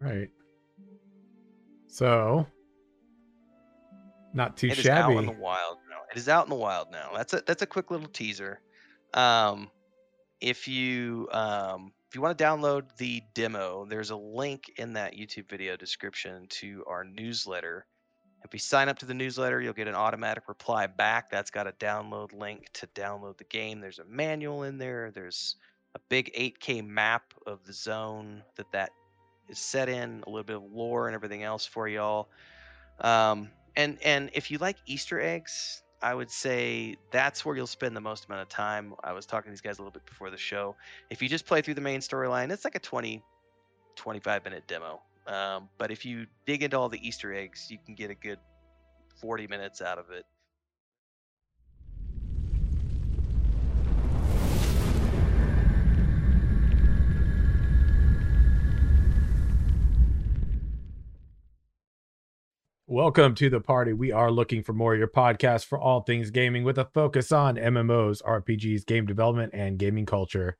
Right. So, not too shabby. It is out in the wild now. It is out in the wild now. That's a that's a quick little teaser. Um, if you um, if you want to download the demo, there's a link in that YouTube video description to our newsletter. If you sign up to the newsletter, you'll get an automatic reply back. That's got a download link to download the game. There's a manual in there. There's a big 8K map of the zone that that set in, a little bit of lore and everything else for y'all. Um, and and if you like Easter eggs, I would say that's where you'll spend the most amount of time. I was talking to these guys a little bit before the show. If you just play through the main storyline, it's like a 20, 25 minute demo. Um, but if you dig into all the Easter eggs, you can get a good 40 minutes out of it. Welcome to the party. We are looking for more of your podcast for all things gaming with a focus on MMOs, RPGs, game development, and gaming culture.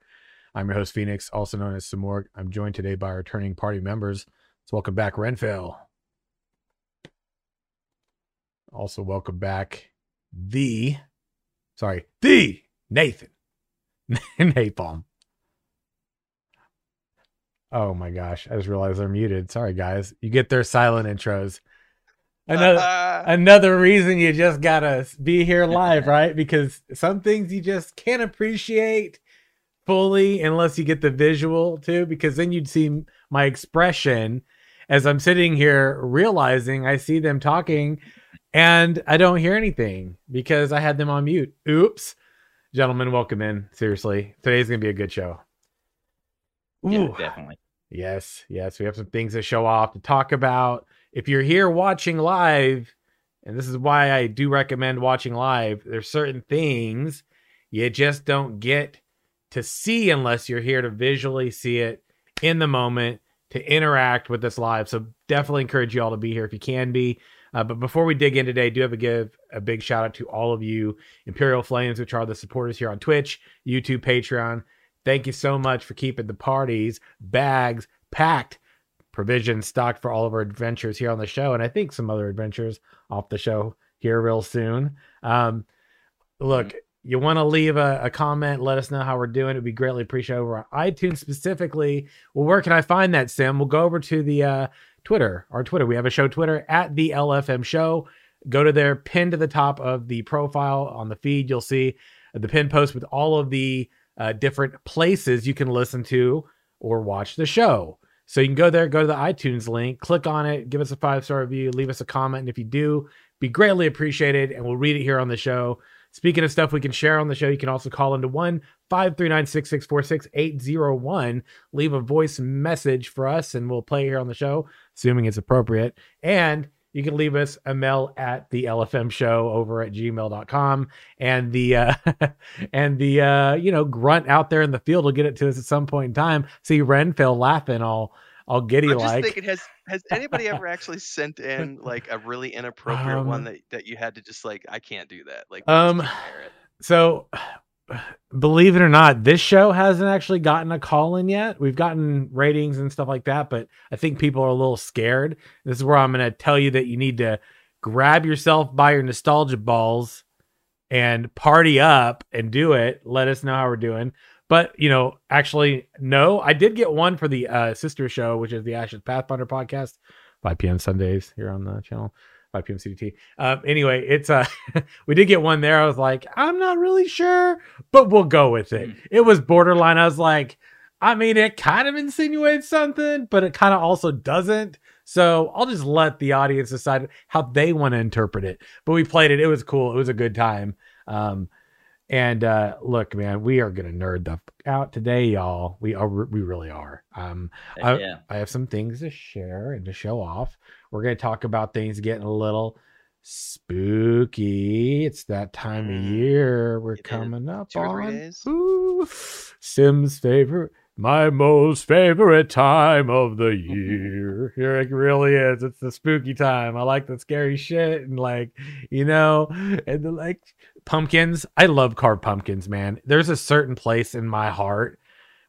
I'm your host, Phoenix, also known as Samorg. I'm joined today by our returning party members. Let's welcome back Renfell. Also, welcome back the, sorry, the Nathan Napalm. Oh my gosh, I just realized they're muted. Sorry, guys. You get their silent intros. Another uh-huh. another reason you just gotta be here live, right? Because some things you just can't appreciate fully unless you get the visual too. Because then you'd see my expression as I'm sitting here realizing I see them talking and I don't hear anything because I had them on mute. Oops. Gentlemen, welcome in. Seriously, today's gonna be a good show. Yeah, definitely. Yes, yes, we have some things to show off to talk about. If you're here watching live, and this is why I do recommend watching live, there's certain things you just don't get to see unless you're here to visually see it in the moment to interact with this live. So definitely encourage you all to be here if you can be. Uh, but before we dig in today, I do have to give a big shout out to all of you Imperial Flames, which are the supporters here on Twitch, YouTube, Patreon. Thank you so much for keeping the parties, bags packed, provisions stocked for all of our adventures here on the show, and I think some other adventures off the show here real soon. Um, look, you want to leave a, a comment, let us know how we're doing. It'd be greatly appreciated over on iTunes specifically. Well, where can I find that, Sim? We'll go over to the uh, Twitter, our Twitter. We have a show Twitter at the LFM Show. Go to there, pin to the top of the profile on the feed. You'll see the pin post with all of the uh, different places you can listen to or watch the show. So you can go there, go to the iTunes link, click on it, give us a five star review, leave us a comment. And if you do, be greatly appreciated and we'll read it here on the show. Speaking of stuff we can share on the show, you can also call into 1 539 6646 801. Leave a voice message for us and we'll play here on the show, assuming it's appropriate. And you can leave us a mail at the LFM show over at gmail.com and the uh and the uh you know grunt out there in the field will get it to us at some point in time. See Renfell laughing all all giddy like. I'm just thinking, has has anybody ever actually sent in like a really inappropriate Um, one that, that you had to just like, I can't do that. Like, Um, just can't bear it. So, believe it or not, this show hasn't actually gotten a call in yet. We've gotten ratings and stuff like that, but I think people are a little scared. This is where I'm going to tell you that you need to grab yourself by your nostalgia balls and party up and do it. Let us know how we're doing. But, you know, actually, no, I did get one for the uh, sister show, which is the Ashes Pathfinder podcast, 5 p.m. Sundays here on the channel. 5 p.m. CDT. Um, anyway, it's uh we did get one there. I was like, I'm not really sure, but we'll go with it. Mm. It was borderline. I was like, I mean, it kind of insinuates something, but it kind of also doesn't. So I'll just let the audience decide how they want to interpret it. But we played it. It was cool. It was a good time. Um, and uh, look, man, we are gonna nerd the f- out today, y'all. We are. We really are. Um, I- yeah. I have some things to share and to show off. We're going to talk about things getting a little spooky. It's that time of Mm, year we're it is. coming up Two or three on. Ooh, Sim's favorite, my most favorite time of the year. Here it really is. It's the spooky time. I like the scary shit and like, you know, and the like pumpkins. I love carved pumpkins, man. There's a certain place in my heart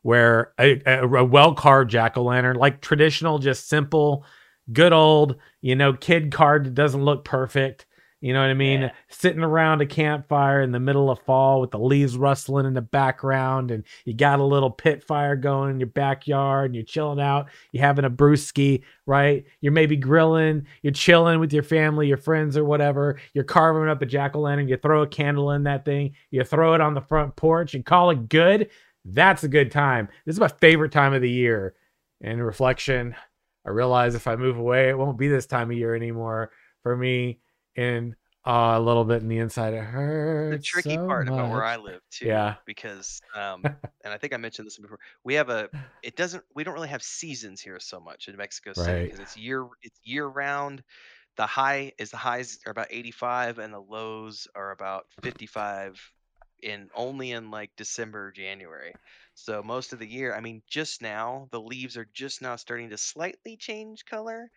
where a, a, a well carved jack o' lantern, like traditional, just simple, good old, you know, kid card that doesn't look perfect. You know what I mean? Yeah. Sitting around a campfire in the middle of fall with the leaves rustling in the background, and you got a little pit fire going in your backyard, and you're chilling out. You're having a brewski, right? You're maybe grilling, you're chilling with your family, your friends, or whatever. You're carving up a jack o' lantern. You throw a candle in that thing, you throw it on the front porch, and call it good. That's a good time. This is my favorite time of the year. And in reflection, I realize if I move away, it won't be this time of year anymore for me. And uh, a little bit in the inside, it The tricky so part about where. I live too, Yeah. because um, and I think I mentioned this before. We have a. It doesn't. We don't really have seasons here so much in Mexico City Right. because it's year. It's year round. The high is the highs are about 85 and the lows are about 55 in only in like December, January. So most of the year, I mean, just now the leaves are just now starting to slightly change color,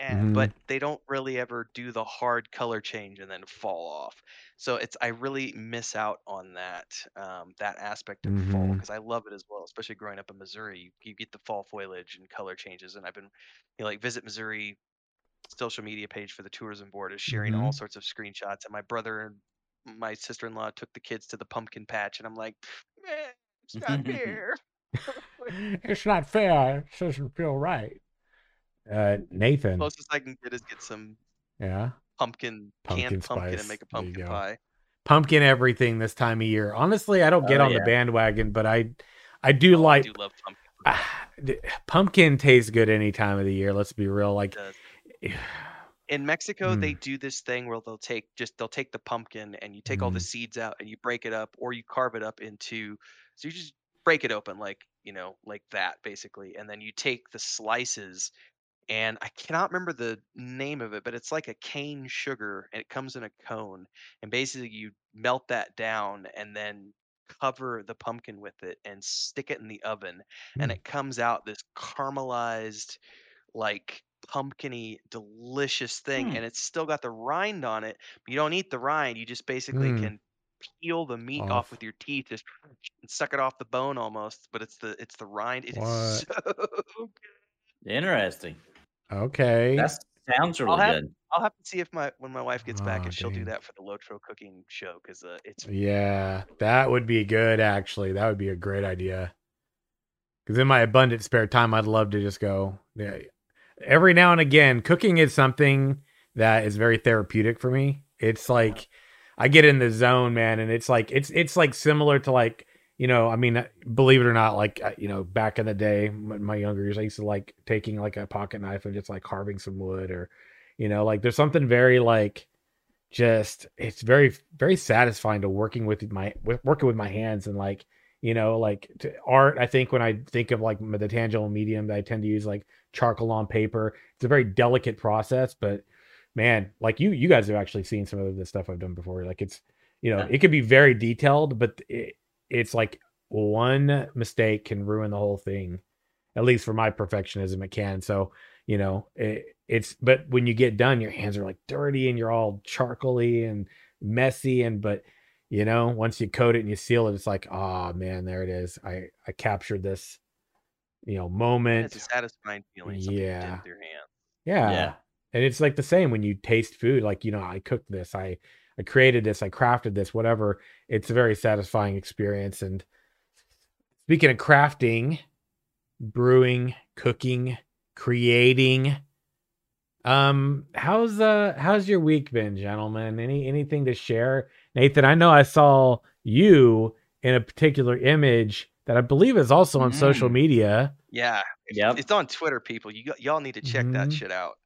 and Mhm. but they don't really ever do the hard color change and then fall off. So it's I really miss out on that um, that aspect of fall Mhm. because I love it as well. Especially growing up in Missouri, you, you get the fall foliage and color changes, and I've been you know, like Visit Missouri social media page for the tourism board is sharing all Mhm. sorts of screenshots, and my brother and my sister-in-law took the kids to the pumpkin patch, and I'm like, man, it's not fair. it's not fair. It doesn't feel right. Uh, Nathan. Closest I can get is get some Yeah. pumpkin, Pumpkin canned pumpkin spice, and make a pumpkin pie. Pumpkin everything this time of year. Honestly, I don't get Oh, on the bandwagon, but I I do Oh, like I do love pumpkin. D- pumpkin tastes good any time of the year. Let's be real. Like, does. In Mexico, they Mm. do this thing where they'll take just they'll take the pumpkin and you take all the Mhm. seeds out and you break it up or you carve it up into so you just break it open like you know like that basically and then you take the slices and I cannot remember the name of it but it's like a cane sugar and it comes in a cone and basically you melt that down and then cover the pumpkin with it and stick it in the oven and Mm. it comes out this caramelized like pumpkiny delicious thing Hmm. and it's still got the rind on it but you don't eat the rind you just basically Mm. can peel the meat off. Off. with your teeth just and suck it off the bone almost but it's the it's the rind it is so good. Interesting. okay. That sounds really I'll have- good. i'll have to see if my when my wife gets back Aw, if she'll do that for the lotro cooking show because uh, it's yeah, that would be good. Actually, that would be a great idea. Because in my abundant spare time, I'd love to just go. Yeah, every now and again, cooking is something that is very therapeutic for me. It's like I get in the zone, man, and it's like it's it's like similar to like you know, I mean, believe it or not, like you know, back in the day, my younger years, I used to like taking like a pocket knife and just like carving some wood, or you know, like there's something very like just it's very very satisfying to working with my with working with my hands and like you know like to art i think when i think of like the tangible medium that i tend to use like charcoal on paper it's a very delicate process but man like you you guys have actually seen some of the stuff i've done before like it's you know Yeah. it could be very detailed but it, it's like one mistake can ruin the whole thing at least for my perfectionism it can so you know it, it's but when you get done your hands are like dirty and you're all charcoaly and messy and but you know once you coat it and you seal it it's like oh man there it is i i captured this you know moment it's a satisfying feeling something you did Yeah. your hand yeah. Yeah. And it's like the same when you taste food, like, you know, I cooked this, I I created this, I crafted this, whatever. It's a very satisfying experience. And speaking of crafting, brewing, cooking, creating, Um, how's uh how's your week been, gentlemen? Any anything to share? Nathan, I know I saw you in a particular image that I believe is also on social Mm. media. Yeah, it's, Yep. it's on Twitter, people. You y'all need to check that Mhm. shit out.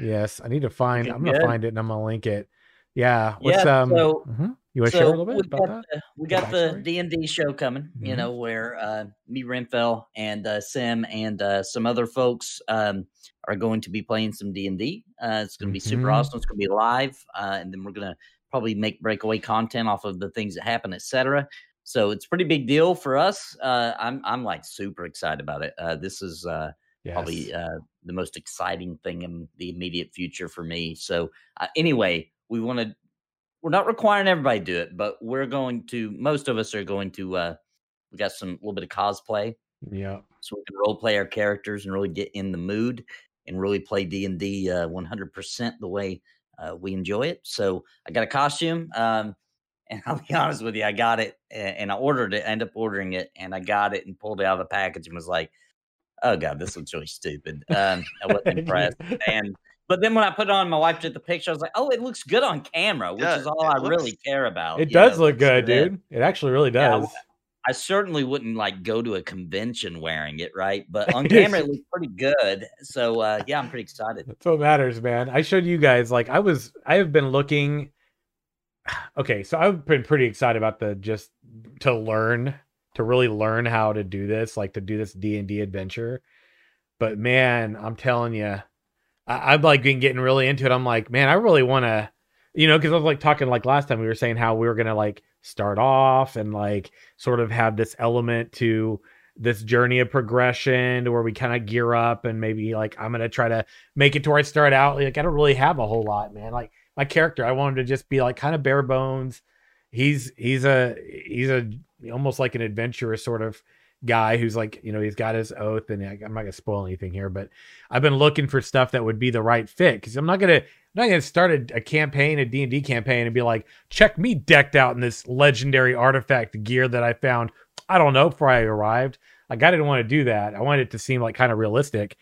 Yes, I need to find. Looking I'm gonna find it and I'm gonna link it. Yeah. What's Yeah, um? so- mhm. You want to share a little bit we've about got that? The, we The got the? D and D show coming. You Mhm. know where uh, me, Renfell, and uh, Sim, and uh, some other folks um, are going to be playing some D and D. Uh, It's going to be super Mhm. awesome. It's going to be live, uh, and then we're going to probably make breakaway content off of the things that happen, etc. So it's a pretty big deal for us. Uh, I'm I'm like super excited about it. Uh, this is uh, Yes. probably uh, the most exciting thing in the immediate future for me. So uh, anyway, we want to. We're not requiring everybody to do it, but we're going to. Most of us are going to. Uh, we got some little bit of cosplay, yeah. so we can role play our characters and really get in the mood and really play D and D uh, one hundred percent the way uh, we enjoy it. So I got a costume. Um, and I'll be honest with you, I got it and I ordered it. I ended up ordering it and I got it and pulled it out of the package and was like, "Oh god, this looks really stupid." Um, I wasn't impressed. And but then when I put it on, my wife took the picture. I was like, "Oh, it looks good on camera," which does. is all I really care about. It does know, look good, that- dude. It actually really Yeah, I certainly wouldn't like go to a convention wearing it, right? But on camera, it looks pretty good. So uh, yeah, I'm pretty excited. That's what matters, man. I showed you guys like I was I have been looking okay, so I've been pretty excited about the just to learn to really learn how to do this, like to do this D&D adventure. But man, I'm telling you, I, I've like been getting really into it. I'm like, man, I really want to, you know, because I was like talking like last time we were saying how we were gonna like start off and like sort of have this element to this journey of progression to where we kind of gear up and maybe like I'm gonna try to make it to where I start out. Like I don't really have a whole lot, man. Like my character, I wanted to just be like kind of bare bones. He's he's a he's a almost like an adventurous sort of guy who's like you know he's got his oath and I'm not gonna spoil anything here, but I've been looking for stuff that would be the right fit because I'm not gonna I'm not gonna start a, a campaign a D and D campaign and be like check me decked out in this legendary artifact gear that I found I don't know before I arrived. Like I didn't want to do that. I wanted it to seem like kind of realistic.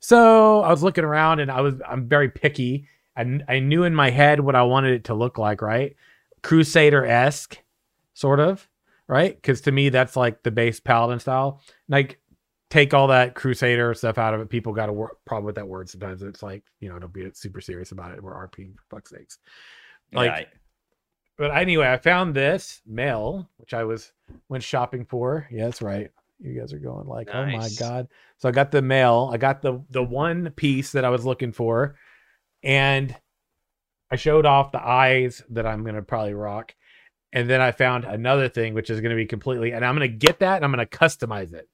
So I was looking around and I was I'm very picky. I I knew in my head what I wanted it to look like, right? Crusader esque, sort of, right? Because to me that's like the base paladin style. Like take all that crusader stuff out of it. People got a wor- problem with that word sometimes. It's like you know don't be super serious about it. We're RP for fuck's sakes. Like Right. but anyway, I found this mail, which I was went shopping for. Yeah, that's right. You guys are going like, oh my god. So I got the mail. I got the the one piece that I was looking for, and I showed off the eyes that I'm gonna probably rock. And then I found another thing, which is gonna be completely, and I'm gonna get that and I'm gonna customize it.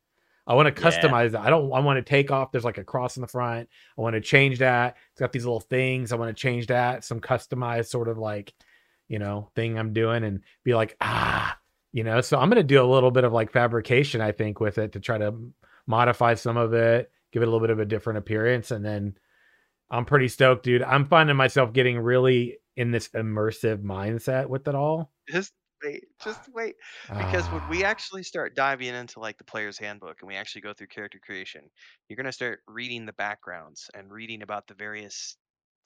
I want to Yeah. customize it. I don't. I want to take off. There's like a cross in the front. I want to change that. It's got these little things. I want to change that. Some customized sort of like, you know, thing I'm doing, and be like, ah, you know. So I'm gonna do a little bit of like fabrication, I think, with it to try to modify some of it, give it a little bit of a different appearance, and then I'm pretty stoked, dude. I'm finding myself getting really in this immersive mindset with it all. Wait, just wait. Because when we Ah, actually start diving into like the player's handbook and we actually go through character creation, you're gonna start reading the backgrounds and reading about the various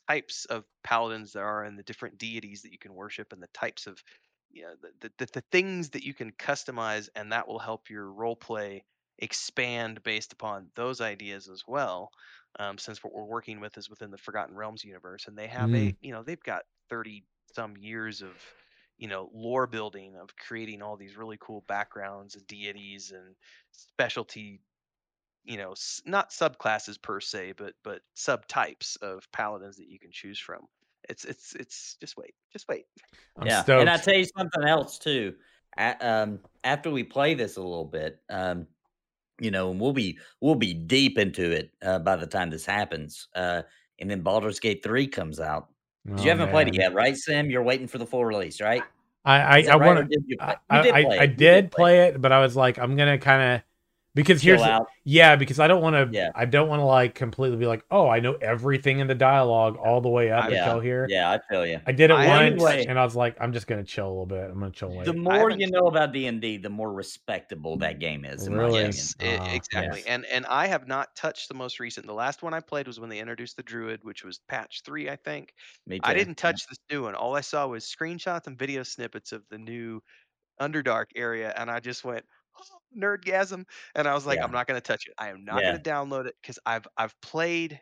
types of paladins there are and the different deities that you can worship and the types of you know, the, the, the things that you can customize and that will help your role play expand based upon those ideas as well um, since what we're working with is within the forgotten realms universe and they have a you know they've got 30 some years of you know lore building of creating all these really cool backgrounds and deities and specialty you know s- not subclasses per se but but subtypes of paladins that you can choose from it's it's it's just wait just wait I'm yeah, stoked. and I tell you something else too. A- um, after we play this a little bit, um, you know, and we'll be we'll be deep into it uh, by the time this happens. Uh, and then Baldur's Gate three comes out. Oh, you haven't played it yet, right, Sam? You're waiting for the full release, right? I I, I right, want to. I, you did I, play I it. Did play it, but I was like, I'm gonna kind of because here's out. yeah because i don't want to Yeah. i don't want to like completely be like oh i know everything in the dialogue all the way up I- until here Yeah, I feel you. i did it I once anyway- and i was like i'm just gonna chill a little bit i'm gonna chill The later more you know about D and D, the more respectable that game is. In my Really? Yes, e- Ah, exactly. yes. And and I have not touched the most recent. The last one I played was when they introduced the druid, which was patch three, I think. Me too. I didn't touch this new one. All I saw was screenshots and video snippets of the new Underdark area, and I just went oh, nerdgasm. And I was like, Yeah. I'm not going to touch it. I am not Yeah. going to download it because I've I've played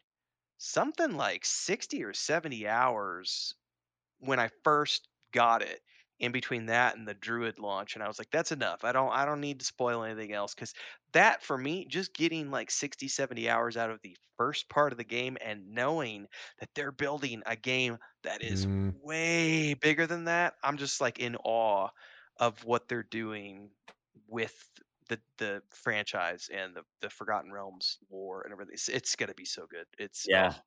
something like 60 or 70 hours when I first got it. In between that and the Druid launch, and I was like, that's enough. I don't I don't need to spoil anything else because that for me, just getting like 60, 70 hours out of the first part of the game and knowing that they're building a game that is Mm. way bigger than that, I'm just like in awe of what they're doing with the the franchise and the, the Forgotten Realms lore and everything. It's, it's gonna be so good. It's um Yeah. oh,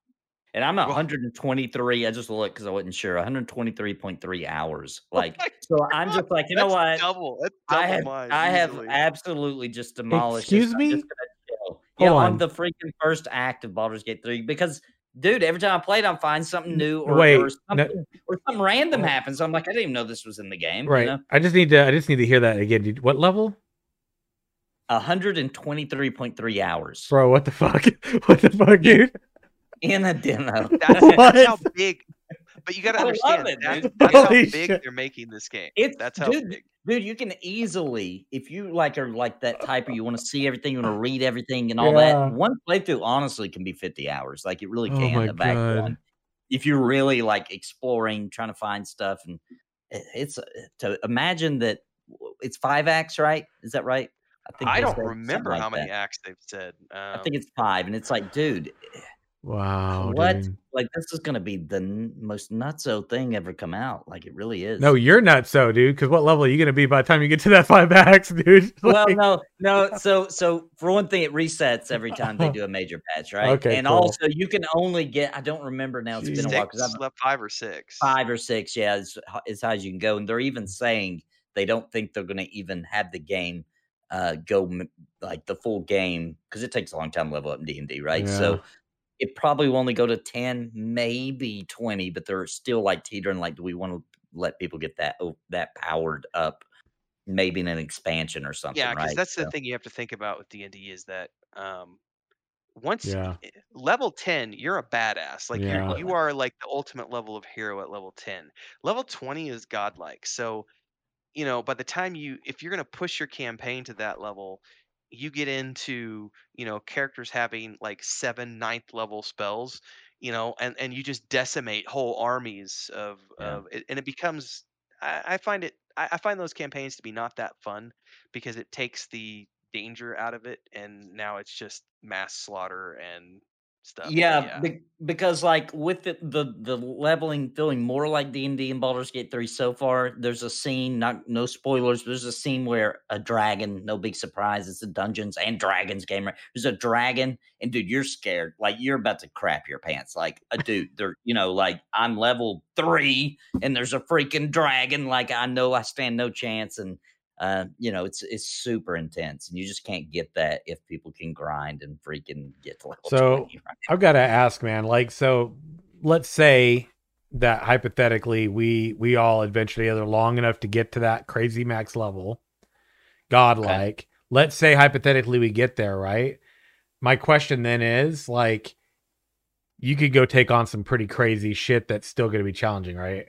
And I'm at 123. I just looked because I wasn't sure. 123.3 hours. Oh Like, my so I'm just like, you know that's what? Double. That's double I have mine. I have absolutely just demolished. Excuse I'm me? just gonna chill. Hold yeah, on. on. the freaking first act of Baldur's Gate 3 because dude, every time I played, I'm finding something new or, Wait, or no- or something random happens. I'm like, I didn't even know this was in the game. right You know? i just need to i just need to hear that again what level 123.3 hours bro what the fuck what the fuck dude in a demo. That's, What? that's how big. But you got to understand it, that, that's how big shit. they're making this game. It's That's how dude, big. dude. You can easily, if you like, are like that type, or you want to see everything, you want to read everything, and all Yeah. that. One playthrough honestly can be fifty hours. Like it really Oh can. my the back God. one. If you're really like exploring, trying to find stuff, and it's uh, to imagine that it's five acts, right? Is that right? I they don't said something remember like how many that. acts they've said. Um, I think it's five, and it's like, dude, wow what? dude. Like this is gonna be the n- most nutso thing ever come out. Like it really is. no you're nuts so dude because what level are you gonna be by the time you get to that five acts dude well, no, no. So, so for one thing, it resets every time they do a major patch, right? Okay, and cool. also you can only get. I don't remember now. It's been a while because I've left five or six. five or six. Yeah, as, as high as you can go, and they're even saying they don't think they're going to even have the game uh go m- like the full game because it takes a long time to level up in D and D, right? Yeah. So. It probably will only go to 10, maybe 20, but they're still like teetering. Like, do we want to let people get that oh, that powered up? Maybe in an expansion or something. Yeah, because right? that's So- the thing you have to think about with D and D is that um, once Yeah. eh, level ten, you're a badass. Like Yeah. you're, you are like the ultimate level of hero at level ten. Level twenty is godlike. So, you know, by the time you, if you're gonna push your campaign to that level, you get into you know characters having like seven ninth level spells you know and and you just decimate whole armies of Yeah. of it, and it becomes I, I find it I, I find those campaigns to be not that fun because it takes the danger out of it and now it's just mass slaughter and stuff but Yeah, be- because like with the, the the leveling feeling more like D and D and Baldur's Gate three so far. There's a scene, not no spoilers. There's a scene where a dragon, no big surprise, it's a Dungeons and Dragons game. Right? There's a dragon, and dude, you're scared, like you're about to crap your pants. Like a dude, they're you know, like I'm level three, and there's a freaking dragon. Like I know I stand no chance, and uh, you know, it's it's super intense, and you just can't get that if people can grind and freaking get to level So, 20, right? I've got to ask, man. Like, so let's say that hypothetically we we all adventure together long enough to get to that crazy max level, godlike. Let's say hypothetically we get there, right? My question then is like, you could go take on some pretty crazy shit that's still going to be challenging, right?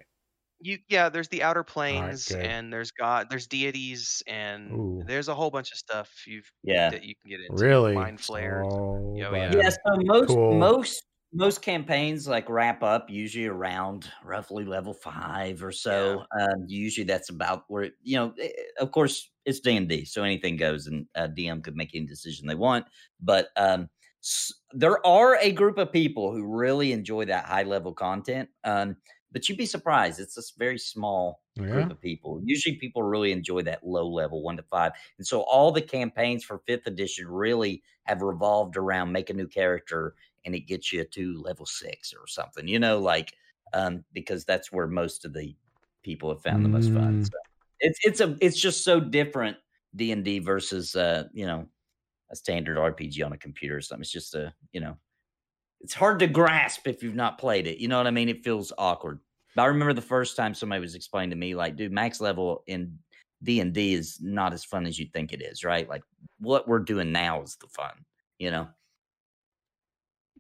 You yeah there's the outer planes good. and there's god there's deities and Ooh. there's a whole bunch of stuff you've Yeah. that you can get into Really? mind flayers Oh, bad. yeah. Yeah, so most Cool. most most campaigns like wrap up usually around roughly level five or so. Um, usually that's about where you know. eh, Of course, it's D and D, so anything goes, and uh, DM could make any decision they want. But um, s- there are a group of people who really enjoy that high level content. Um, but you'd be surprised; it's a very small Yeah. group of people. Usually, people really enjoy that low level one to five, and so all the campaigns for fifth edition really have revolved around make a new character and it gets you to level six or something. You know, like um, because that's where most of the people have found the most fun. Mm. So it's it's a it's just so different D and D versus uh, you know a standard RPG on a computer or something. It's just a you know, it's hard to grasp if you've not played it. You know what I mean? It feels awkward. But I remember the first time somebody was explaining to me, like, dude, max level in D and D is not as fun as you think it is, right? Like what we're doing now is the fun, you know.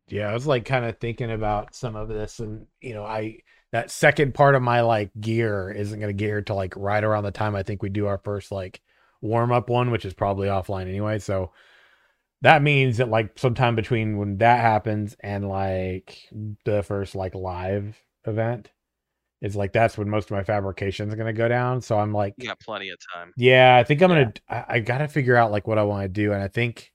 Yeah, I was like kind of thinking about some of this, and you know, I that second part of my like gear isn't going to gear to like right around the time I think we do our first like warm up one, which is probably offline anyway. So that means that like sometime between when that happens and like the first like live event is like that's when most of my fabrication is going to go down. So I'm like, You got plenty of time. yeah, I think I'm gonna. I, I gotta figure out like what I want to do, and I think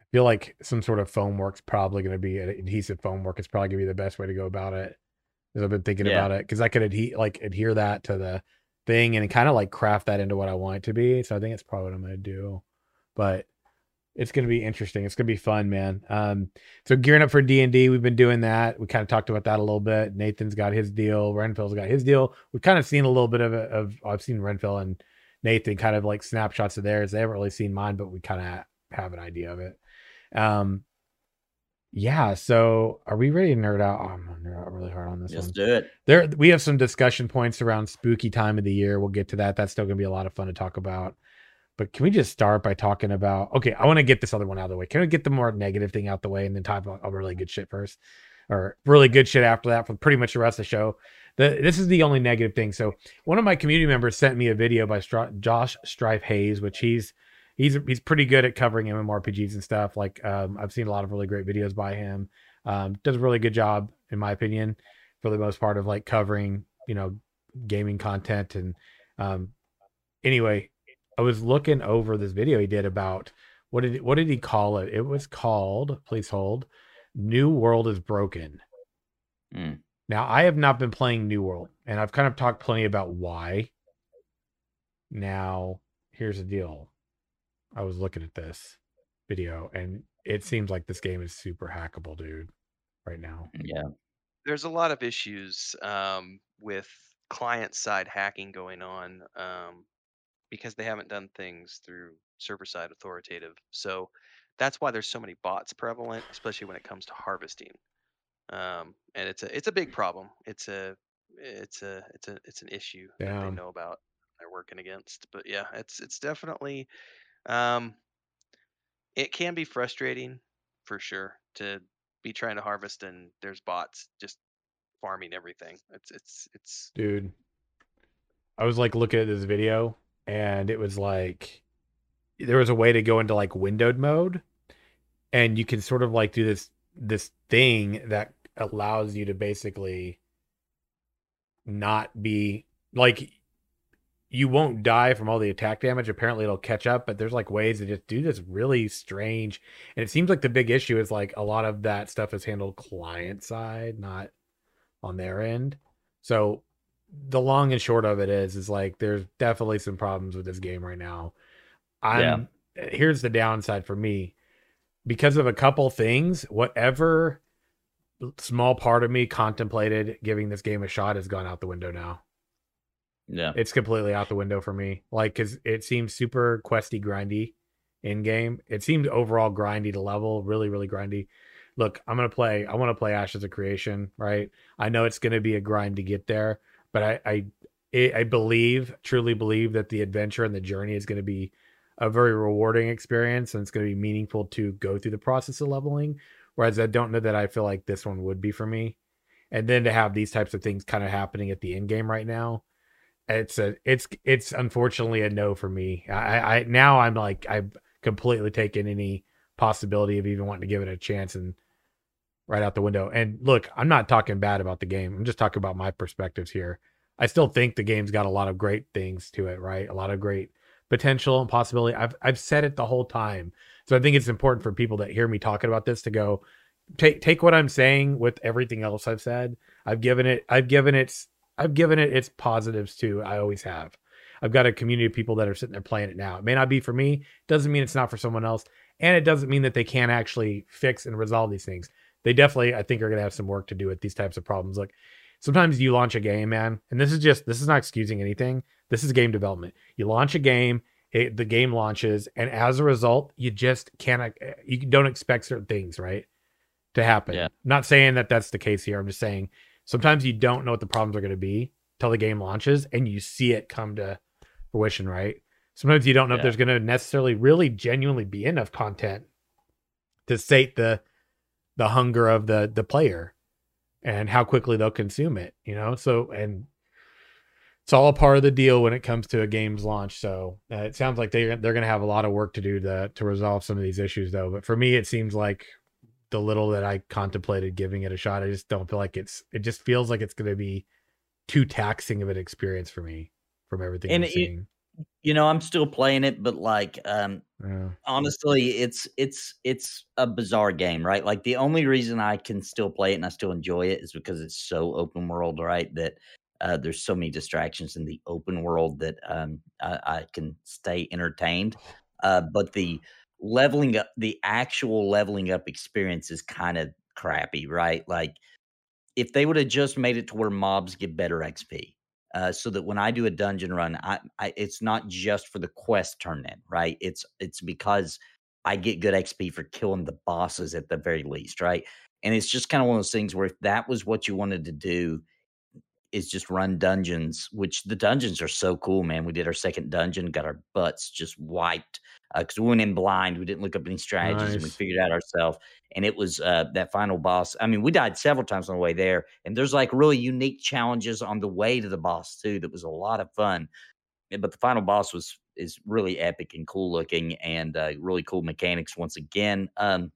I feel like some sort of foam work's probably gonna be an adhesive foam work. It's probably gonna be the best way to go about it. Because I've been thinking Yeah. about it because I could adhe- like adhere that to the thing and kind of like craft that into what I want it to be. So I think it's probably what I'm gonna do. But it's gonna be interesting. It's gonna be fun, man. Um, so gearing up for D and D, we've been doing that. We kind of talked about that a little bit. Nathan's got his deal. Renfield's got his deal. We've kind of seen a little bit of it. Of I've seen Renfield and Nathan kind of like snapshots of theirs. They haven't really seen mine, but we kind of have an idea of it. Um, yeah. So are we ready to nerd out? Oh, I'm gonna nerd out really hard on this Just one. do it. There, we have some discussion points around spooky time of the year. We'll get to that. That's still gonna be a lot of fun to talk about. But can we just start by talking about? Okay, I want to get this other one out of the way. Can we get the more negative thing out the way and then talk about a really good shit first, or really good shit after that for pretty much the rest of the show? The, this is the only negative thing. So one of my community members sent me a video by Stri- Josh Strife Hayes, which he's he's he's pretty good at covering MMORPGs and stuff. Like um, I've seen a lot of really great videos by him. Um, does a really good job, in my opinion, for the most part of like covering you know gaming content and um, anyway, I was looking over this video he did about what did what did he call it? It was called please hold New World is Broken. Mm. Now, I have not been playing New World, and I've kind of talked plenty about why. Now, here's the deal. I was looking at this video, and it seems like this game is super hackable, dude, right now. Yeah. There's a lot of issues um, with client side hacking going on um, because they haven't done things through server side authoritative. So that's why there's so many bots prevalent, especially when it comes to harvesting. Um, and it's a it's a big problem. It's a it's a it's a it's an issue that Damn. they know about. They're working against. But yeah, it's it's definitely um, it can be frustrating for sure to be trying to harvest and there's bots just farming everything. It's it's it's dude. I was like looking at this video and it was like there was a way to go into like windowed mode and you can sort of like do this this thing that allows you to basically not be like you won't die from all the attack damage. Apparently it'll catch up, but there's like ways to just do this really strange. And it seems like the big issue is like a lot of that stuff is handled client side, not on their end. So the long and short of it is is like there's definitely some problems with this game right now. I'm here's the downside for me. Because of a couple things, whatever small part of me contemplated giving this game a shot has gone out the window now. Yeah. It's completely out the window for me. Like, cause it seems super questy, grindy in game. It seemed overall grindy to level, really, really grindy. Look, I'm gonna play. I want to play Ashes of Creation, right? I know it's gonna be a grind to get there, but I, I, I believe, truly believe that the adventure and the journey is gonna be a very rewarding experience, and it's gonna be meaningful to go through the process of leveling. Whereas I don't know that I feel like this one would be for me. And then to have these types of things kind of happening at the end game right now, it's a it's it's unfortunately a no for me. I, I now I'm like I've completely taken any possibility of even wanting to give it a chance and right out the window. And look, I'm not talking bad about the game. I'm just talking about my perspectives here. I still think the game's got a lot of great things to it, right? A lot of great potential and possibility. I've I've said it the whole time. So I think it's important for people that hear me talking about this to go take take what I'm saying with everything else I've said. I've given it I've given its I've given it its positives too. I always have. I've got a community of people that are sitting there playing it now. It may not be for me, doesn't mean it's not for someone else, and it doesn't mean that they can't actually fix and resolve these things. They definitely, I think, are going to have some work to do with these types of problems. Like sometimes you launch a game, man, and this is just this is not excusing anything. This is game development. You launch a game it, the game launches, and as a result, you just can't eh, you don't expect certain things, right, to happen. Yeah. Not saying that that's the case here. I'm just saying sometimes you don't know what the problems are going to be till the game launches, and you see it come to fruition, right? Sometimes you don't know if there's going to necessarily really genuinely be enough content to sate the the hunger of the the player and how quickly they'll consume it you know? So and it's all a part of the deal when it comes to a game's launch. So uh, it sounds like they they're going to have a lot of work to do to to resolve some of these issues though. But for me it seems like the little that I contemplated giving it a shot I just don't feel like it's it just feels like it's going to be too taxing of an experience for me from everything And I'm it- seeing. You know, I'm still playing it, but like, um, yeah. honestly, it's it's it's a bizarre game, right? Like the only reason I can still play it and I still enjoy it is because it's so open world, right? That uh, there's so many distractions in the open world that um, I, I can stay entertained. Uh, but the leveling up, the actual leveling up experience is kind of crappy, right? Like if they would have just made it to where mobs get better XP, uh, so that when I do a dungeon run, I, I it's not just for the quest turn in, right? It's it's because I get good XP for killing the bosses at the very least, right? And it's just kind of one of those things where if that was what you wanted to do, is just run dungeons, which the dungeons are so cool, man. We did our second dungeon, got our butts just wiped because we went in blind. We didn't look up any strategies, and we figured it out ourselves. And it was uh, that final boss. I mean, we died several times on the way there, and there's like really unique challenges on the way to the boss too. That was a lot of fun. But the final boss was is really epic and cool looking, and uh, really cool mechanics once again. Um,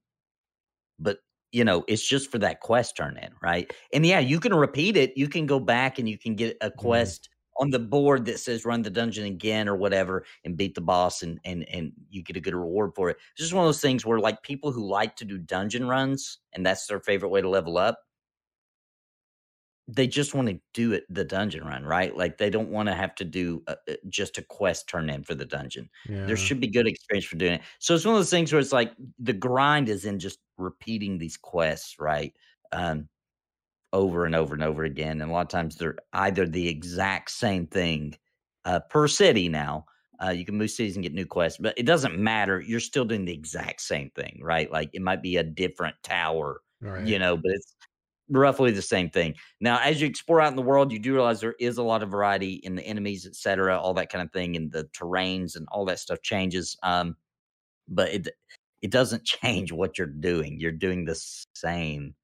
but you know, it's just for that quest turn in, right? And yeah, you can repeat it. You can go back and you can get a quest on the board that says run the dungeon again or whatever and beat the boss and and and you get a good reward for it. It's just one of those things where like people who like to do dungeon runs and that's their favorite way to level up, they just want to do it the dungeon run, right? Like they don't want to have to do a, a- just a quest turn in for the dungeon yeah. there should be good experience for doing it. So it's one of those things where it's like the grind is in just repeating these quests, right? Um, over and over and over again. And a lot of times they're either the exact same thing uh, per city now. Uh, you can move cities and get new quests, but it doesn't matter. You're still doing the exact same thing, right? Like it might be a different tower, right. you know, but it's roughly the same thing. Now, as you explore out in the world, you do realize there is a lot of variety in the enemies, et cetera, all that kind of thing, and the terrains and all that stuff changes. Um, but it it doesn't change what you're doing. You're doing the same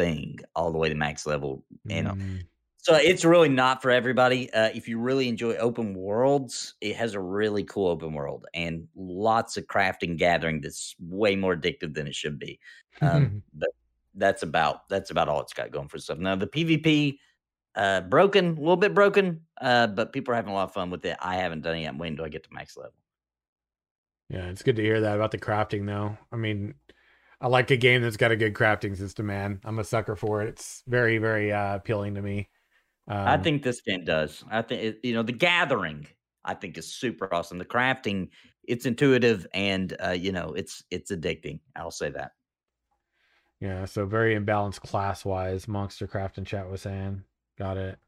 thing all the way to max level. You know, Mm, so it's really not for everybody. Uh, if you really enjoy open worlds, it has a really cool open world and lots of crafting gathering that's way more addictive than it should be. Um, but that's about that's about all it's got going for itself. Now the PvP, uh, broken, a little bit broken, uh, but people are having a lot of fun with it. I haven't done it yet. Waiting until I get to max level. Yeah, it's good to hear that about the crafting though. I mean, I like a game that's got a good crafting system, man. I'm a sucker for it. It's very, very uh, appealing to me. Um, I think this game does. I think it, you know the gathering. I think is super awesome. The crafting, it's intuitive and uh, you know it's it's addicting. I'll say that. yeah, so very imbalanced class wise. Monster Craft in chat was saying, got it.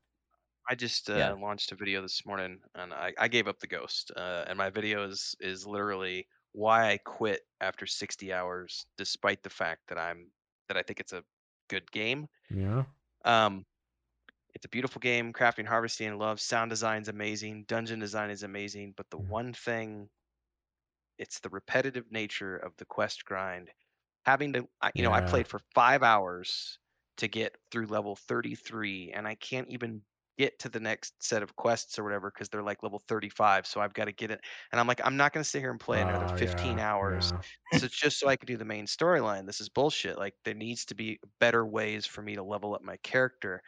I just uh, Yeah. launched a video this morning, and I, I gave up the ghost. Uh, and my video is is literally why I quit after 60 hours, despite the fact that I'm that I think it's a good game. Yeah, Um, it's a beautiful game. Crafting, harvesting, I love. Sound design's amazing. Dungeon design is amazing. But the Mhm. one thing, it's the repetitive nature of the quest grind. Having to, you know, I played for five hours to get through level 33, and I can't even get to the next set of quests or whatever because they're like level 35. So I've got to get it. And I'm like, I'm not going to sit here and play another Oh, 15 yeah, hours yeah. so it's just so I can do the main storyline. This is bullshit. Like there needs to be better ways for me to level up my character.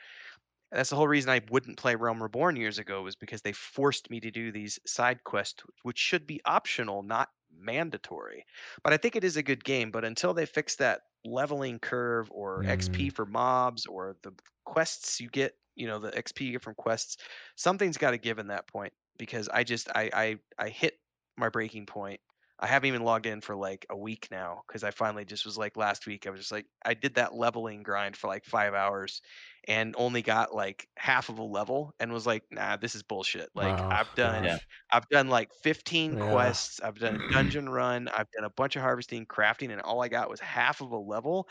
That's the whole reason I wouldn't play Realm Reborn years ago was because they forced me to do these side quests, which should be optional, not mandatory. But I think it is a good game. But until they fix that leveling curve or XP mm. for mobs or the quests you get, you know, the XP you get from quests, something's got to give in that point because I just I I I hit my breaking point I haven't even logged in for like a week now because I finally just was like last week. I was just like I did that leveling grind for like five hours and only got like half of a level and was like, nah, this is bullshit. Like Wow, I've done Yeah. I've done like 15 Yeah. quests, I've done a dungeon run, I've done a bunch of harvesting, crafting, and all I got was half of a level.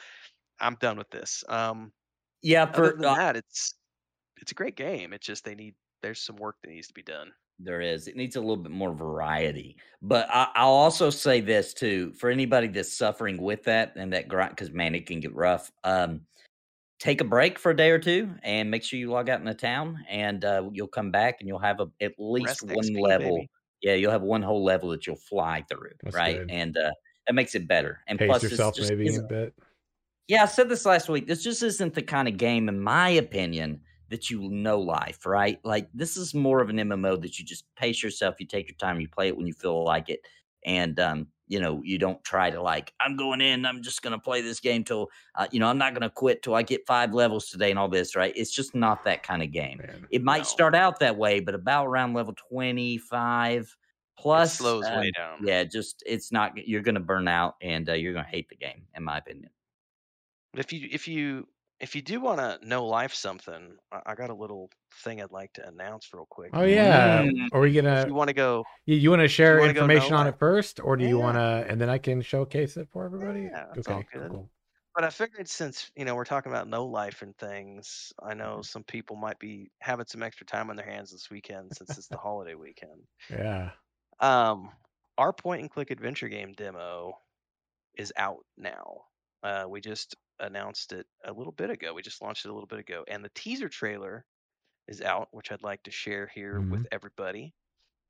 I'm done with this. Um Yeah, other than uh, that, it's it's a great game. It's just they need there's some work that needs to be done. There is. It needs a little bit more variety. But I, I'll also say this too for anybody that's suffering with that and that grind, because man, it can get rough. Um, take a break for a day or two and make sure you log out in the town, and uh, you'll come back and you'll have a, at least Rest one XP, level. baby. Yeah, you'll have one whole level that you'll fly through, That's right? good. And uh, that makes it better. And Pace plus, it's yourself just maybe a bit. Yeah, I said this last week. This just isn't the kind of game, in my opinion, that you know life, right? Like this is more of an MMO that you just pace yourself, you take your time, you play it when you feel like it, and um, you know, you don't try to like, I'm going in, I'm just gonna play this game till uh, you know, I'm not gonna quit till I get five levels today and all this, right? It's just not that kind of game. Man. It might No. start out that way, but about around level 25 It plus slows um, way down. yeah, just it's not you're gonna burn out and uh, you're gonna hate the game, in my opinion. But if you if you if you do want to know life something, I, I got a little thing I'd like to announce real quick. Oh yeah. Mm. Are we gonna? you want to go, You, you want to share wanna information on know it first, or do you Yeah. want to, and then I can showcase it for everybody? Yeah, that's okay, cool, good. cool. but I figured since you know we're talking about no life and things, I know Mm-hmm. some people might be having some extra time on their hands this weekend since it's the holiday weekend. Yeah. Um, our point and click adventure game demo is out now. Uh, we just announced it a little bit ago. We just launched it a little bit ago, and the teaser trailer is out, which I'd like to share here with everybody.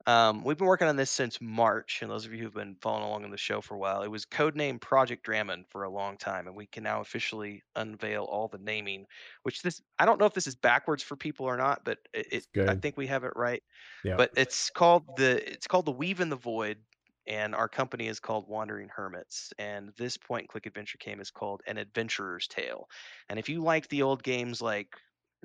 Um, we've been working on this since March, and those of you who've been following along on the show for a while, it was codenamed Project Dramon for a long time, and we can now officially unveil all the naming. Which this, I don't know if this is backwards for people or not, but it I think we have it right Yeah. but it's called the it's called the weave in the void and our company is called wandering hermits and this point and click adventure game is called an adventurer's tale and if you like the old games like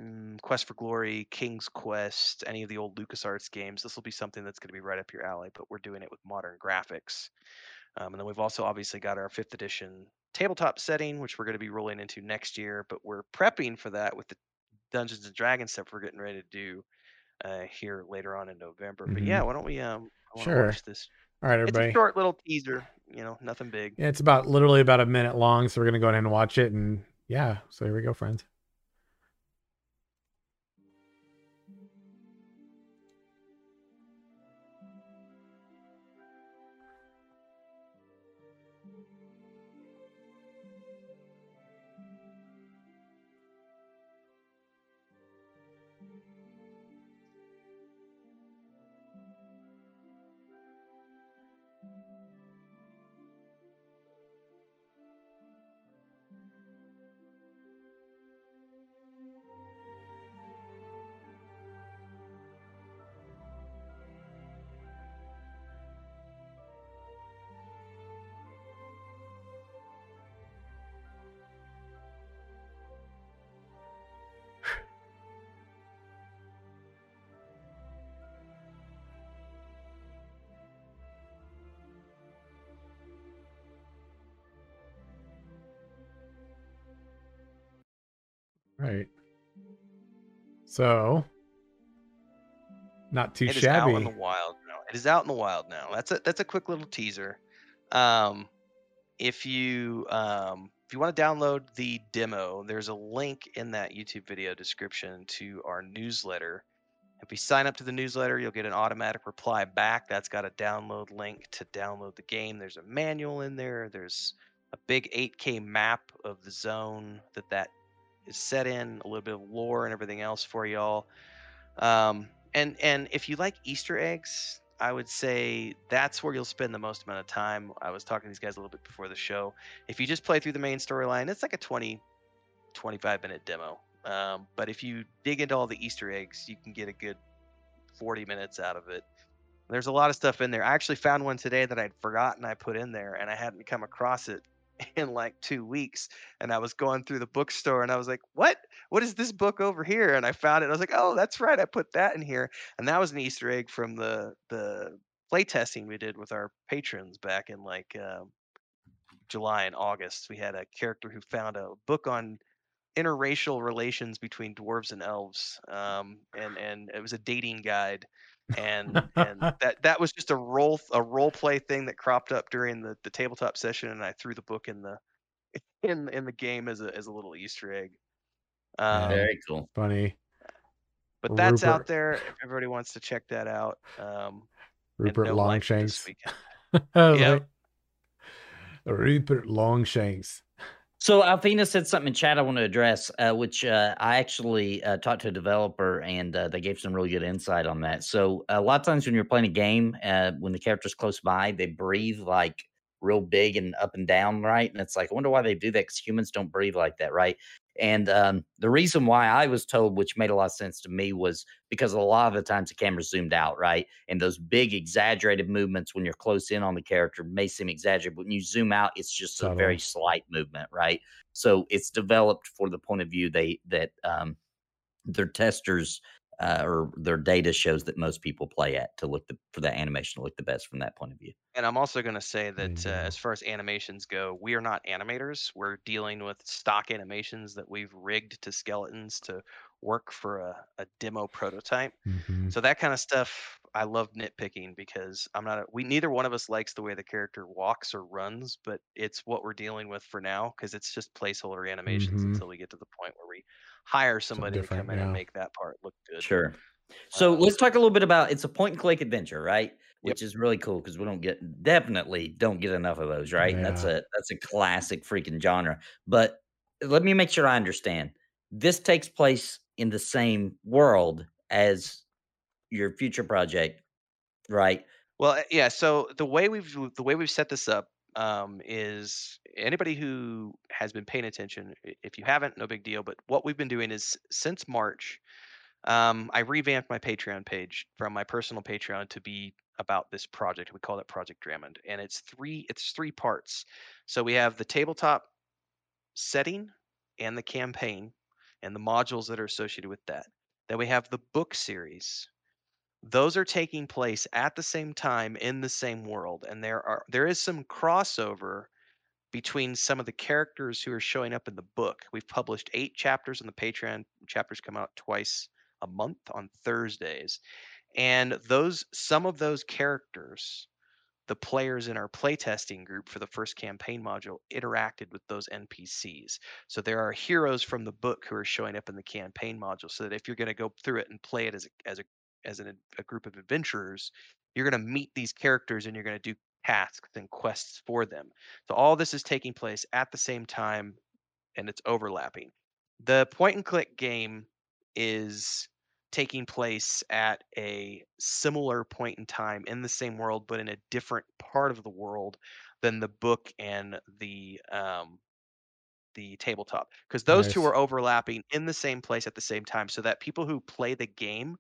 mm, quest for glory king's quest any of the old lucasarts games this will be something that's going to be right up your alley but we're doing it with modern graphics um, and then we've also obviously got our fifth edition tabletop setting which we're going to be rolling into next year but we're prepping for that with the dungeons and dragons stuff we're getting ready to do uh, here later on in November. But yeah, why don't we um I Sure. watch this? All right, everybody. It's a short little teaser, you know, nothing big. Yeah, it's about literally about a minute long, so we're gonna go ahead and watch it, and yeah, so here we go, friends. So, not too shabby. It is out in the wild now. It is out in the wild now. That's a that's a quick little teaser. Um, if you um if you want to download the demo, there's a link in that YouTube video description to our newsletter. If you sign up to the newsletter, you'll get an automatic reply back. That's got a download link to download the game. There's a manual in there. There's a big 8K map of the zone that that set in, a little bit of lore and everything else for y'all. Um, and and if you like Easter eggs, I would say that's where you'll spend the most amount of time. I was talking to these guys a little bit before the show. If you just play through the main storyline, it's like a 20, 25 minute demo. Um, but if you dig into all the Easter eggs, you can get a good 40 minutes out of it. There's a lot of stuff in there. I actually found one today that I'd forgotten I put in there, and I hadn't come across it in like two weeks. And I was going through the bookstore, and I was like, "What? What is this book over here?" And I found it. I was like, "Oh, that's right. I put that in here." And that was an Easter egg from the the play testing we did with our patrons back in like uh, July and August. We had a character who found a book on interracial relations between dwarves and elves, um, and and it was a dating guide, and and that that was just a role a role play thing that cropped up during the the tabletop session, and I threw the book in the in in the game as a as a little Easter egg. Um, Very cool. Funny. but that's out there if everybody wants to check that out. Um, Rupert no Longshanks. weekend. Like, Rupert Longshanks. So Alfina said something in chat I want to address, uh, which uh, I actually uh, talked to a developer and uh, they gave some really good insight on that. So a lot of times when you're playing a game, uh, when the character's close by, they breathe like real big and up and down, right? And it's like I wonder why they do that because humans don't breathe like that, right? And um, the reason why I was told, which made a lot of sense to me, was because a lot of the times the camera zoomed out, right? And those big exaggerated movements when you're close in on the character may seem exaggerated, but when you zoom out, it's just a very slight movement, right? So it's developed for the point of view they that um, their testers uh, or their data shows that most people play at to look the, for that animation to look the best from that point of view. And I'm also going to say that uh, as far as animations go, we are not animators. We're dealing with stock animations that we've rigged to skeletons to work for a, a demo prototype. Mhm. So that kind of stuff, I love nitpicking because I'm not. A, we neither one of us likes the way the character walks or runs, but it's what we're dealing with for now because it's just placeholder animations Mhm. until we get to the point where we hire somebody to come in and make that part look good. Sure. So Um, let's talk a little bit about it's a point and click adventure, right? Yep. Which is really cool because we don't get definitely don't get enough of those, right? And that's a that's a classic freaking genre. But let me make sure I understand. This takes place in the same world as your future project, right? Well, uh, yeah. So the way we've the way we've set this up um, is anybody who has been paying attention. If you haven't, no big deal. But what we've been doing is since March, um, I revamped my Patreon page from my personal Patreon to be about this project. We call it Project Drummond, and it's three it's three parts. So we have the tabletop setting and the campaign and the modules that are associated with that. Then we have the book series, those are taking place at the same time in the same world and there are there is some crossover between some of the characters who are showing up in the book. We've published eight chapters on the patreon. Chapters come out twice a month on thursdays. And those some of those characters the players in our playtesting group for the first campaign module interacted with those npcs so there are heroes from the book who are showing up in the campaign module so that if you're going to go through it and play it as a, as a as an, a group of adventurers, you're going to meet these characters and you're going to do tasks and quests for them. So all this is taking place at the same time and it's overlapping. The point and click game is taking place at a similar point in time in the same world but in a different part of the world than the book and the um the tabletop because those two are overlapping in the same place at the same time so that people who play the game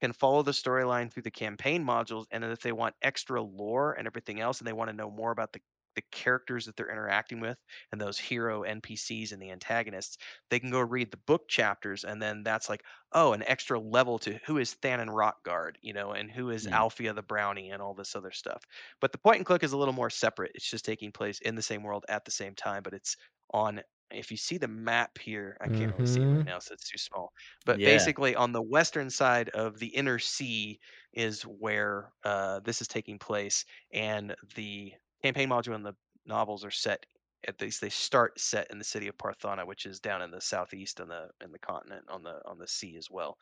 can follow the storyline through the campaign modules and then if they want extra lore and everything else and they want to know more about the the characters that they're interacting with and those hero npcs and the antagonists they can go read the book chapters and then that's like oh an extra level to who is thanon rockguard you know and who is Mm. alfia the brownie and all this other stuff but the point and click is a little more separate it's just taking place in the same world at the same time but it's on if you see the map here i can't really see it right now so it's too small but Yeah. basically on the western side of the inner sea is where uh, this is taking place and the campaign module and the novels are set at least they start set in the city of parthana which is down in the southeast on the in the continent on the on the sea as well.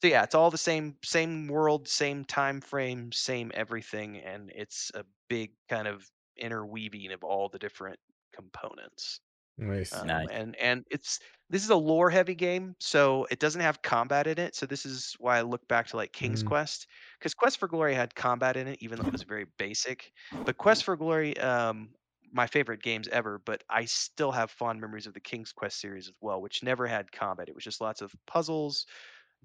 So yeah it's all the same same world same time frame same everything and it's a big kind of interweaving of all the different components Nice. um, Nice. and and it's this is a lore heavy game so it doesn't have combat in it so this is why i look back to like king's Mm. quest because quest for glory had combat in it even though it was very basic but quest for glory um my favorite games ever but i still have fond memories of the king's quest series as well which never had combat it was just lots of puzzles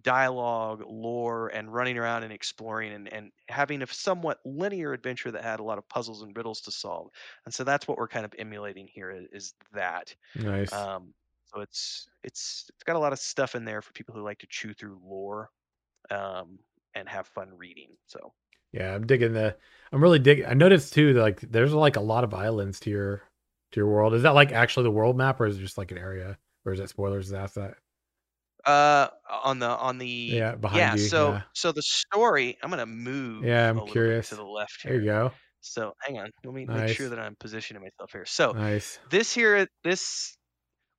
dialogue lore and running around and exploring and, and having a somewhat linear adventure that had a lot of puzzles and riddles to solve and so that's what we're kind of emulating here is that Nice. um, so it's it's it's got a lot of stuff in there for people who like to chew through lore um, and have fun reading. So Yeah, I'm digging the. I'm really digging. I noticed too, that, like there's like a lot of islands to your to your world. Is that like actually the world map, or is it just like an area, or is that spoilers? Is that that? Uh, on the on the Yeah, behind yeah. you, So yeah. so the story. I'm gonna move. Yeah, I'm curious. to the left Here. There you go. So hang on. Let me make sure that I'm positioning myself here. So Nice. this here, this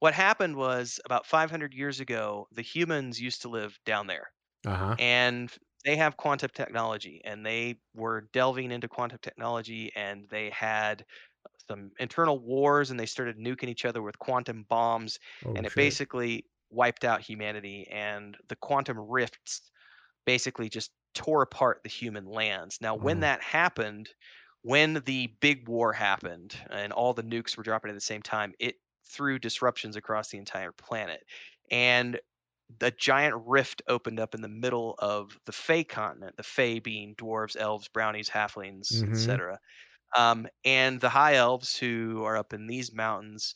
what happened was about 500 years ago. The humans used to live down there. Uh huh. and they have quantum technology and they were delving into quantum technology and they had some internal wars and they started nuking each other with quantum bombs Oh and it shit. basically wiped out humanity and the quantum rifts basically just tore apart the human lands now when Wow. that happened when the big war happened and all the nukes were dropping at the same time it threw disruptions across the entire planet and the giant rift opened up in the middle of the Fey continent, the Fey being dwarves, elves, brownies, halflings, Mhm. etc. Um, and the high elves who are up in these mountains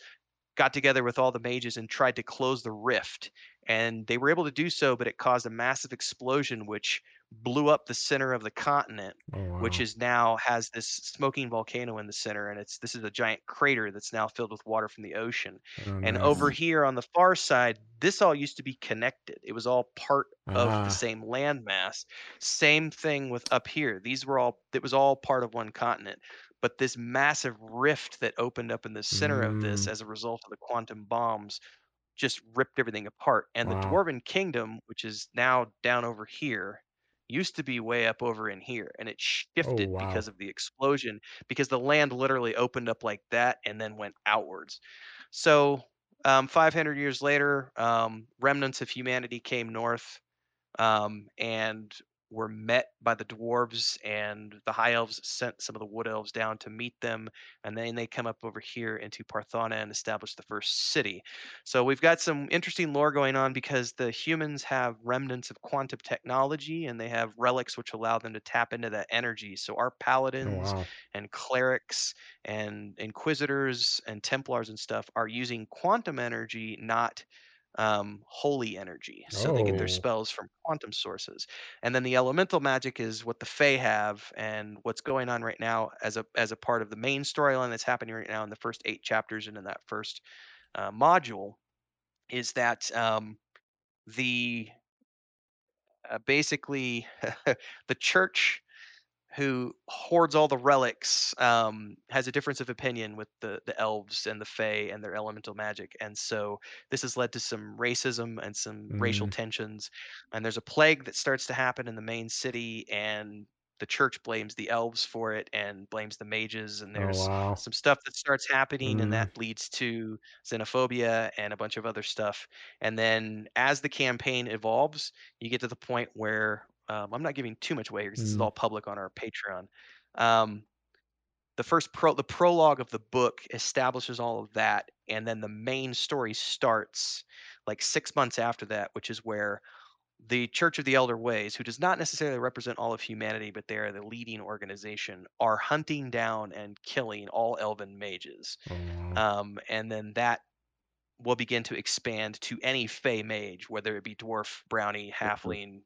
got together with all the mages and tried to close the rift. And they were able to do so, but it caused a massive explosion which blew up the center of the continent Oh wow. which is now has this smoking volcano in the center and it's this is a giant crater that's now filled with water from the ocean Oh, and nice. over here on the far side this all used to be connected it was all part of Ah. the same landmass same thing with up here these were all it was all part of one continent but this massive rift that opened up in the center of this Mm. as a result of the quantum bombs just ripped everything apart and the dwarven kingdom which is now down over here used to be way up over in here and it Oh shifted wow. because of the explosion because the land literally opened up like that and then went outwards so um, 500 years later um, remnants of humanity came north um, and were met by the dwarves and the high elves sent some of the wood elves down to meet them and then they come up over here into parthana and establish the first city so we've got some interesting lore going on because the humans have remnants of quantum technology and they have relics which allow them to tap into that energy so our Oh paladins wow. and clerics and inquisitors and templars and stuff are using quantum energy not um, holy energy so they get their Oh. spells from quantum sources and then the elemental magic is what the Fae have, and what's going on right now as a as a part of the main storyline that's happening right now in the first eight chapters and in that first uh, module is that um, the uh, basically the church who hoards all the relics um, has a difference of opinion with the the elves and the fae and their elemental magic and so this has led to some racism and some racial Mm. tensions and there's a plague that starts to happen in the main city and the church blames the elves for it and blames the mages and Oh there's wow. some stuff that starts happening and Mm. that leads to xenophobia and a bunch of other stuff and then as the campaign evolves you get to the point where um, I'm not giving too much away because this is Mm. all public on our Patreon. Um, the first pro, the prologue of the book establishes all of that, and then the main story starts like six months after that, which is where the Church of the Elder Ways, who does not necessarily represent all of humanity, but they are the leading organization, are hunting down and killing all elven mages. Wow. Um, and then that will begin to expand to any Fey mage, whether it be dwarf, brownie, halfling,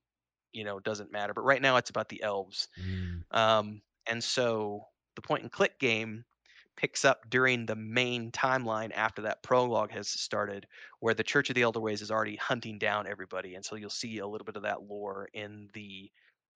you know, doesn't matter. But right now it's about the elves. Mm. Um, and so the point and click game picks up during the main timeline after that prologue has started, where the Church of the Elder Ways is already hunting down everybody. And so you'll see a little bit of that lore in the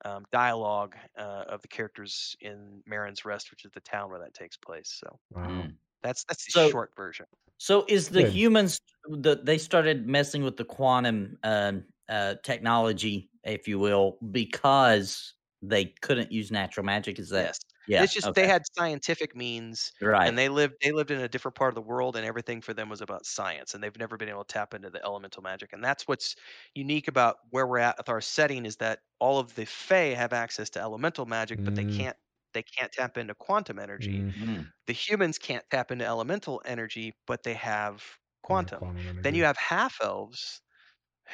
um, dialogue uh, of the characters in Marin's Rest, which is the town where that takes place. So Wow. Mm. that's that's the So- short version. So is the Good. humans the they started messing with the quantum um, uh, technology, if you will, because they couldn't use natural magic? Is that yes. yeah? It's just okay. they had scientific means right. and they lived they lived in a different part of the world and everything for them was about science and they've never been able to tap into the elemental magic and that's what's unique about where we're at with our setting is that all of the fae have access to elemental magic but they Mm. can't they can't tap into quantum energy Mm. Mm. the humans can't tap into elemental energy but they have quantum quantum then you have half elves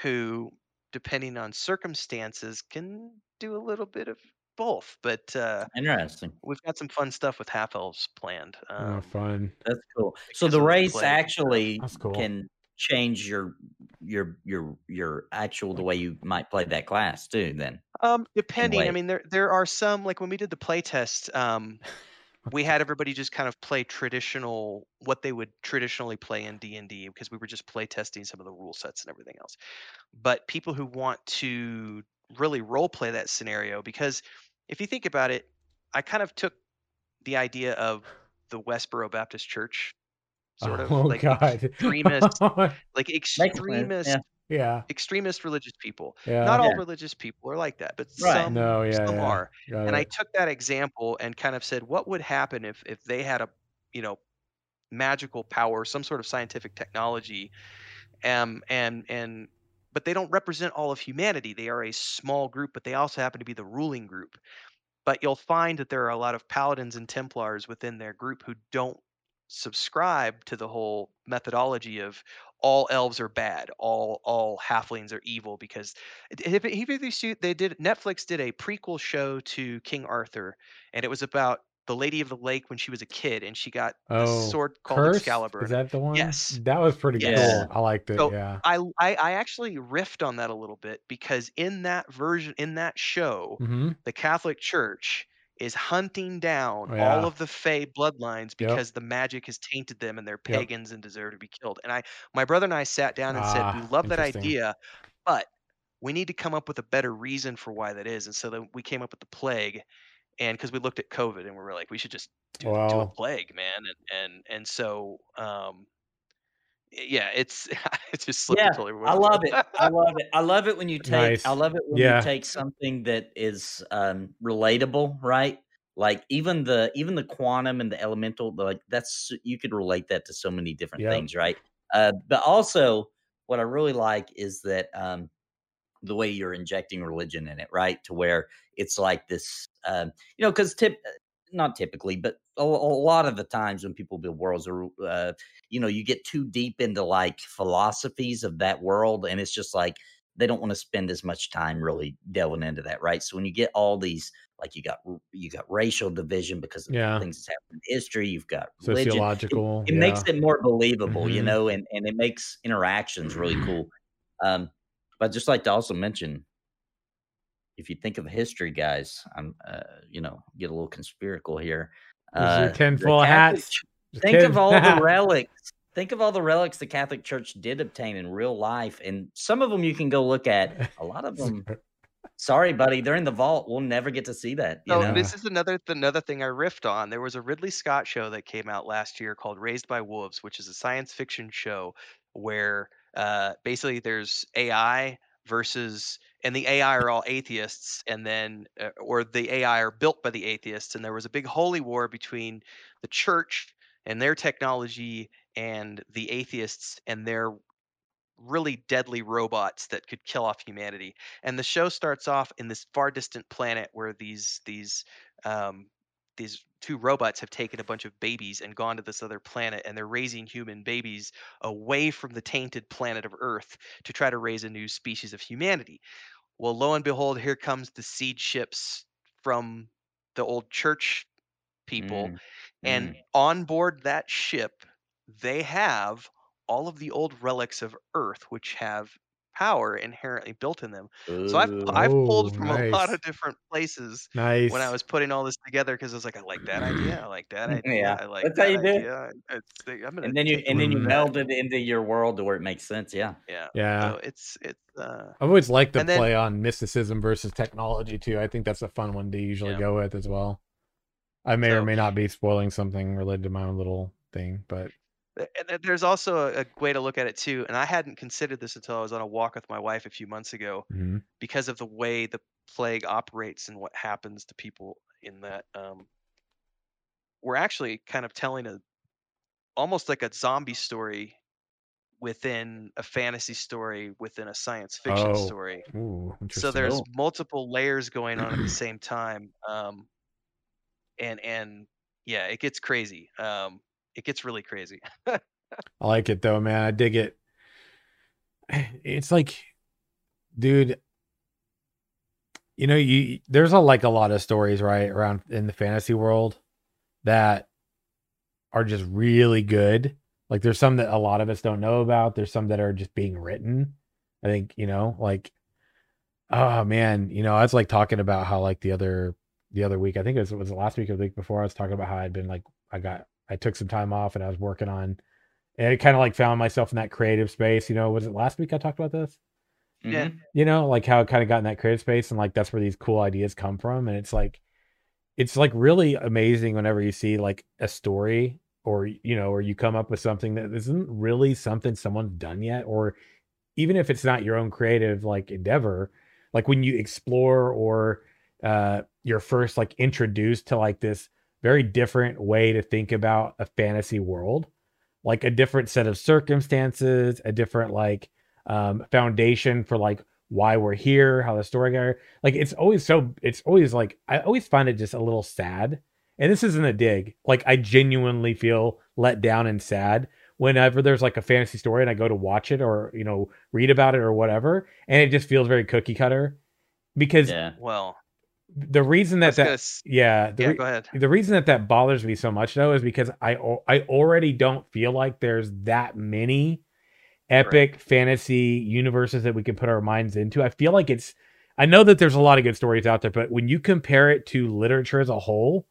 who depending on circumstances can do a little bit of both but uh Interesting. we've got some fun stuff with half elves planned Oh, um, fun. That's cool. So the race plague actually cool. can change your your your your actual the way you might play that class too. Then Um, depending. I mean, there there are some like when we did the play test, um, we had everybody just kind of play traditional what they would traditionally play in D and D because we were just play testing some of the rule sets and everything else. But people who want to really role play that scenario, because if you think about it, I kind of took the idea of the Westboro Baptist Church, sort oh, of oh like god. extremist, like extremist, yeah. Yeah. extremist religious people. Yeah. Not all Yeah. religious people are like that, but Right. some no, yeah. some yeah. are. Got And I took that example and kind of said, what would happen if if they had a you know magical power, some sort of scientific technology, um, and and but they don't represent all of humanity. They are a small group, but they also happen to be the ruling group. But you'll find that there are a lot of paladins and templars within their group who don't subscribe to the whole methodology of all elves are bad, all all halflings are evil because if even if you see they did Netflix did a prequel show to King Arthur and it was about the Lady of the Lake when she was a kid and she got Oh, sword called Cursed? Excalibur. Is that the one? Yes. That was pretty Yes. cool. I liked it. So, yeah. I, I I actually riffed on that a little bit because in that version in that show hmm the Catholic Church is hunting down Yeah. all of the Fey bloodlines Yep. because the magic has tainted them and they're Yep. pagans and deserve to be killed. And I, my brother and I sat down and said, Ah, "We love that interesting. idea, but we need to come up with a better reason for why that is." And so then we came up with the plague, and because we looked at COVID and we were like, "We should just do, do a plague, man." And and and so, um, yeah, it's it's just slipped Yeah, totally I love it. I love it. I love it when you take. I love it when Yeah. you take something that is um, relatable, right? Like even the even the quantum and the elemental, like that's you could relate that to so many different Yep. things, right? Uh, but also, what I really like is that um, the way you're injecting religion in it, right? To where it's like this, um, you know, because tip, not typically, but a, a lot of the times when people build worlds, are, uh, you know, you get too deep into like philosophies of that world, and it's just like they don't want to spend as much time really delving into that, right? So when you get all these, like you got you got racial division because of Yeah. things that's happened in history, you've got religion, it- Sociological. it yeah. makes it more believable, you Mhm. know, and and it makes interactions really cool. Um, but I'd just like to also mention, if you think of history, guys, I'm, uh, you know, get a little conspiracal here. Here's your 10 full hats. Ch- Think of all the relics. Think of all the relics the Catholic Church did obtain in real life, and some of them you can go look at. A lot of them, sorry, buddy, they're in the vault. We'll never get to see that. You So know? this is another another thing I riffed on. There was a Ridley Scott show that came out last year called Raised by Wolves, which is a science fiction show where uh, basically there's AI versus and the AI are all atheists, and then uh, or the AI are built by the atheists, and there was a big holy war between the church and their technology and the atheists and their really deadly robots that could kill off humanity. And the show starts off in this far distant planet where these these um, these two robots have taken a bunch of babies and gone to this other planet, and they're raising human babies away from the tainted planet of Earth to try to raise a new species of humanity. Well, lo and behold, here comes the seed ships from the old church people Mm, and mm. on board that ship they have all of the old relics of earth which have power inherently built in them so i've i've pulled Oh, from a lot of different places Nice. when i was putting all this together because i was like i like that idea i like that idea Yeah, i like that's that how you do it. idea it's, i'm gonna and then you and then you meld it into your world to where it makes sense. Yeah. yeah yeah. so it's it's uh I've always liked the then- play on mysticism versus technology too. I think that's a fun one to usually Yeah. go with as well. I may or may not be spoiling something related to my own little thing, but and there's also a, way to look at it too and i hadn't considered this until i was on a walk with my wife a few months ago mhm. because of the way the plague operates and what happens to people in that um, we're actually kind of telling a almost like a zombie story within a fantasy story within a science fiction Oh, story. ooh, so there's multiple layers going on at the same time um, and and yeah it gets crazy um, it gets really crazy I like it though, man. I dig it. It's like, dude, you know, you there's a like a lot of stories right around in the fantasy world that are just really good. Like there's some that a lot of us don't know about. There's some that are just being written. I think, you know, like Oh man, you know, I was like talking about how like the other the other week, I think it was, it was last week or the week before, I was talking about how I'd been like I got I took some time off and I was working on and I kind of like found myself in that creative space. You know, was it last week I talked about this? Yeah. Mhm. You know, like how I kind of got in that creative space and like that's where these cool ideas come from. And it's like it's like really amazing whenever you see like a story or you know, or you come up with something that isn't really something someone's done yet, or even if it's not your own creative like endeavor, like when you explore or uh you're first like introduced to like this very different way to think about a fantasy world. Like a different set of circumstances a different like um foundation for like why we're here how the story got like it's always so it's always like i always find it just a little sad. And this isn't a dig. Like i genuinely feel let down and sad whenever there's like a fantasy story and i go to watch it or you know read about it or whatever and it just feels very cookie cutter because Yeah. Well, the reason that that s- yeah the yeah, re- go ahead. the reason that that bothers me so much though is because I I already don't feel like there's that many epic fantasy universes that we can put our minds into. I feel like it's I know that there's a lot of good stories out there, but when you compare it to literature as a whole,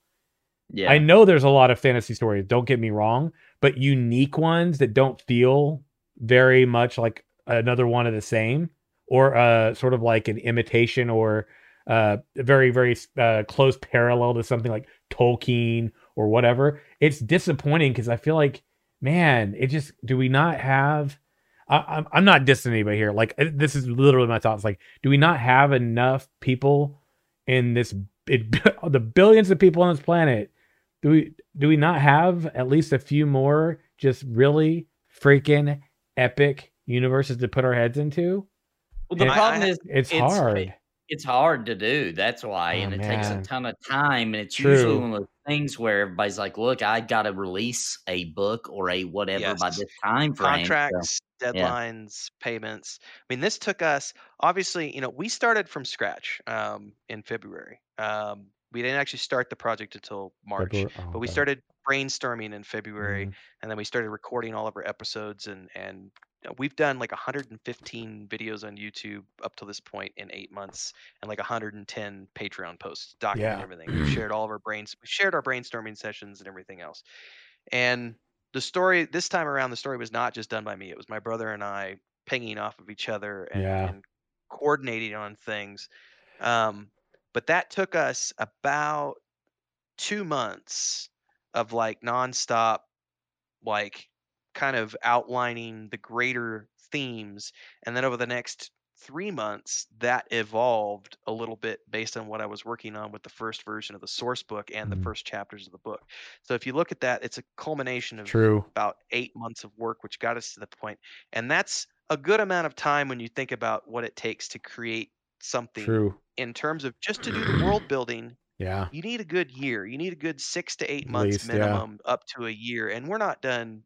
Yeah. I know there's a lot of fantasy stories, don't get me wrong, but unique ones that don't feel very much like another one of the same or uh sort of like an imitation or uh very very uh close parallel to something like Tolkien or whatever. It's disappointing because I feel like man, it just do we not have I, I'm I'm not dissing anybody here. Like uh, this is literally my thoughts. Like, do we not have enough people in this it, the billions of people on this planet? Do we do we not have at least a few more just really freaking epic universes to put our heads into? well, the I- I problem ha- is It's, It's- hard. It's hard to do. That's why, Oh, and it takes a ton of time. And it's usually one of those things where everybody's like, "Look, I got to release a book or a whatever by Yes. this time frame." So, contracts, deadlines, payments. I mean, this took us obviously. You know, we started from scratch um, in February. Um, we didn't actually start the project until March, oh, but we started brainstorming in February, Mhm. and then we started recording all of our episodes. And and you know, we've done like 115 videos on YouTube up to this point in eight months, and like 110 Patreon posts documenting Yeah. everything. We've shared all of our brains. We shared our brainstorming sessions and everything else. And the story this time around, the story was not just done by me. It was my brother and I pinging off of each other and, Yeah. and coordinating on things. Um, but that took us about two months of like nonstop, like kind of outlining the greater themes. And then over the next three months, that evolved a little bit based on what I was working on with the first version of the source book and Mhm. the first chapters of the book. So if you look at that, it's a culmination of True. about eight months of work, which got us to the point. And that's a good amount of time when you think about what it takes to create something True. in terms of just to do the world building. Yeah. You need a good year. You need a good six to eight months least, yeah. minimum, up to a year. And we're not done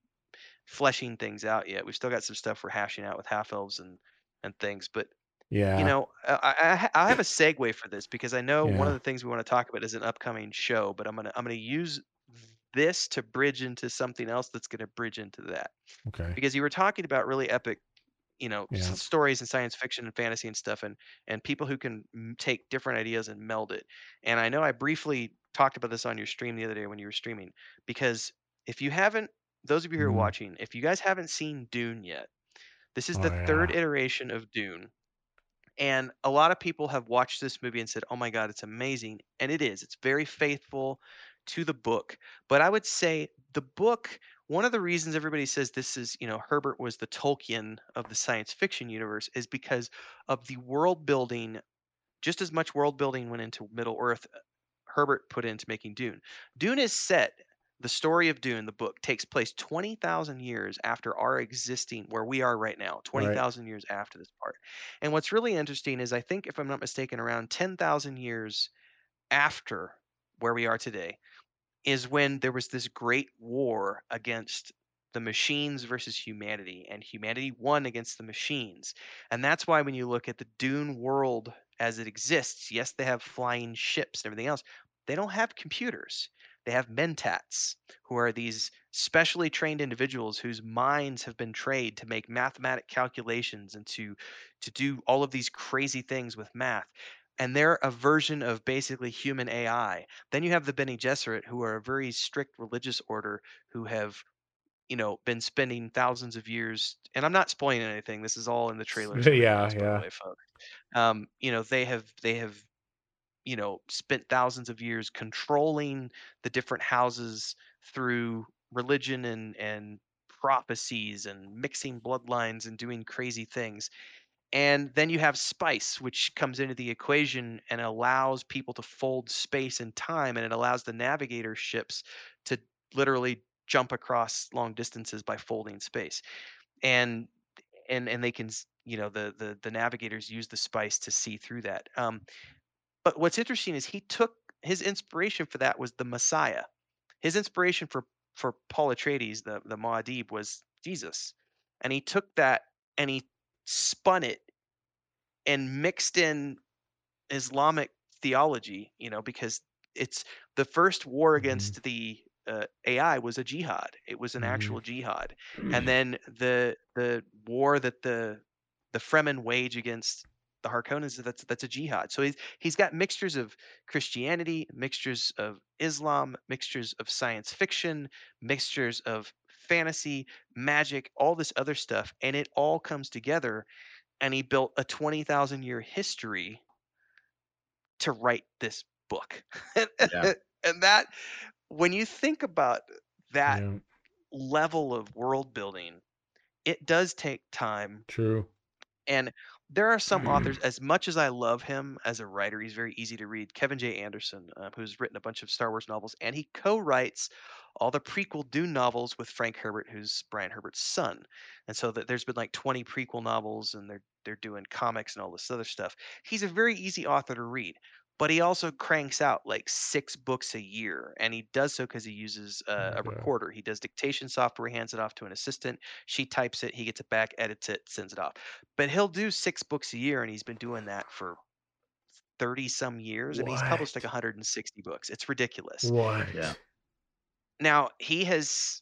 fleshing things out yet. We've still got some stuff we're hashing out with half elves and and things. But Yeah. you know, I, I, I have a segue for this because I know one of the things we want to talk about is an upcoming show. But I'm gonna I'm gonna use this to bridge into something else that's gonna bridge into that okay. because you were talking about really epic you know Yeah. stories and science fiction and fantasy and stuff and and people who can m- take different ideas and meld it and i know i briefly talked about this on your stream the other day when you were streaming because if you haven't those of you who are Mhm. watching if you guys haven't seen dune yet this is Oh, the third iteration of dune and a lot of people have watched this movie and said oh my god it's amazing and it is. It's very faithful to the book but i would say the book one of the reasons everybody says this is you know herbert was the tolkien of the science fiction universe is because of the world building just as much world building went into middle earth herbert put into making dune. Dune is set the story of dune the book takes place 20000 years after our existing where we are right now 20000 years after this part. And what's really interesting is i think if i'm not mistaken around 10000 years after where we are today is when there was this great war against the machines versus humanity and humanity won against the machines. And that's why when you look at the dune world as it exists yes they have flying ships and everything else they don't have computers they have mentats, who are these specially trained individuals whose minds have been trained to make mathematic calculations and to to do all of these crazy things with math. And they're a version of basically human AI. Then you have the Bene Gesserit, who are a very strict religious order who have you know, been spending thousands of years, and I'm not spoiling anything. This is all in the trailer Yeah, everything else, by the yeah. way, folks. Um, you know, they have they have you know spent thousands of years controlling the different houses through religion and and prophecies and mixing bloodlines and doing crazy things. And then you have spice, which comes into the equation and allows people to fold space and time, and it allows the navigator ships to literally jump across long distances by folding space. And and and they can, you know, the the the navigators use the spice to see through that. Um, but what's interesting is he took his inspiration for that was the Messiah. His inspiration for for Paul Atreides, the the Muad'Dib, was Jesus, and he took that and he spun it and mixed in Islamic theology, you know, because it's the first war Mhm. against the uh, AI was a jihad. It was an Mhm. actual jihad, and then the the war that the the Fremen wage against the Harkonnens that's that's a jihad. So he's he's got mixtures of Christianity, mixtures of Islam, mixtures of science fiction, mixtures of fantasy, magic, all this other stuff, and it all comes together. And he built a twenty thousand year history to write this book. Yeah. and that when you think about that Yeah, level of world building, it does take time. true. And there are some authors, as much as I love him as a writer, he's very easy to read. Kevin J. Anderson, uh, who's written a bunch of Star Wars novels, and he co writes all the prequel Dune novels with Frank Herbert, who's Brian Herbert's son. And so that there's been like 20 prequel novels, and they're they're doing comics and all this other stuff. He's a very easy author to read, but he also cranks out like six books a year, and he does so because he uses uh, a Okay. recorder. He does dictation software, he hands it off to an assistant. She types it, he gets it back, edits it, sends it off. But he'll do six books a year, and he's been doing that for 30 some years, and he's published like 160 books. It's ridiculous. What? Yeah. Now, he has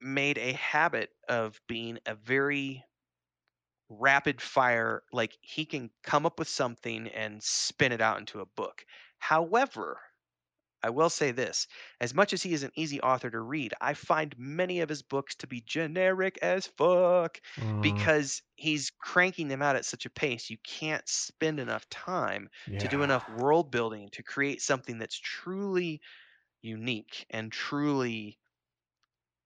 made a habit of being a very rapid fire, like he can come up with something and spin it out into a book. However, I will say this as much as he is an easy author to read, I find many of his books to be generic as fuck Uh, because he's cranking them out at such a pace. You can't spend enough time to do enough world building to create something that's truly unique and truly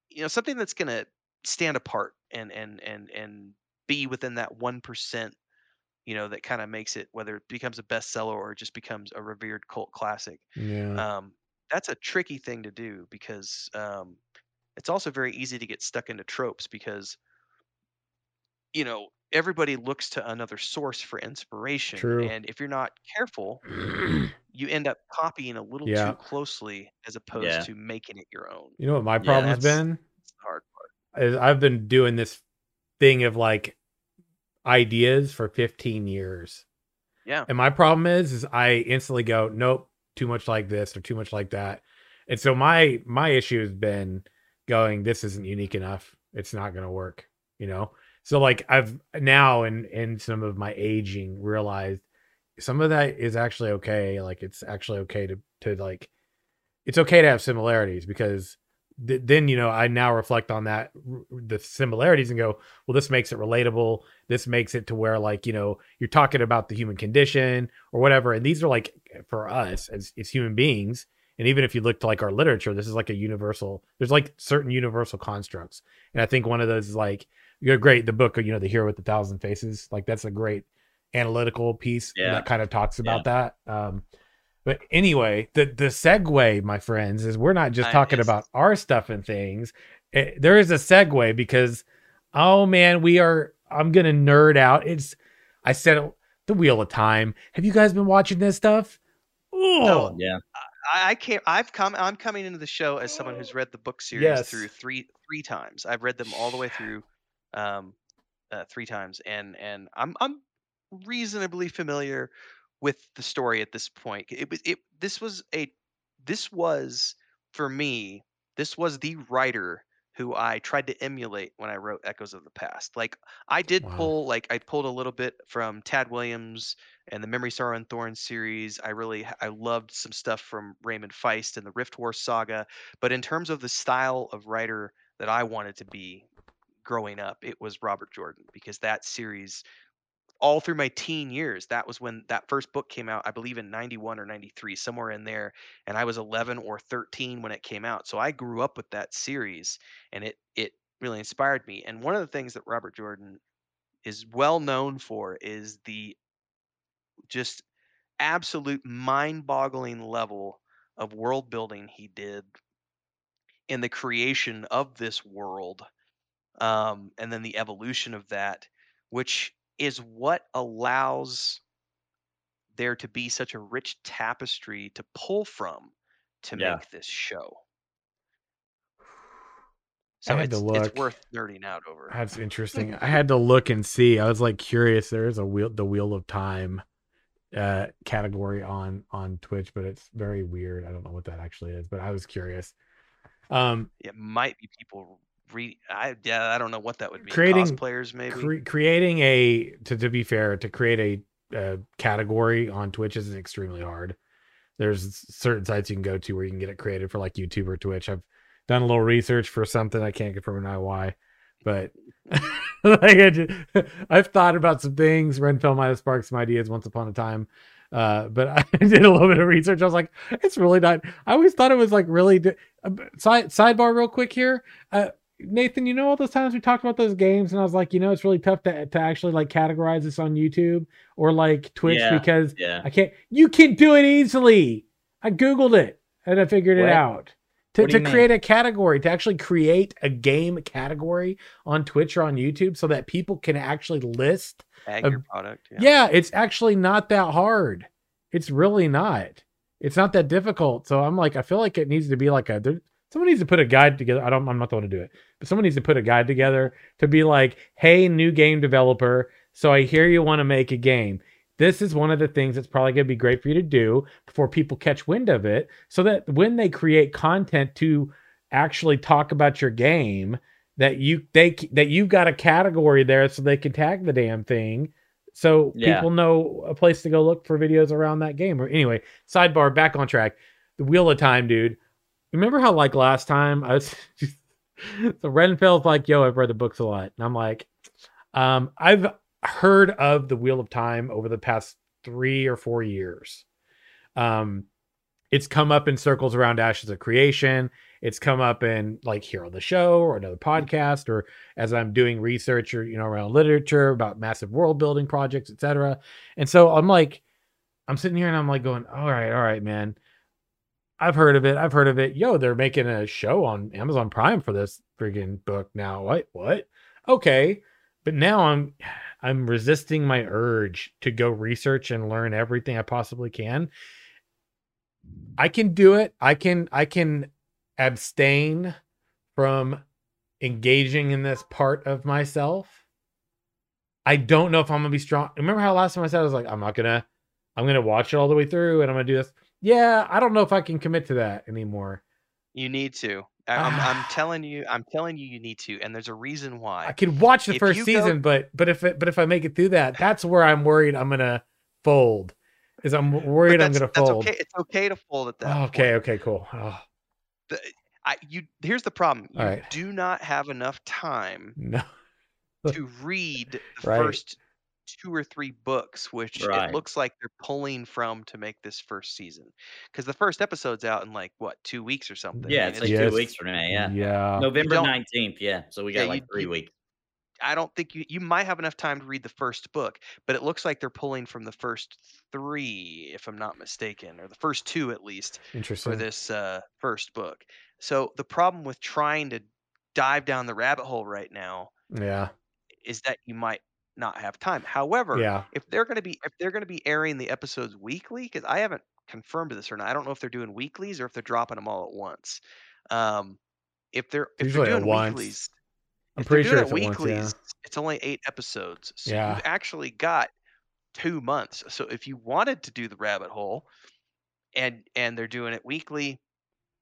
you know something that's going to stand apart and and and and be within that 1% you know that kind of makes it whether it becomes a bestseller or it just becomes a revered cult classic Yeah. um, that's a tricky thing to do because um, it's also very easy to get stuck into tropes because you know everybody looks to another source for inspiration True. and if you're not careful you end up copying a little Yeah. too closely as opposed Yeah. to making it your own You know what my Yeah, problem has that's- been? It's the hard part Is I've been doing this thing of like ideas for 15 years. yeah And my problem is, is I instantly go, nope, too much like this or too much like that. And so my my issue has been going, this isn't unique enough. It's not going to work, you know. So like I've now in in some of my aging realized some of that is actually okay. Like it's actually okay to to like it's okay to have similarities because th- then you know I now reflect on that r- the similarities and go, well, this makes it relatable. This makes it to where like you know you're talking about the human condition or whatever, and these are like for us as as human beings. And even if you look to like our literature, this is like a universal. There's like certain universal constructs, and I think one of those is like you're great. The book, you know, the hero with the thousand faces, like that's a great analytical piece Yeah. that kind of talks about that. Um, but anyway, the the segue, my friends, is we're not just Uh, talking about our stuff and things. Eh, there is a segue because, oh man, we are. I'm gonna nerd out. It's. I said it, the Wheel of Time. Have you guys been watching this stuff? Oh, Yeah. I, I can't. I've come. I'm coming into the show as someone who's read the book series Yes. through three three times. I've read them all the way through, um, uh, three times, and and I'm I'm reasonably familiar with the story at this point. It was it. This was a this was for me, this was the writer who I tried to emulate when I wrote Echoes of the Past. Like I did Wow. pull like I pulled a little bit from Tad Williams and the Memory Sorrow and Thorn series. I really I loved some stuff from Raymond Feist and the Rift Wars saga, but in terms of the style of writer that I wanted to be growing up, it was Robert Jordan because that series all through my teen years that was when that first book came out i believe in 91 or 93 somewhere in there and i was 11 or 13 when it came out so i grew up with that series and it it really inspired me and one of the things that robert jordan is well known for is the just absolute mind-boggling level of world building he did in the creation of this world um, and then the evolution of that which is what allows there to be such a rich tapestry to pull from to Yeah. make this show. I So had to it's look. it's worth nerding out over. That's interesting. I had to look and see. I was like curious. There is a wheel, the Wheel of Time uh category on on Twitch, but it's very weird. I don't know what that actually is, but I was curious. Um, It might be people re I yeah, I don't know what that would be. Creating- players maybe. cre- creating a to to be fair, to create a, uh category on Twitch is extremely hard. There's certain sites you can go to where you can get it created for like YouTube or Twitch. I've done a little research for something I can't confirm now why, but like I just, I've thought about some things. Renfell might have sparked some ideas once upon a time. Uh, but I did a little bit of research. I was like, it's really not. I always thought it was like really. Di- uh, side sidebar, real quick here. Uh, Nathan, you know all those times we talked about those games, and I was like, you know, it's really tough to to actually like categorize this on YouTube or like Twitch Yeah. because Yeah. I can't. You can do it easily. I googled it and I figured it out. To, to create a category, to actually create a game category on Twitch or on YouTube so that people can actually list. Tag um, your product. Yeah. Yeah, it's actually not that hard. It's really not. It's not that difficult. So I'm like, I feel like it needs to be like a. There, someone needs to put a guide together. I don't. I'm not the one to do it, but someone needs to put a guide together to be like, hey, new game developer. So I hear you want to make a game. This is one of the things that's probably going to be great for you to do before people catch wind of it, so that when they create content to actually talk about your game, that you they that you've got a category there so they can tag the damn thing so Yeah. people know a place to go look for videos around that game. Or anyway, sidebar, back on track. The Wheel of Time, dude. Remember how like last time I was just so Renfield's like, yo, I've read the books a lot. And I'm like, um, I've heard of the Wheel of Time over the past three or four years. Um, it's come up in circles around Ashes of Creation. It's come up in like here on the show or another podcast, or as I'm doing research or you know around literature about massive world building projects, etc. And so I'm like, I'm sitting here and I'm like going, all right, all right, man. I've heard of it. I've heard of it. Yo, they're making a show on Amazon Prime for this friggin' book now. What? What? Okay. But now I'm I'm resisting my urge to go research and learn everything I possibly can. I can do it. I can I can abstain from engaging in this part of myself. I don't know if I'm gonna be strong. Remember how last time I said I was like, I'm not gonna, I'm gonna watch it all the way through and I'm gonna do this. Yeah, I don't know if I can commit to that anymore. You need to. I'm, I'm ah. telling you, I'm telling you, you need to, and there's a reason why. I could watch the If first you go- season, but but if it, but if I make it through that, that's where I'm worried I'm gonna fold. Is I'm worried I'm gonna fold. okay. It's okay to fold at that. okay, okay, cool. Oh, I, you here's the problem. You right. do not have enough time no. to read the Right. first two or three books, which Right. it looks like they're pulling from to make this first season. Because the first episode's out in like what two weeks or something. Yeah, I it's mean, like Yes. two weeks from now. Yeah. Yeah. November don't- 19th. Yeah. So we got Yeah, like three you- weeks. I don't think you you might have enough time to read the first book, but it looks like they're pulling from the first three, if I'm not mistaken, or the first two at least Interesting. for this uh, first book. So the problem with trying to dive down the rabbit hole right now Yeah. is that you might not have time. However, Yeah. if they're going to be if they're going to be airing the episodes weekly because i haven't confirmed this or not i don't know if they're doing weeklies or if they're dropping them all at once um if they're if Usually they're doing weeklies I'm pretty sure it's it at once, yeah. weeklies it's only eight episodes so Yeah. you've actually got two months so if you wanted to do the rabbit hole and and they're doing it weekly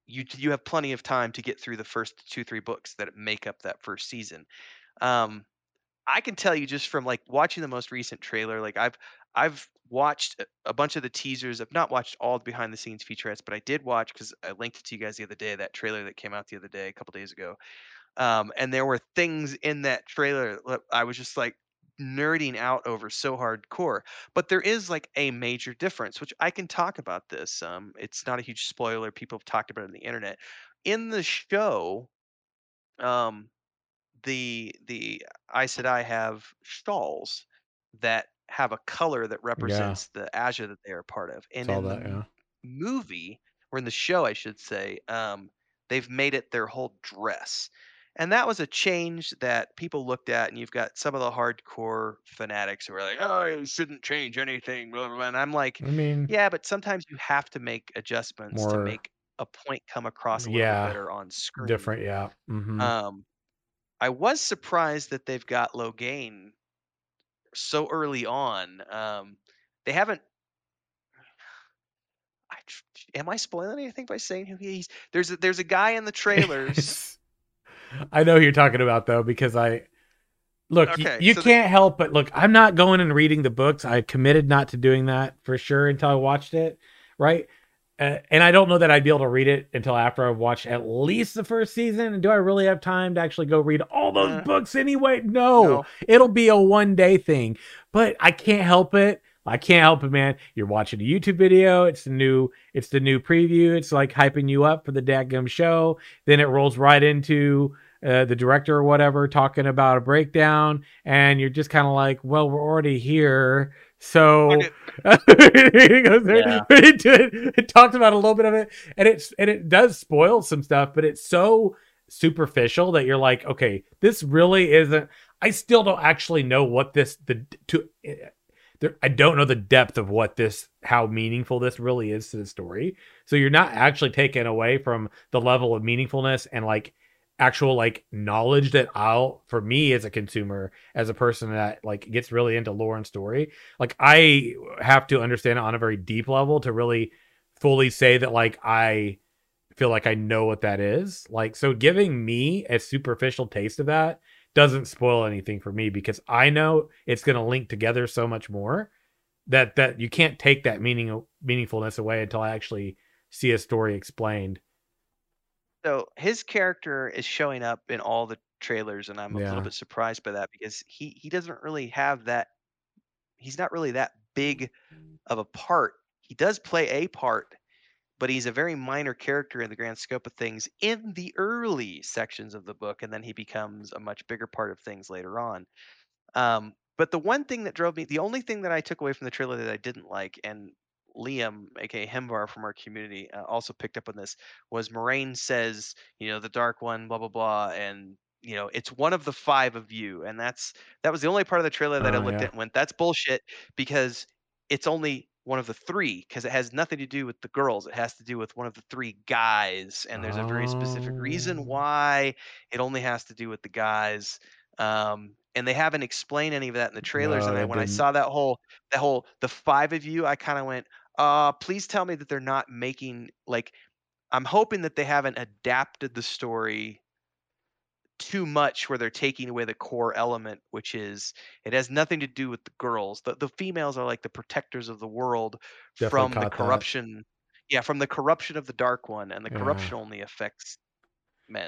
you you have plenty of time to get through the first two three books that make up that first season. Um, I can tell you just from like watching the most recent trailer, like I've I've watched a- bunch of the teasers. I've not watched all the behind the scenes featurettes, but I did watch because I linked it to you guys the other day. That trailer that came out the other day, a couple days ago, um, and there were things in that trailer that I was just like nerding out over so hardcore. But there is like a major difference, which I can talk about this. Um, it's not a huge spoiler. People have talked about it on the internet. In the show, um, the the Aes Sedai have shawls that have a color that represents the Ajah that they are part of. And Saw in the that, m- yeah. movie, or in the show, I should say, um, they've made it their whole dress. And that was a change that people looked at, and you've got some of the hardcore fanatics who are like, "Oh, you shouldn't change anything." Blah, blah, blah. And I'm like, I mean, "Yeah, but sometimes you have to make adjustments to More- make a point come across a little Yeah, bit better on screen." different, yeah. hmm Um, I was surprised that they've got Logain so early on. Um, they haven't. I, am I spoiling anything by saying who he's? There's a, there's a guy in the trailers. I know who you're talking about though, because I look. Okay, you so can't help but look. I'm not going and reading the books. I committed not to doing that for sure until I watched it. Right. Uh, and I don't know that I'd be able to read it until after I've watched at least the first season. And do I really have time to actually go read all those Uh, books anyway? No, no. it'll be a one day thing. But I can't help it. I can't help it, man. You're watching a YouTube video. It's the new. It's the new preview. It's like hyping you up for the dadgum show. Then it rolls right into uh, the director or whatever talking about a breakdown, and you're just kind of like, "Well, we're already here." So Okay. it goes there Yeah. into it. It talks about a little bit of it, and it's and it does spoil some stuff, but it's so superficial that you're like, okay, this really isn't. I still don't actually know what this the to. Eh, there, I don't know the depth of what this, how meaningful this really is to the story. So you're not actually taken away from the level of meaningfulness and like actual like knowledge that I'll for me as a consumer, as a person that like gets really into lore and story, like I have to understand it on a very deep level to really fully say that like I feel like I know what that is. Like so giving me a superficial taste of that doesn't spoil anything for me because I know it's going to link together so much more that that you can't take that meaning meaningfulness away until I actually see a story explained. So his character is showing up in all the trailers, and I'm a Yeah. little bit surprised by that because he he doesn't really have that. He's not really that big of a part. He does play a part, but he's a very minor character in the grand scope of things in the early sections of the book, and then he becomes a much bigger part of things later on. Um, but the one thing that drove me, the only thing that I took away from the trailer that I didn't like, and Liam, aka Hemvar from our community, uh, also picked up on this, was Moiraine says, you know, the Dark One, blah blah blah, and you know, it's one of the five of you, and that's that was the only part of the trailer that I Oh, looked yeah. at and went, that's bullshit, because it's only one of the three, because it has nothing to do with the girls, it has to do with one of the three guys, and there's a very specific reason Oh. why it only has to do with the guys. Um, and they haven't explained any of that in the trailers. No, and they I, when I didn't. saw that whole that whole the five of you, I kind of went, uh, please tell me that they're not making like I'm hoping that they haven't adapted the story too much where they're taking away the core element, which is it has nothing to do with the girls. The the females are like the protectors of the world Definitely from the caught that. corruption. Yeah, from the corruption of the dark one, and the Yeah. corruption only affects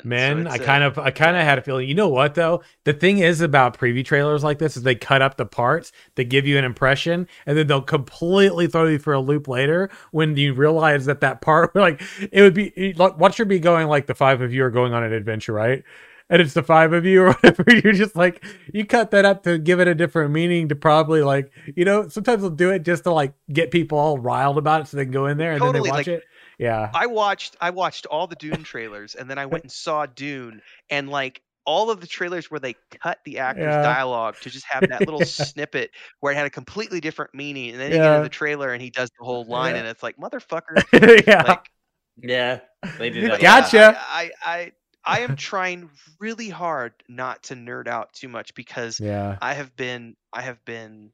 men. So I it's a- kind of, I kind of had a feeling. You know what though? The thing is about preview trailers like this is they cut up the parts that give you an impression, and then they'll completely throw you for a loop later when you realize that that part, like, it would be. like, What should be going like the five of you are going on an adventure, right? And it's the five of you or whatever. You're just like you cut that up to give it a different meaning to probably like you know sometimes they'll do it just to like get people all riled about it so they can go in there and then they watch like, it. Yeah. I watched I watched all the Dune trailers and then I went and saw Dune and like all of the trailers where they cut the actor's Yeah. dialogue to just have that little snippet where it had a completely different meaning and then you get Yeah. in the trailer and he does the whole line Yeah. and it's like motherfucker yeah. like Yeah, they do that. but a yeah, lot. Gotcha. I, I I I am trying really hard not to nerd out too much because yeah. I have been I have been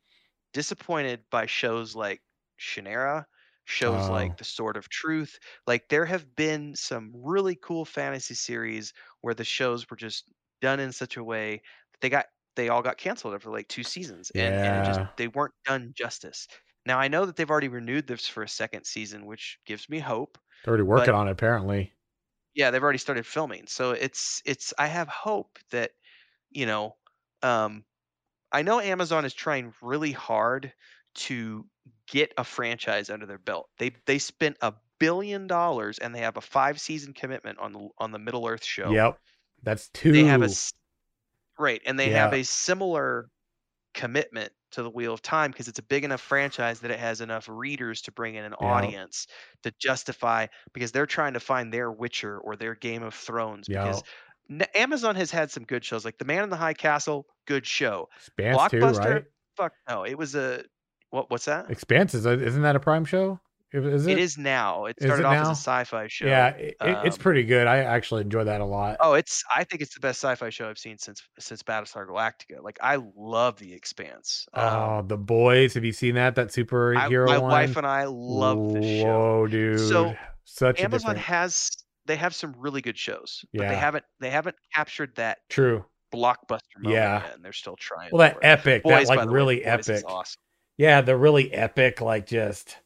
disappointed by shows like Shannara, shows Oh. like The Sword of Truth. Like there have been some really cool fantasy series where the shows were just done in such a way that they got they all got canceled after like two seasons and, and it just they weren't done justice. Now I know that they've already renewed this for a second season, which gives me hope. They're already working on it, apparently. Yeah, they've already started filming. So it's it's I have hope that, you know, um I know Amazon is trying really hard to get a franchise under their belt. They they spent a billion dollars and they have a five season commitment on the on the Middle Earth show. Yep. That's two. They have a right, and they have a similar commitment to the Wheel of Time because it's a big enough franchise that it has enough readers to bring in an Yep. audience to justify because they're trying to find their Witcher or their Game of Thrones because Yep. N- Amazon has had some good shows like The Man in the High Castle, good show. Expanse too, Blockbuster, right? fuck no, it was a what? What's that? Expanse is isn't that a Prime show? Is it? It is now. It started it off now? as a sci-fi show. Yeah, it, it- it's Um, pretty good. I actually enjoy that a lot. Oh, it's. I think it's the best sci-fi show I've seen since since Battlestar Galactica. Like I love The Expanse. Um, oh, the boys. Have you seen that? That I, superhero my one. wife and I love this show. Whoa, dude! So, Such a Amazon different. has they have some really good shows, but Yeah. they haven't they haven't captured that True. blockbuster moment Yeah. yet, and they're still trying. Well, that epic, that Boys, by like way, really epic. awesome. Yeah, the really epic, like just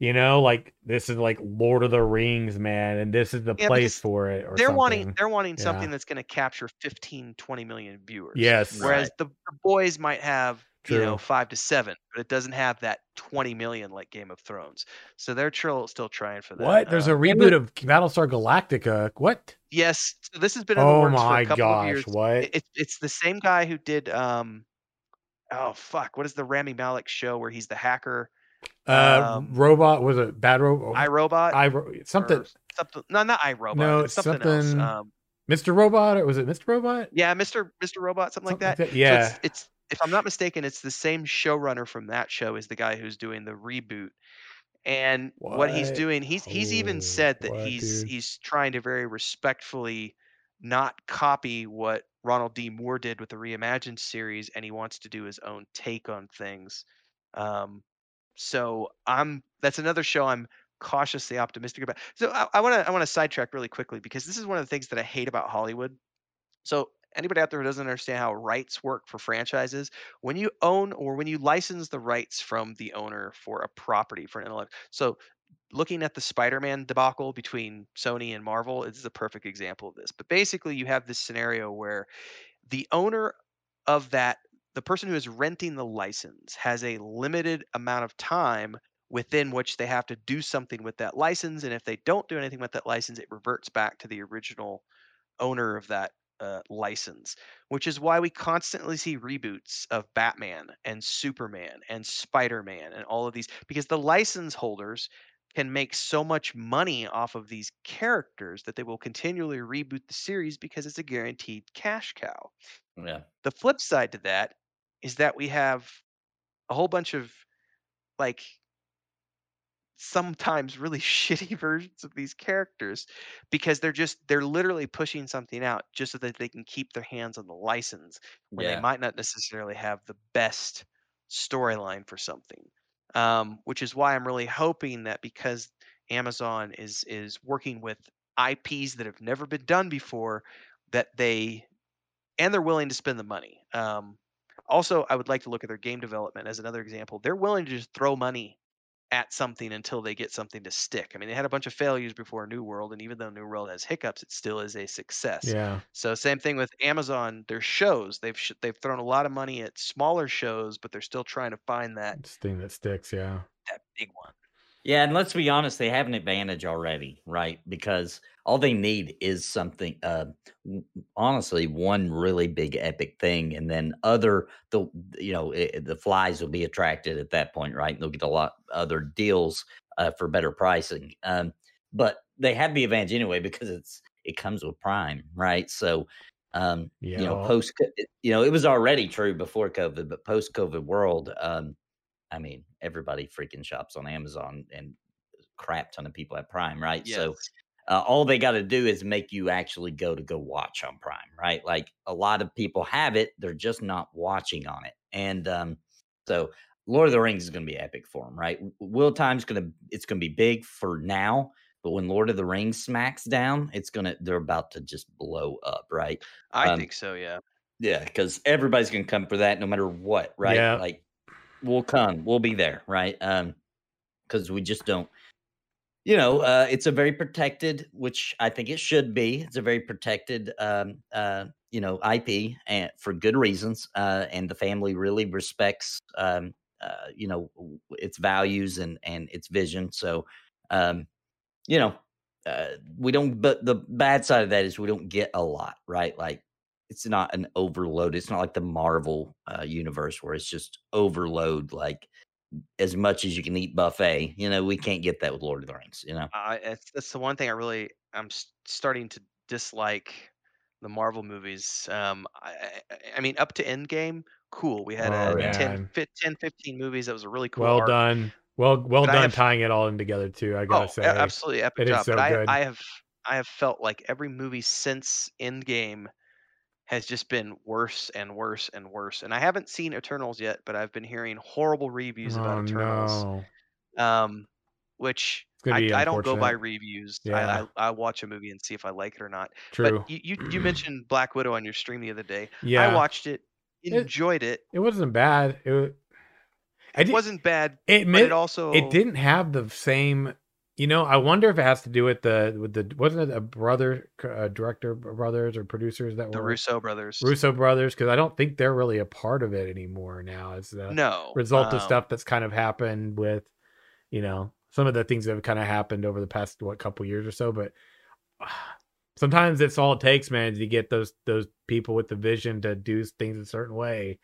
you know, like this is like Lord of the Rings, man, and this is the Yeah, place for it. Or They're wanting something. they're wanting Yeah. something that's going to capture 15, 20 million viewers. Yes. Whereas Right. the, the boys might have you know five to seven, but it doesn't have that twenty million like Game of Thrones. So they're tr- still trying for that. What? There's a Uh, reboot of Battlestar Galactica. What? yes. So this has been in the Oh works for my a couple gosh! of years. What? It- It's it's the same guy who did um oh fuck what is the Rami Malek show where he's the hacker Uh, um, robot was it bad robot? I Robot I Ro- something. something no not I Robot No, it's something, something- else um Mr. Robot or was it Mr. Robot? yeah Mr. Mr. Robot something, like that So Yeah. it's, it's if I'm not mistaken, it's the same showrunner from that show is the guy who's doing the reboot. And what, he's doing, he's he's Oh, even said that what, he's dude? he's trying to very respectfully not copy what Ronald D. Moore did with the reimagined series, and he wants to do his own take on things. Um, so I'm that's another show I'm cautiously optimistic about. So I want to I want to sidetrack really quickly because this is one of the things that I hate about Hollywood. So anybody out there who doesn't understand how rights work for franchises, when you own or when you license the rights from the owner for a property for an intellect, so looking at the Spider-Man debacle between Sony and Marvel, is a perfect example of this. But basically, you have this scenario where the owner of that, the person who is renting the license, has a limited amount of time within which they have to do something with that license, and if they don't do anything with that license, it reverts back to the original owner of that uh, license, which is why we constantly see reboots of Batman and Superman and Spider Man and all of these because the license holders can make so much money off of these characters that they will continually reboot the series because it's a guaranteed cash cow. Yeah. The flip side to that is that we have a whole bunch of like sometimes really shitty versions of these characters because they're just they're literally pushing something out just so that they can keep their hands on the license when Yeah. they might not necessarily have the best storyline for something um, which is why i'm really hoping that because amazon is is working with ips that have never been done before that they and they're willing to spend the money um, also i would like to look at their game development as another example. They're willing to just throw money at something until they get something to stick. I mean, they had a bunch of failures before New World, and even though New World has hiccups, it still is a success. Yeah. So same thing with Amazon. Their shows they've sh- they've thrown a lot of money at smaller shows, but they're still trying to find that It's thing that sticks. Yeah. that big one. Yeah, and let's be honest, they have an advantage already, right? Because all they need is something uh honestly one really big epic thing and then other the you know i the flies will be attracted at that point, right? And they'll get a lot other deals uh, for better pricing. Um but they have the advantage anyway because it's it comes with Prime, right? So um you know post you know it was already true before COVID, but post COVID world um I mean, everybody freaking shops on Amazon and crap ton of people at Prime, right? So uh, all they got to do is make you actually go to go watch on Prime, right? Like a lot of people have it, they're just not watching on it. And um, so Lord of the Rings is going to be epic for them, right? Will Time's going to it's going to be big for now, but when Lord of the Rings smacks down, it's gonna they're about to just blow up, right? I Um, think so. Yeah. Yeah, because everybody's gonna come for that no matter what, right? Yeah. Like we'll come, we'll be there, right? Um, because we just don't you know, uh, it's a very protected, which I think it should be. It's a very protected, um, uh, you know, IP, and for good reasons. Uh, and the family really respects, um, uh, you know, its values and and its vision. So, um, you know, uh, we don't. But the bad side of that is we don't get a lot, right? Like it's not an overload. It's not like the Marvel uh, universe where it's just overload, like as much as you can eat buffet. You know, we can't get that with Lord of the Rings. You know, I it's, that's the one thing I really I'm starting to dislike the Marvel movies. Um, I, I, I mean, up to Endgame, cool. We had Oh, a man. 10, 10, 15 movies. That was a really cool. well arc. done. Well, well But done have- tying it all in together too. I Oh, gotta a- say, absolutely epic it is job. so but I, good. I have I have felt like every movie since Endgame has just been worse and worse and worse. And I haven't seen Eternals yet, but I've been hearing horrible reviews oh about Eternals. no, Um, which I, I don't go by reviews. Yeah. I, I I watch a movie and see if I like it or not. True. But you, you you mentioned Black Widow on your stream the other day. yeah, I watched it, It- enjoyed it. it wasn't bad. It wa- I It wasn't bad, it, but mi- it also it didn't have the same. You know, I wonder if it has to do with the with the wasn't it a brother uh, director brothers or producers that were the were Russo brothers. Russo brothers because I don't think they're really a part of it anymore now. It's the no result of um, stuff that's kind of happened with, you know, some of the things that have kind of happened over the past what couple years or so. But sometimes it's all it takes, man, to get those those people with the vision to do things a certain way,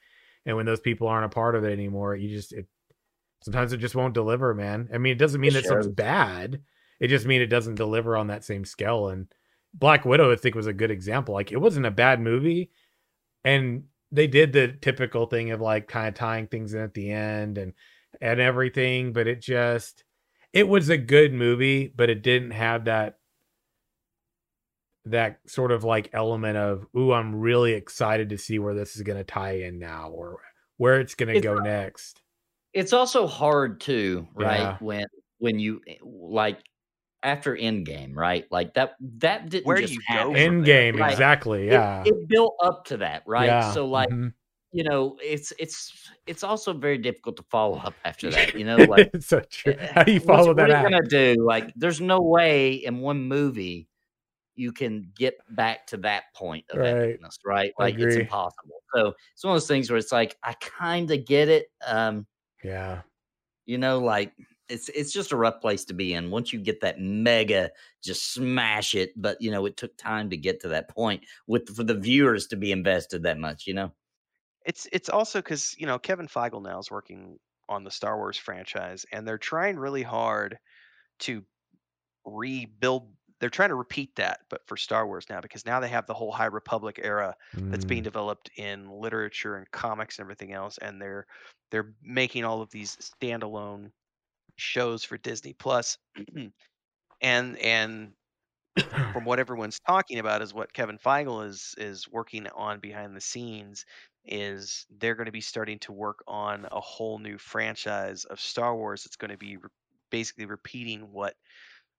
and when those people aren't a part of it anymore, you just it sometimes it just won't deliver, man. I mean, it doesn't mean It that something's bad. It just means it doesn't deliver on that same scale. And Black Widow, I think, was a good example. Like it wasn't a bad movie, and they did the typical thing of like kind of tying things in at the end and and everything, but it just it was a good movie, but it didn't have that that sort of like element of ooh, I'm really excited to see where this is going to tie in now or where it's going to go next. It's also hard too, right? Yeah. When when you eh, like after Endgame, right? Like that that didn't Where just you go happen. from End game, Right. exactly. Yeah. it, built up to that, right? Yeah, So like mhm. you know, it's it's it's also very difficult to follow up after that. You know, like it's so true. eh, How do you what's- follow what that are you gonna do? Like, there's no way in one movie you can get back to that point of Right. epicness, right? Like, it's impossible. So it's one of those things where it's like I kind of get it. Um, Yeah. you know, like it's it's just a rough place to be in. Once you get that mega, just smash it. But you know, it took time to get to that point with for the viewers to be invested that much. You know, It's it's also because you know Kevin Feige now is working on the Star Wars franchise, and they're trying really hard to rebuild. They're trying to repeat that, but for Star Wars now, because now they have the whole High Republic era that's being Mm, developed in literature and comics and everything else, and they're they're making all of these standalone shows for Disney Plus, and and from what everyone's talking about is what Kevin Feige is is working on behind the scenes is they're going to be starting to work on a whole new franchise of Star Wars that's going to be re- basically repeating what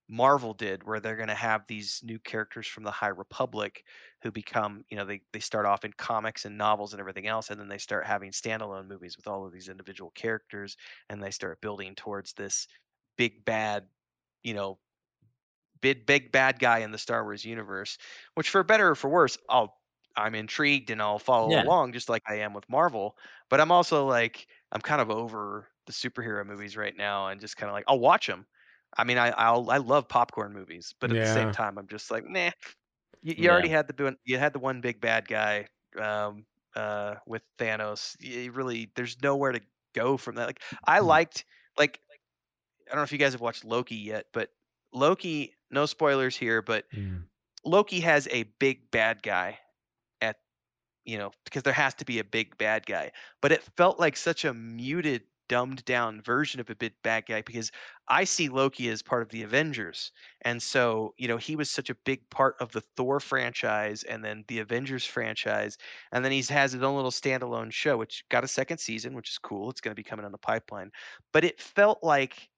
Marvel did where they're going to have these new characters from the High Republic who become, you know, they they start off in comics and novels and everything else and then they start having standalone movies with all of these individual characters and they start building towards this big bad, you know, big big bad guy in the Star Wars universe, which for better or for worse, I'll I'm intrigued and I'll follow Yeah. along just like I am with Marvel. But I'm also like I'm kind of over the superhero movies right now and just kind of like I'll watch them. I mean, I I'll I love popcorn movies, but at the same time, I'm just like, nah. You, you already had the one- you had the one big bad guy um, uh, with Thanos. You really, there's nowhere to go from that. Like I Mm. liked like I don't know if you guys have watched Loki yet, but Loki, no spoilers here, but mm. Loki has a big bad guy at you know, because there has to be a big bad guy. But it felt like such a muted dumbed down version of a big bad guy because I see Loki as part of the Avengers. And so, you know, he was such a big part of the Thor franchise and then the Avengers franchise. And then he has his own little standalone show, which got a second season, which is cool. It's going to be coming on the pipeline. But it felt like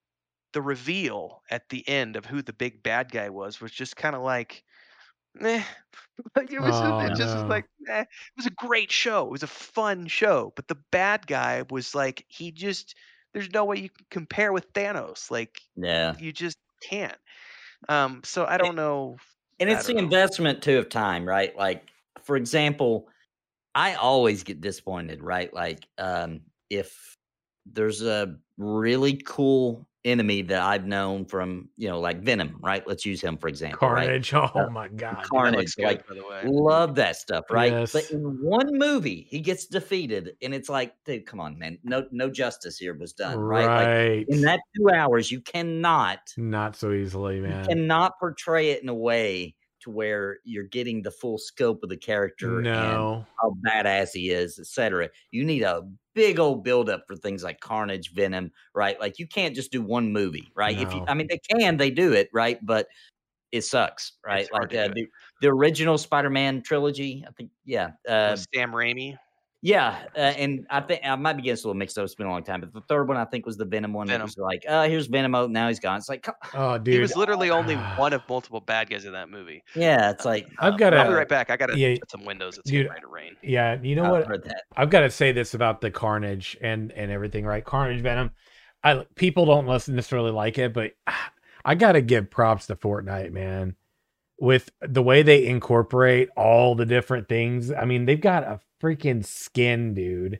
the reveal at the end of who the big bad guy was was just kind of like, Like it was just, Oh, it just was like, eh. It was a great show. It was a fun show, but the bad guy was like he just there's no way you can compare with Thanos. Like Yeah. you just can't. Um, so I don't know. And it's the know. investment too of time, right? Like, for example, I always get disappointed, right? Like, um, if there's a really cool enemy that I've known from, you know, like Venom, right? Let's use him for example, right? Carnage. Oh Uh, my god. Carnage, good, like by the way. love that stuff, right? Yes. But in one movie, he gets defeated, and it's like, dude, come on, man, no, no justice here was done, right? Like in that two hours, you cannot Not so easily, you man. cannot portray it in a way to where you're getting the full scope of the character and No. how badass he is, etc. You need a big old buildup for things like Carnage, Venom, right? Like you can't just do one movie, right? If you, I mean, they can, they do it, right? But it sucks, right? It's Like uh, the, the original Spider-Man trilogy, I think, yeah, uh, Sam Raimi. Yeah, uh, and I think I might be getting a little mixed up. It's been a long time, but the third one I think was the Venom one. That Venom. was like, oh, here's Venom. Now he's gone. It's like, Oh, dude. He was literally only one of multiple bad guys in that movie. yeah, it's like I've uh, got I'll be right back. I gotta yeah, shut some windows. It's dude, getting ready to rain. Yeah, you know I've what? heard that. I've got to say this about the Carnage and and everything, right? Carnage Venom. I people don't necessarily like it, but I got to give props to Fortnite, man. With the way they incorporate all the different things. I mean, they've got a freaking skin, dude.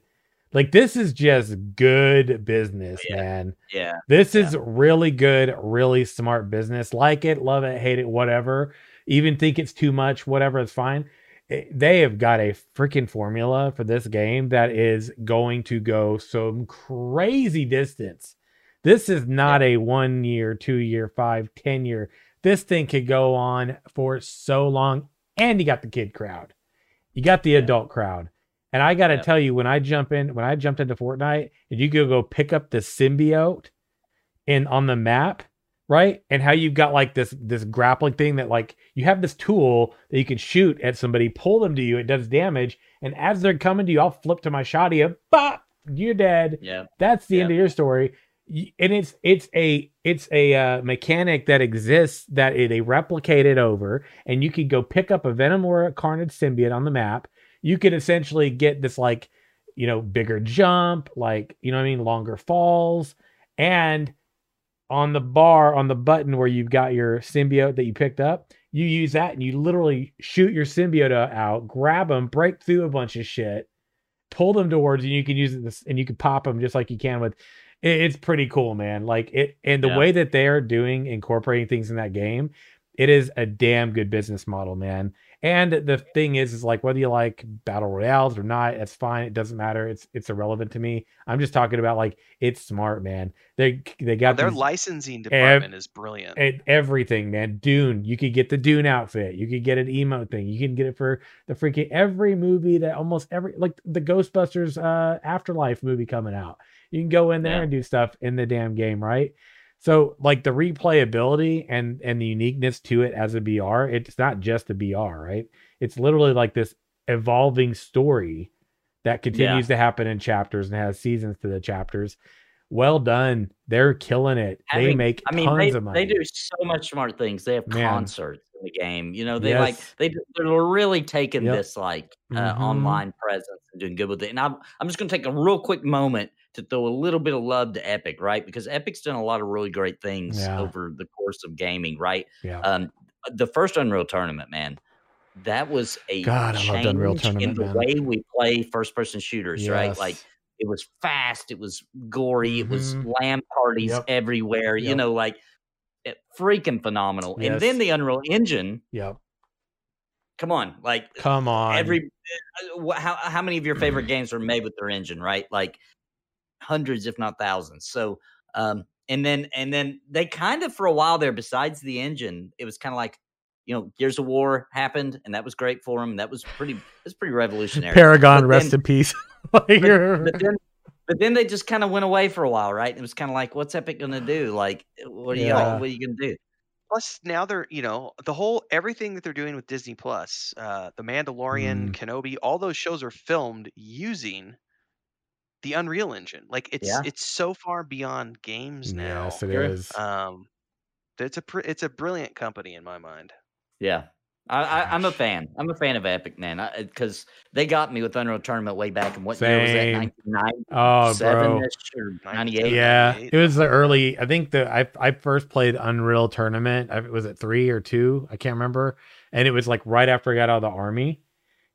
Like this is just good business, Yeah. man. Yeah, This is really good, really smart business. Like it, love it, hate it, whatever. Even think it's too much, whatever, it's fine. It- they have got a freaking formula for this game that is going to go some crazy distance. This is not a one year, two year, five, ten year. This thing could go on for so long. And you got the kid crowd. You got the adult crowd. And I gotta Yeah. tell you, when I jump in, when I jumped into Fortnite, and you go go pick up the symbiote in on the map, right? And how you've got like this this grappling thing that like you have this tool that you can shoot at somebody, pull them to you, it does damage, and as they're coming to you, I'll flip to my shotty, bop, you're dead. yeah, That's the Yeah. end of your story. And it's it's a it's a uh, mechanic that exists that they replicate it over, and you could go pick up a Venom or a Carnage symbiote on the map. You could essentially get this like you know bigger jump, like you know what I mean, longer falls, and on the bar on the button where you've got your symbiote that you picked up, you use that and you literally shoot your symbiote out, grab them, break through a bunch of shit, pull them towards. And you can use it this, and you can pop them just like you can with. It- It's pretty cool, man. Like it, and the Yeah. way that they're doing incorporating things in that game, it is a damn good business model, man. And the thing is, is like whether you like battle royales or not, that's fine. It doesn't matter. It's it's irrelevant to me. I'm just talking about like it's smart, man. They they got Their these- licensing department is brilliant. everything, man. Dune, you could get the Dune outfit. You could get an emote thing. You can get it for the freaking every movie that almost every like the Ghostbusters uh Afterlife movie coming out. You can go in there Yeah. and do stuff in the damn game, right? So like the replayability and and the uniqueness to it as a BR, it's not just a BR, right? It's literally like this evolving story that continues to happen in chapters and has seasons to the chapters. Well done. They're killing it. they make I mean, tons they, of money. they do so much smart things. They have Man. concerts in the game. You know, they like they they're really taking Yep. this like uh, Mhm. online presence and doing good with it. And I'm I'm just gonna take a real quick moment to throw a little bit of love to Epic, right? Because Epic's done a lot of really great things Yeah. over the course of gaming, right? Yeah. Um, the first Unreal tournament, man. That was a God, change in the man. way we play first-person shooters, right? Like it was fast, it was gory, it was Mhm. LAN parties Yep. everywhere. You know, like it, freaking phenomenal. And then the Unreal Engine, Yep. come on, like Come on. every uh, how how many of your favorite games are made with their engine, right? Like hundreds, if not thousands. So, um, and then and then they kind of for a while there, besides the engine, it was kind of like. You know, Gears of War happened, and that was great for them. That was pretty. That's pretty revolutionary. Paragon, But rest then- in peace. But, but then but then they just kind of went away for a while, right? It was kind of like, what's Epic gonna do? Like, what are Yeah. you what are you gonna do? Plus, now they're you know the whole everything that they're doing with Disney Plus, uh, The Mandalorian, Mm. Kenobi, all those shows are filmed using the Unreal Engine. Like it's Yeah. it's so far beyond games now. Yes, it is. Um, it's a pr- it's a brilliant company in my mind. Yeah. I, I, I'm a fan. I'm a fan of Epic, man, because they got me with Unreal Tournament way back in what year was that? Same. 1997 Oh, bro. or 98? Yeah, 98. it was the early. I think the I I first played Unreal Tournament. I, was it three or two? I can't remember. And it was like right after I got out of the army,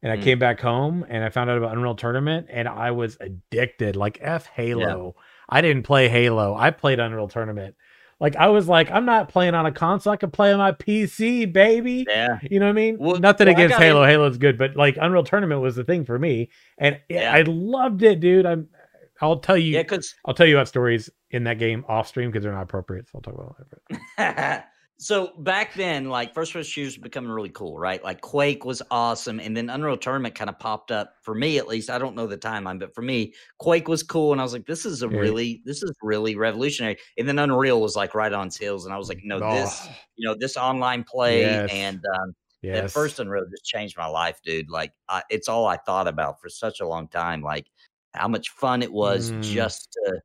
and I Mm. came back home and I found out about Unreal Tournament, and I was addicted. Like f Halo. I didn't play Halo. I played Unreal Tournament. Like I was like, I'm not playing on a console. I can play on my PC, baby. Yeah. You know what I mean? Well- Nothing well, against Halo. Halo's good, but like Unreal Tournament was the thing for me, and Yeah. I loved it, dude. I'm. I'll tell you. Yeah, because I'll tell you about stories in that game off stream because they're not appropriate. So I'll talk about that. so back then, like first person shooters were becoming really cool, right? Like Quake was awesome, and then Unreal Tournament kind of popped up for me at least. I don't know the timeline, but for me, Quake was cool, and I was like, "This is a Yeah. really, this is really revolutionary." And then Unreal was like right on its heels, and I was like, "No, this, Oh, you know, this online play Yes. and um, that yes. first Unreal just changed my life, dude. Like, I, it's all I thought about for such a long time. Like, how much fun it was Mm. just to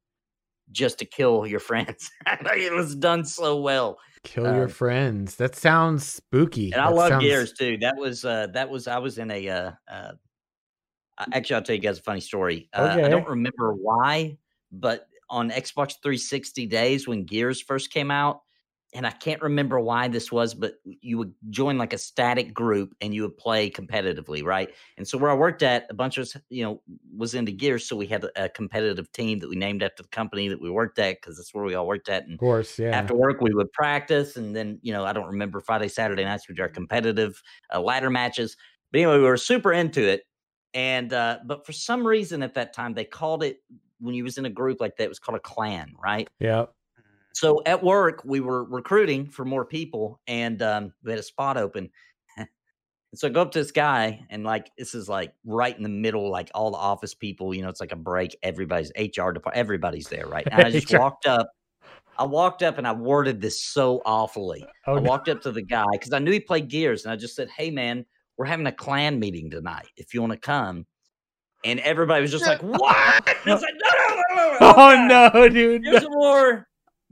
just to kill your friends. it was done so well. Kill your um, friends. That sounds spooky. And I love sounds- Gears too. That was uh that was I was in a uh, uh actually I'll tell you guys a funny story. Uh, I don't remember why, but on Xbox 360 days when Gears first came out, and I can't remember why this was, but you would join like a static group and you would play competitively, right? And so where I worked at, a bunch of us, you know, was into gear, so we had a, competitive team that we named after the company that we worked at because that's where we all worked at. And Of course, yeah. after work we would practice and then you know i don't remember friday saturday nights we did our competitive uh, ladder matches but anyway we were super into it and uh but for some reason at that time they called it when you was in a group like that it was called a clan right Yep. So at work we were recruiting for more people and um we had a spot open and so I go up to this guy and like this is like right in the middle, like all the office people, you know, it's like a break. Everybody's HR department, everybody's there, right? And I just walked up. I walked up and I worded this so awfully. Oh, I no. walked up to the guy because I knew he played Gears, and I just said, "Hey, man, we're having a clan meeting tonight. If you want to come." And everybody was just like, "What?" And I was like, "No, no, no, no, no, no. Oh no, dude. Gears of War,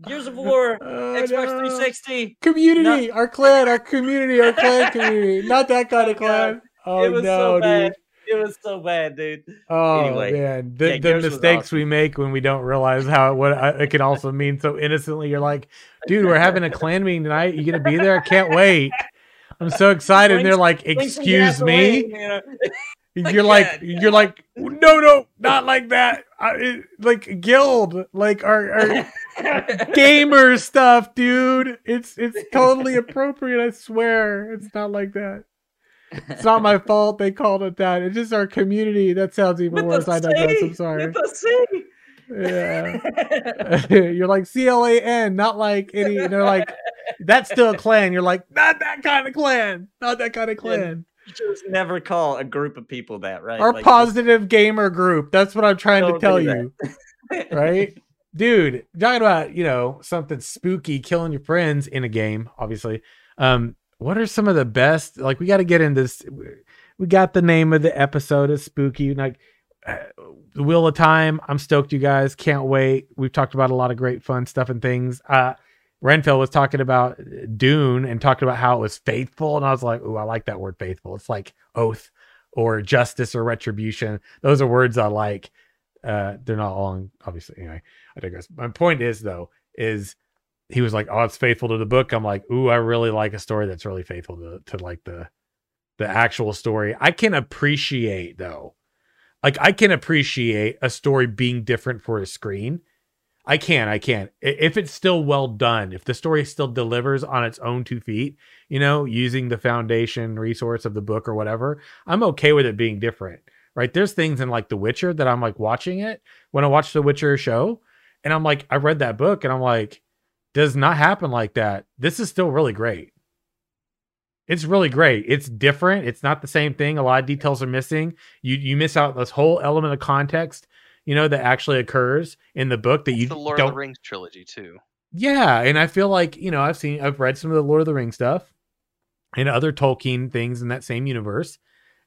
Gears of War, Oh, Xbox no. 360." Community, our clan, our community, our clan community. Not that kind Oh, of clan. Oh it was no, so bad. dude. It was so bad, dude. Oh Anyway, man, the, yeah, the mistakes awesome. we make when we don't realize how what uh, it can also mean so innocently. You're like, dude, we're having a clan meeting tonight. You gonna be there? I can't wait. I'm so excited. And they're like, excuse me. you know? You're like, Yeah, you're like, no, no, not like that. I, it, like guild, like our, our gamer stuff, dude. It's it's totally appropriate. I swear, it's not like that. It's not my fault they called it that. It's just our community. That sounds even With worse. I the digress. C, I'm sorry. With the Yeah. You're like C L A N, not like any. And they're like, that's still a clan. You're like, not that kind of clan. Not that kind of clan. You just never call a group of people that, right? Our Like, positive gamer group. That's what I'm trying to tell do you. right? Dude, talking about, you know, something spooky killing your friends in a game, obviously. Um, what are some of the best? Like, we got to get into this. We got the name of the episode is spooky. Like, uh, the Wheel of Time. I'm stoked, you guys. Can't wait. We've talked about a lot of great fun stuff and things. Uh, Renfell was talking about Dune and talking about how it was faithful. And I was like, oh, I like that word faithful. It's like oath or justice or retribution. Those are words I like. Uh, they're not all in, obviously. Anyway, I digress. My point is though, is he was like, "Oh, it's faithful to the book." I'm like, "Ooh, I really like a story that's really faithful to to like the the actual story." I can appreciate though, like I can appreciate a story being different for a screen. I can, I can. If it's still well done, if the story still delivers on its own two feet, you know, using the foundation resource of the book or whatever, I'm okay with it being different. Right? There's things in like The Witcher that I'm like watching it when I watch The Witcher show, and I'm like, I read that book and I'm like, does not happen like that. This is still really great. It's really great. It's different. It's not the same thing. A lot of details are missing. You you miss out this whole element of context. you know, that actually occurs in the book that It's you the Lord don't of the Rings trilogy too. yeah, and I feel like you know I've seen I've read some of the Lord of the Rings stuff and other Tolkien things in that same universe,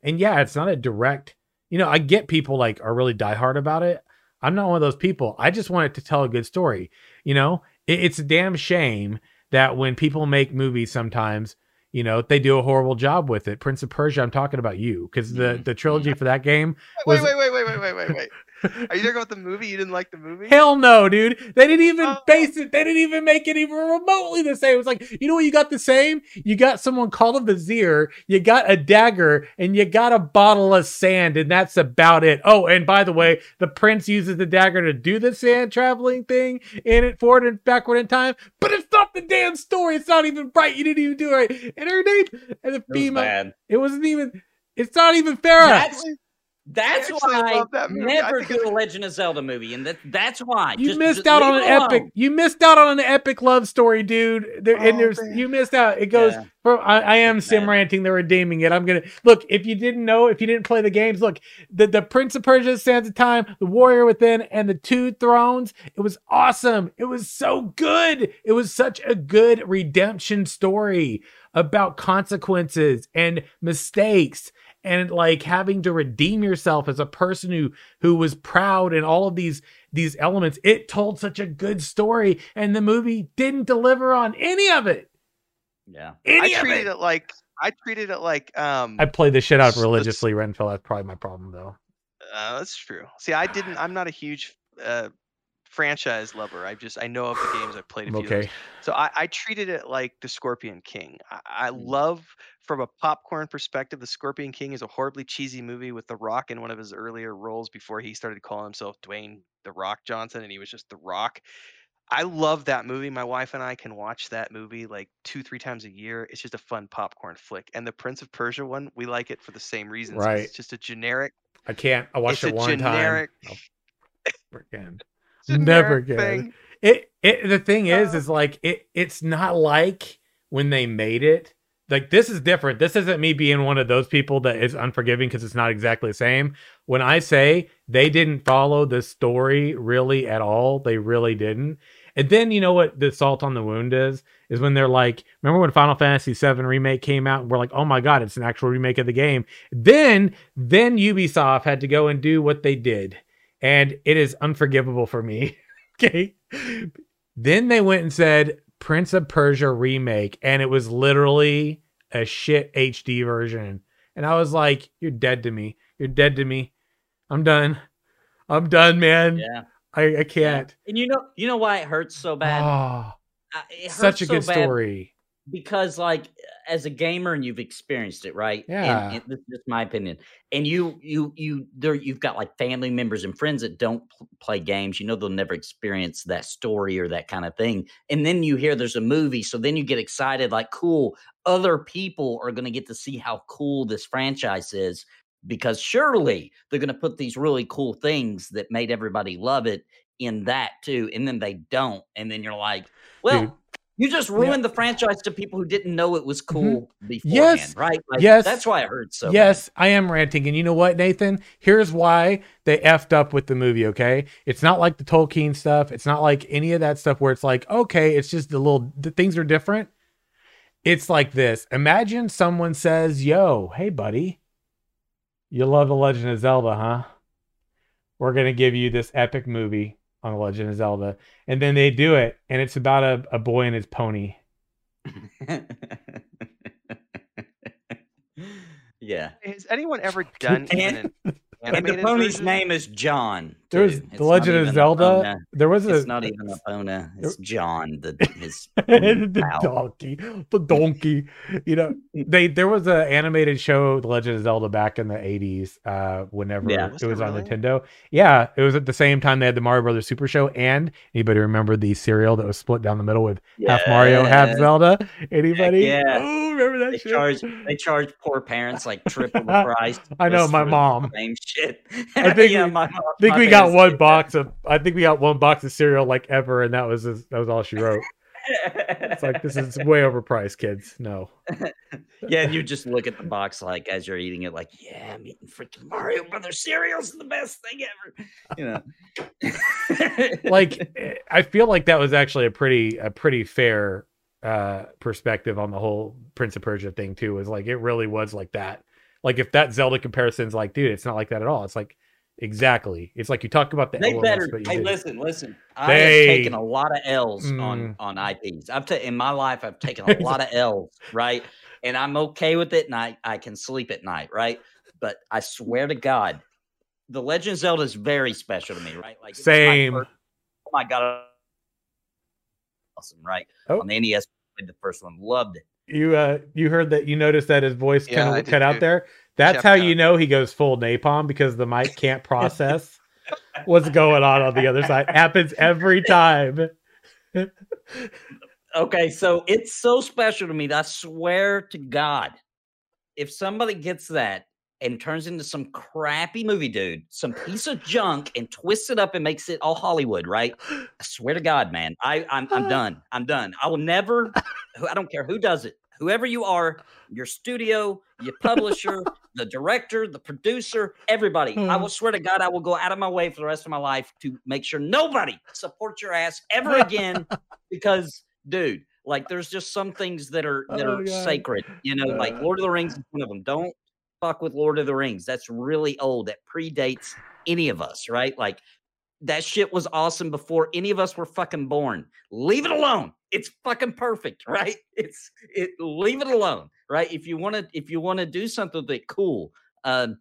and yeah, it's not a direct. You know, I get people like are really diehard about it. I'm not one of those people. I just want it to tell a good story. You know, it, it's a damn shame that when people make movies, sometimes you know they do a horrible job with it. Prince of Persia, I'm talking about you because the Mhm. the trilogy for that game Wait, wait, wait, wait, wait, wait, wait, wait. Are you talking about the movie? You didn't like the movie? Hell no, dude. They didn't even Oh. base it. They didn't even make it even remotely the same. It was like, you know what you got the same? You got someone called a vizier, you got a dagger, and you got a bottle of sand, and that's about it. Oh, and by the way, the prince uses the dagger to do the sand traveling thing in it forward and backward in time, but it's not the damn story. It's not even right. You didn't even do it right. And her name and the It female. bad. It wasn't even it's not even Farah. That's that's I why love that movie. I never think do a Legend of Zelda movie, and that that's why You Just- missed out on an it epic. You missed out on an epic love story, dude. There, and Oh, there's man. you missed out. It goes Yeah. from I, I am sim ranting. They're redeeming it. I'm gonna look. If you didn't know, if you didn't play the games, look. The the Prince of Persia, Sands of Time, the Warrior Within, and the Two Thrones. It was awesome. It was so good. It was such a good redemption story about consequences and mistakes and like having to redeem yourself as a person who who was proud and all of these these elements it told such a good story and the movie didn't deliver on any of it Yeah. any I treated it it like I treated it like um i played the shit out s- the s- religiously renfell that's probably my problem though uh, that's true. See, I didn't I'm not a huge uh franchise lover. I just I know of the games I've played a few okay So I, I treated it like the Scorpion King. I, I Mm. love, from a popcorn perspective, the Scorpion King is a horribly cheesy movie with The Rock in one of his earlier roles before he started calling himself Dwayne The Rock Johnson, and he was just The Rock. I love that movie. My wife and I can watch that movie like two, three times a year. It's just a fun popcorn flick. And the Prince of Persia one, we like it for the same reasons. Right. It's just a generic, i can't i watched it one generic, time again generic Never again. thing. it it the thing is Uh. is like it it's not like when they made it. Like this is different. This isn't me being one of those people that is unforgiving because it's not exactly the same. When i say they didn't follow the story really at all they really didn't. And then you know what the salt on the wound is? Is when they're like remember when final fantasy 7 remake came out and we're like oh my god it's an actual remake of the game. Then then ubisoft had to go and do what they did and it is unforgivable for me okay. Then they went and said Prince of Persia remake, and it was literally a shit HD version. And I was like, You're dead to me. You're dead to me. I'm done. I'm done, man. Yeah. I, I can't. And you know, you know why it hurts so bad? Oh, it hurts such a so good bad story. Because like as a gamer and you've experienced it right Yeah. and, and this is just my opinion and you you you there you've got like family members and friends that don't pl- play games you know they'll never experience that story or that kind of thing and then you hear there's a movie so then you get excited like cool other people are going to get to see how cool this franchise is because surely they're going to put these really cool things that made everybody love it in that too and then they don't and then you're like well Dude. You just ruined the franchise to people who didn't know it was cool beforehand, Mm-hmm. Yes. right? Like, Yes. that's why it hurts so. bad. yes, I am ranting. And you know what, Nathan? Here's why they effed up with the movie, okay? It's not like the Tolkien stuff. It's not like any of that stuff where it's like, okay, it's just the little the things are different. It's like this. Imagine someone says, Yo, hey, buddy, you love The Legend of Zelda, huh? We're going to give you this epic movie on The Legend of Zelda. And then they do it, and it's about a, a boy and his pony. yeah. Has anyone ever done even an And the pony's version? name is John. There was. It's The Legend of Zelda. There was a It's not even a Epona. It's John. The his the pal. donkey, the donkey. You know, they there was an animated show, The Legend of Zelda, back in the eighties. Uh, whenever Yeah. Was it was there on really? Nintendo. Yeah, it was at the same time they had the Mario Brothers Super Show. And anybody remember the cereal that was split down the middle with half Mario, half Zelda? Anybody? yeah. Oh, remember that They shit? charge they charge poor parents like triple the price. I know my mom. Same shit. I think yeah, we- my mom. I think my we got parents one box of. I think we got one box of cereal like ever, and that was his, that was all she wrote. It's like this is way overpriced, kids. No. yeah, and you just look at the box like as you're eating it, like, yeah, I'm eating freaking Mario Brothers cereals, the best thing ever. You know, like eh, I feel like that was actually a pretty a pretty fair uh perspective on the whole Prince of Persia thing too. Was like it really was like that. Like if that Zelda comparison's like, dude, it's not like that at all. It's like exactly. It's like you talk about the they elements, better. but you Hey, didn't. listen, listen. I They- have taken a lot of L's Mm. on on IPs. I've ta- in my life, I've taken a lot of L's, right? And I'm okay with it, and I I can sleep at night, right? But I swear to God, the Legend of Zelda is very special to me, right? Like it was my Same. first- oh my God, awesome, right? Oh. On the NES, played the first one, loved it. You uh you heard that you noticed that his voice Yeah, kind of did cut out there. That's Chef how cut. you know he goes full napalm because the mic can't process what's going on on the other side. Happens every time. Okay, so it's so special to me. that I swear to God, if somebody gets that and turns into some crappy movie, dude, some piece of junk, and twists it up and makes it all Hollywood, right? I swear to God, man, I I'm, I'm done. I'm done. I will never. I don't care who does it. Whoever you are, your studio, your publisher, the director, the producer, everybody. I will swear to God, I will go out of my way for the rest of my life to make sure nobody supports your ass ever again because dude like there's just some things that are that Oh, are God. sacred you know like Uh. lord of the rings is one of them don't fuck with lord of the rings. That's really old. That predates any of us right? Like that shit was awesome before any of us were fucking born. Leave it alone it's fucking perfect right it's it leave it alone right if you want to if you want to do something that cool um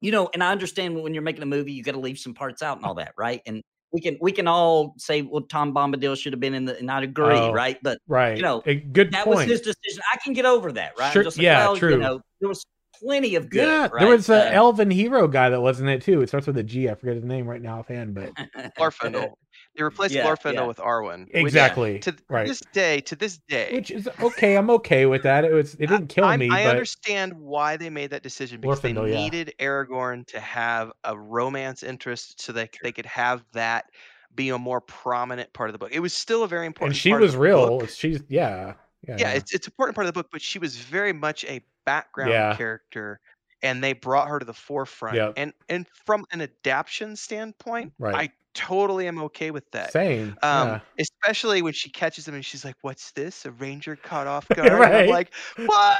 you know and i understand when you're making a movie you got to leave some parts out and all that right and we can we can all say well tom bombadil should have been in the and i'd agree Oh, right but Right. You know, A good that was his decision i can get over that right Sure, just like, yeah, well, true. you know there was plenty of good yeah, right? there was an Uh, elven hero guy that wasn't it too. It starts with a G. I forget his name right now offhand, but Glorfindel. They replaced Yeah, Glorfindel yeah. with Arwen. which exactly. To th- right. this day, to this day, Which is okay. I'm okay with that. It was it didn't kill I, me, I but understand why they made that decision because they Glorfindel, yeah. needed Aragorn to have a romance interest so that they could have that be a more prominent part of the book. It was still a very important. and she part of was the real. book. She's yeah. Yeah. Yeah, it's it's important part of the book, but she was very much a background Yeah. character, and they brought her to the forefront. Yep. And and from an adaptation standpoint, Right. I totally am okay with that. Same. Um, yeah. especially when she catches him and she's like, "What's this? A ranger caught off guard?" Right. I'm like, "What?"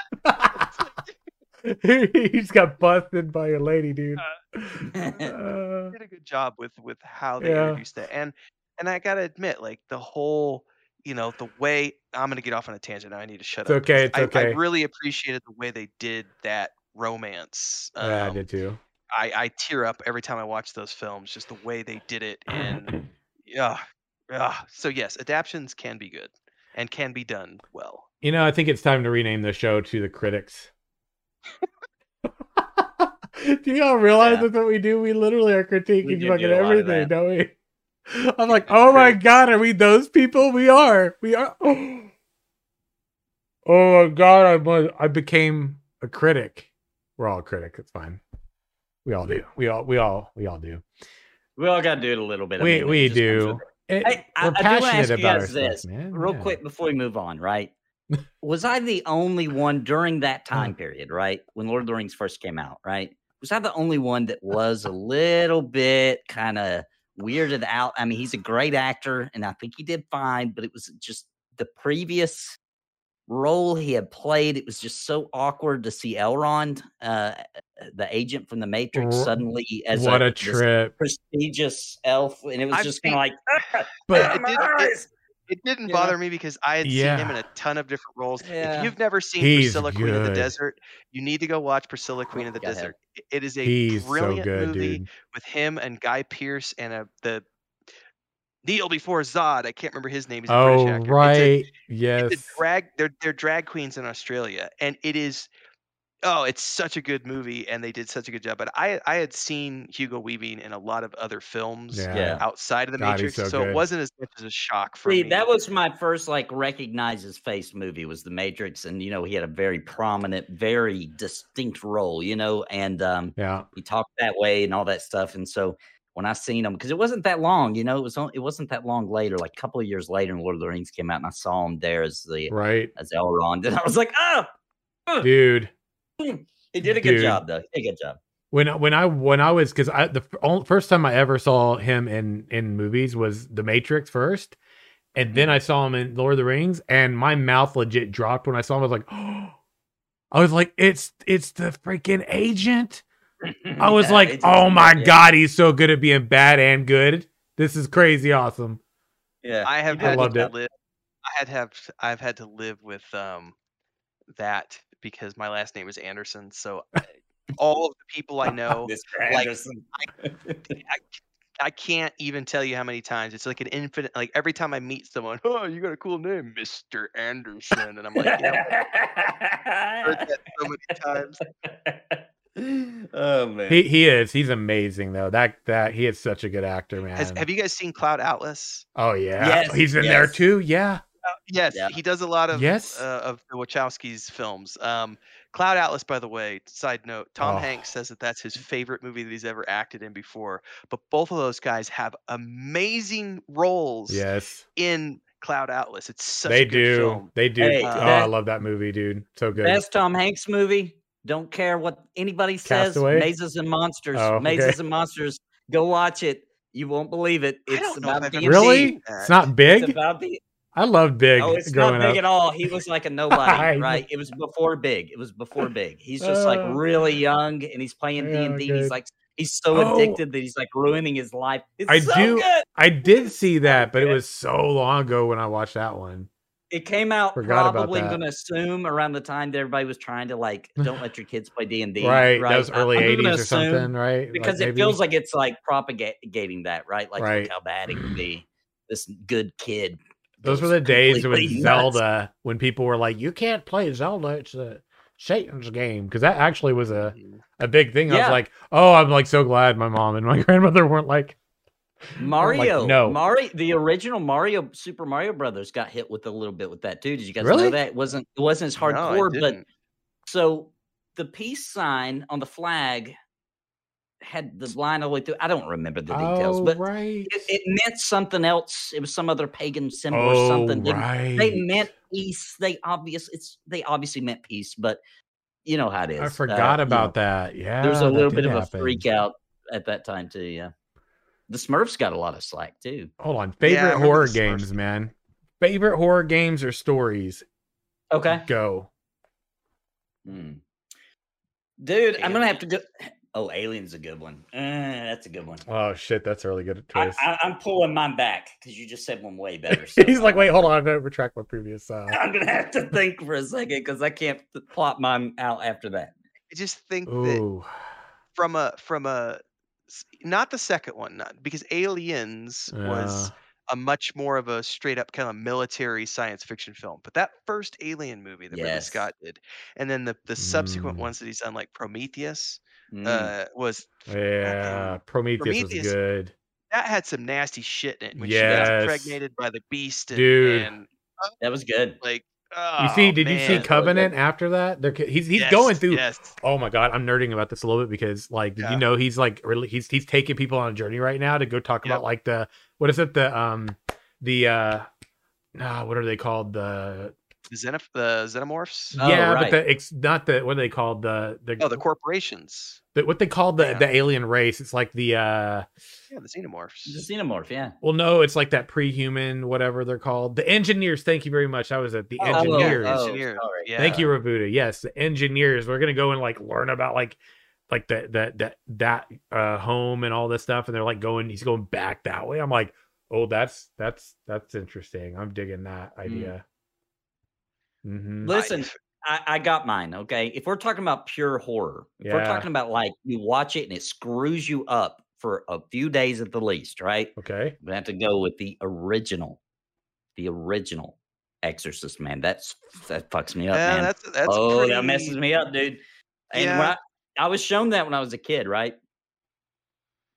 he just got busted by a lady, dude. Uh, did a good job with with how they Yeah. introduced that, and and I gotta admit, like the whole, you know, the way I'm gonna get off on a tangent. Now I need to shut It's up. okay, it's I, I really appreciated the way they did that romance. Um, yeah, I did too. I, I tear up every time I watch those films, just the way they did it, and yeah, yeah. So yes, adaptions can be good and can be done well. You know, I think it's time to rename the show to the critics. do y'all realize Yeah. that's what we do? We literally are critiquing do fucking do a lot of everything, don't we? I'm like, oh my god, are we those people? We are. We are. Oh my god, I was, I became a critic. We're all a critic. It's fine. We all do. We all we all we all do. we all got to do it a little bit I we mean, we do. It- Hey, I- we're I do passionate ask you about our guys this, man. real Yeah. quick before we move on, right? was I the only one during that time period, right? When Lord of the Rings first came out, right? Was I the only one that was a little bit kind of weirded out? I mean, he's a great actor and I think he did fine, but it was just the previous role he had played. It was just so awkward to see Elrond, uh, the agent from the Matrix, suddenly as what a this trip. prestigious elf. And it was I've just kind of like, ah! But it did- it- It didn't You know? bother me because I had seen him in a ton of different roles. Yeah. If you've never seen He's Priscilla Queen of the. Desert, you need to go watch Priscilla oh, Queen of the Go. Desert. I- It is a he's so brilliant good, movie dude. with him and Guy Pearce and a, the kneel before Zod. I can't remember his name. He's a British Oh actor. It's a- right, it's yes. a drag they're they're drag queens in Australia and it is oh it's such a good movie and they did such a good job but I I had seen Hugo Weaving in a lot of other films Yeah. Yeah. outside of the God, he's Matrix so so, good. it wasn't as much as a shock for See, me. that was my first like recognize his face movie was The Matrix, and you know he had a very prominent, very distinct role, you know, and um, Yeah. he talked that way and all that stuff, and so when I seen him because it wasn't that long, you know, it was on, it wasn't that long later, like a couple of years later, and Lord of the Rings came out, and I saw him there as the Right, as Elrond, and I was like, oh, dude. he did a good Dude. job though. He did a good job. When I- when I when I was because I the only, first time I ever saw him in in movies was The Matrix first, and then I saw him in Lord of the Rings, and my mouth legit dropped when I saw him. I was like, oh. I was like, it's it's the freaking agent. I was Yeah, like, oh my yeah, god, he's so good at being bad and good. This is crazy awesome. Yeah, I have I had loved to it. live. I had have I've had to live with um that because my last name is Anderson. So eh, all of the people I know, Mr. like- Anderson. I, I can't even tell you how many times it's like an infinite. Like every time I meet someone, oh, you got a cool name, Mister Anderson, and I'm like, yeah, I've heard that so many times. oh man. He he is. He's amazing though. That that he is such a good actor, man. Has, have you guys seen Cloud Atlas? oh yeah, Yes, he's in there too. Yeah. Yes, Yeah. he does a lot of Yes. uh, of the Wachowskis films. Um, Cloud Atlas, by the way, side note, Tom Oh. Hanks says that that's his favorite movie that he's ever acted in before. But both of those guys have amazing roles Yes. in Cloud Atlas. It's such they a good do. film. They do. Hey, oh, that- I love that movie, dude. So good. Best Tom Hanks movie. Don't care what anybody says. Castaway? Mazes and Monsters. Oh, okay. Mazes and Monsters. Go watch it. You won't believe it. It's don't about I've the really? It's not It's big. about the I love Big Oh, it's growing not big up. at all. He was like a nobody, right? It was before big. It was before big. He's just like Uh, really young, and he's playing D and D. He's like he's so Oh. addicted that he's like ruining his life. It's I so do- good. I did see that, but it was so long ago when I watched that one. It came out Forgot probably. I'm gonna assume around the time that everybody was trying to like, don't let your kids play D and D. right. That was early I'm '80s or something, right? Like, because it maybe? feels like it's like propagating that, right? Like Right. look how bad it can be. This good kid. Those were the days when completely nuts. Zelda, when people were like, "You can't play Zelda; it's a Satan's game." Because that actually was a Mhm. a big thing. I was like, "Oh, I'm like so glad my mom and my grandmother weren't like." Mario, no. Mario, the original Mario, Super Mario Brothers got hit with a little bit with that too. Did you guys Really? know that? It wasn't it wasn't as No, hardcore, but so the peace sign on the flag had the line all the way through. I don't remember the details, oh, but right. it, it meant something else. It was some other pagan symbol oh, or something. They, right. they meant peace. They obvious it's they obviously meant peace, but you know how it is. I uh, forgot you about know, that. Yeah, There was a little bit of happen. a freak out at that time too. Yeah, the Smurfs got a lot of slack too. Hold on. Favorite remember horror games, man. Favorite horror games or stories? Okay. Go. Hmm. Dude, I'm gonna have to Aliens. go. Oh, Alien's a good one. Uh, that's a good one. Oh shit, that's a really good I, choice. I, I'm pulling mine back because you just said one way better. so He's like, wait, hold on, I'm gonna retract my previous. Uh... I'm gonna have to think for a second because I can't th- plot mine out after that. I just think that from a from a not the second one, not because Aliens was Yeah. A much more of a straight up kind of military science fiction film. But that first Alien movie that Ridley Scott did, and then the the subsequent Mm. ones that he's done, like Prometheus, Mm. uh, was yeah. Prometheus, Prometheus- was good. that had some nasty shit in it when she got impregnated by the beast, and, Dude. and that was good. like You see, oh, did you see. Covenant after that? He's he's Yes, going through. Yes. Oh my god, I'm nerding about this a little bit because like, Yeah. you know he's like really he's he's taking people on a journey right now to go talk Yep. about like the what is it the um the uh ah, what are they called The, xenoph- the xenomorphs. Oh, yeah but the it's not the what are they called the the, Oh, the corporations. the what they call the Yeah. the alien race it's like the uh Yeah, the xenomorphs. The xenomorph, yeah. well no it's like that pre-human whatever they're called the engineers thank you very much that was it the Oh, engineers oh, Engineers. sorry. Yeah. Thank you, Rabuda. Yes, the engineers. We're gonna go and like learn about like like that that that that uh home and all this stuff, and they're like going. He's going back that way. I'm like, oh, that's that's that's interesting. I'm digging that idea. Hmm Listen, I, I got mine. Okay. If we're talking about pure horror, if we're talking about like you watch it and it screws you up for a few days at the least, right? Okay. We have to go with the original, the original Exorcist, man. That's that fucks me up, yeah, man. that's that's oh, pretty, that messes me up, dude. And Yeah. I, I was shown that when I was a kid, right?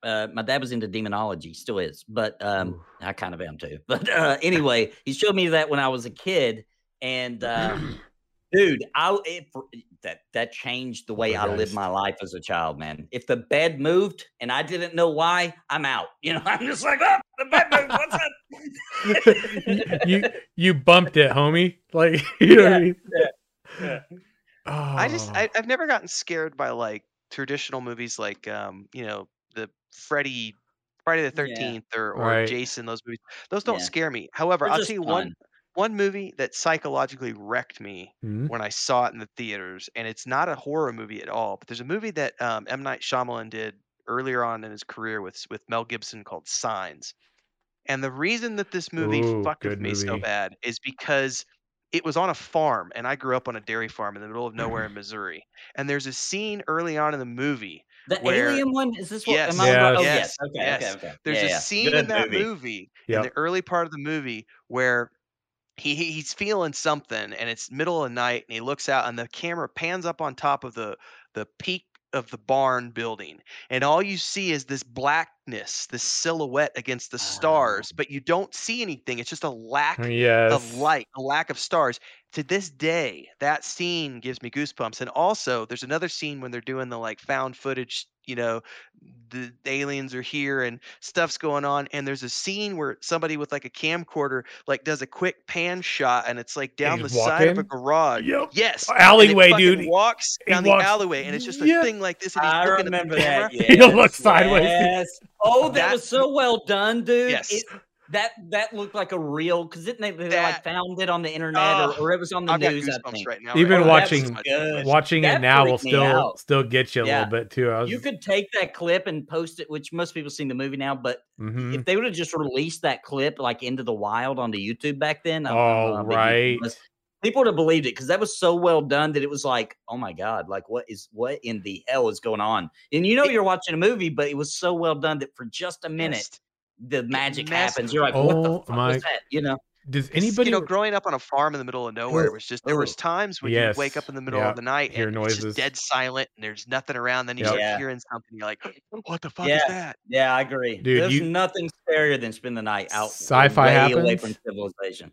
Uh, my dad was into demonology, still is, but um, Ooh. I kind of am too. But uh, anyway, he showed me that when I was a kid, and uh, dude, I it, that that changed the way my I gosh. lived my life as a child, man. If the bed moved and I didn't know why, I'm out. You know, I'm just like, oh, the bed moved. What's up? you you bumped it, homie. Like you know what I mean? yeah. Oh, I just I, I've never gotten scared by like traditional movies like um you know the Freddy Friday the Yeah. Thirteenth or or Right. Jason those movies those don't Yeah. scare me. However, They're I'll just tell you fun. one movie that psychologically wrecked me Mhm. when I saw it in the theaters, and it's not a horror movie at all. But there's a movie that um, M Night Shyamalan did earlier on in his career with with Mel Gibson called Signs. And the reason that this movie Ooh, fucked with me so bad is because it was on a farm, and I grew up on a dairy farm in the middle of nowhere in Missouri. And there's a scene early on in the movie. The where- alien one is this what? Yes. Am I right? Oh, Yes. yes. Okay. Yes. Okay. Okay. There's yeah, a yeah. scene in that movie, in Yep. the early part of the movie where he he- he's feeling something and it's middle of the night and he looks out and the camera pans up on top of the the peak of the barn building and all you see is this blackness this silhouette against the stars but you don't see anything it's just a lack yes. of light, a lack of stars. To this day, that scene gives me goosebumps. And also, there's another scene when they're doing the like found footage, you know, the aliens are here and stuff's going on. And there's a scene where somebody with like a camcorder like does a quick pan shot and it's like down the he's side of a garage. Yep. Yes. Alleyway, fucking dude. Walks He down the alleyway and it's just a Yeah. thing like this. And he's I looking remember at the camera. that. He looks sideways. Yes. Oh, that, That- was so well done, dude. Yes. It- that that looked like a real because didn't they, they like found it on the internet Oh, or, or it was on the I've news? I think. right now. Even Oh, that watching- was good. Watching it now will still out. still get you a Yeah. little bit too. I was, You could take that clip and post it, which most people seen the movie now, but mhm. if they would have just released that clip like into the wild onto YouTube back then, I Oh, how big right. was. people would have believed it because that was so well done that it was like, oh my god, like what is what in the hell is going on? And you know It- you're watching a movie, but it was so well done that for just a minute Yes. The magic messed happens. You're like, what the Oh fuck my- was that? You know? Does anybody you know, growing up on a farm in the middle of nowhere, it oh, was just there was oh. times when you wake up in the middle yeah, of the night hear and it's noises. just dead silent and there's nothing around. Then you Yep. start Yeah. hearing something, you're like, "What the fuck Yeah. is that?" Yeah, I agree. Dude, There's you- nothing scarier than spending the night out Sci-Fi way away from civilization.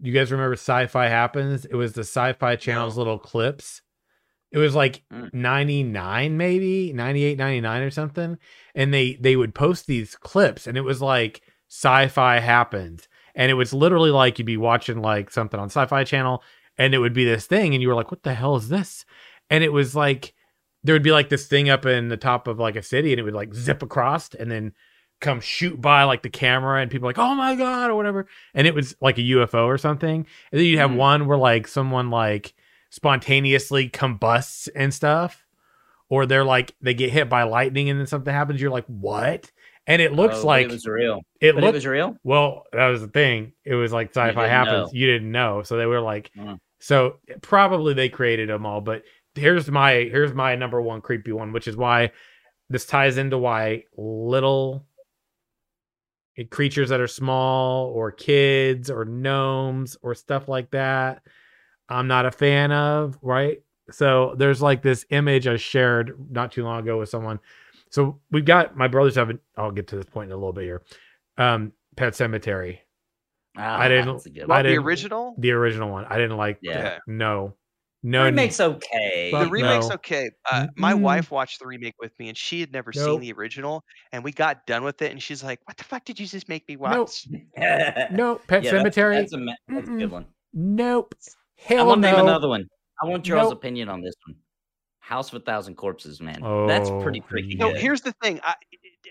you guys remember Sci-Fi Happens? It was the Sci-Fi Channel's little clips. It was like Mm. 99 maybe, 98 99 or something, and they they would post these clips and it was like Sci-Fi Happens. And it was literally like you'd be watching like something on Sci-Fi Channel and it would be this thing and you were like what the hell is this? And it was like there would be like this thing up in the top of like a city and it would like zip across and then come shoot by like the camera and people like oh my god or whatever and it was like a UFO or something and then you'd have Mm. one where like someone like spontaneously combusts and stuff or they're like they get hit by lightning and then something happens you're like what and it looks Oh, like it was real. it But it was real. well, that was the thing. It was like sci-fi happens. know. You didn't know, so they were like, Mm. so probably they created them all. But here's my here's my number one creepy one, which is why this ties into why little creatures that are small or kids or gnomes or stuff like that, I'm not a fan of. Right. So there's like this image I shared not too long ago with someone. So we've got my brothers have. I'll get to this point in a little bit here. Um, Pet Sematary, Ah, I didn't- that's a good I one. What, the didn't- original? the original one. I didn't like. Yeah. that. No. No. Remake's okay. Fuck The remake's no. okay. Uh, my Mm-mm. wife watched the remake with me, and she had never Nope. seen the original. And we got done with it, and she's like, "What the fuck did you just make me Nope. watch?" No. Pet Yeah, Sematary. That's, a, that's a good one. nope. I'm gonna no. name another one. I want Charles' Nope. opinion on this one. House of a Thousand Corpses, man. that's pretty Oh, freaky. No, Yeah. good. here's the thing. I,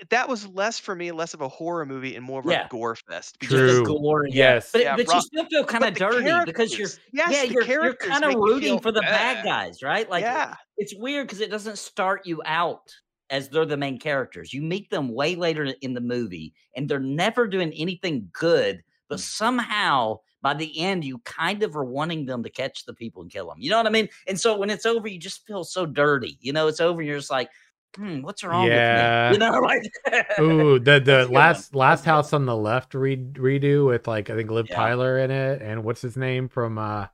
that was less for me, less of a horror movie and more of Yeah. a gore fest. Just the True. gore. Yes. But, Yeah, but you still feel kind of dirty because you're yes, yeah, the you're, you're kind of rooting for the bad bad. guys, right? Like yeah, it's weird because it doesn't start you out as they're the main characters. You meet them way later in the movie, and they're never doing anything good. But Mm. somehow, by the end, you kind of are wanting them to catch the people and kill them. You know what I mean? And so when it's over, you just feel so dirty. You know, it's over, and you're just like, hmm, what's wrong Yeah. with me? You know, like Ooh, the the good one. last last That's a good house on the left re- redo with like I think Liv Yeah. Tyler in it and what's his name from uh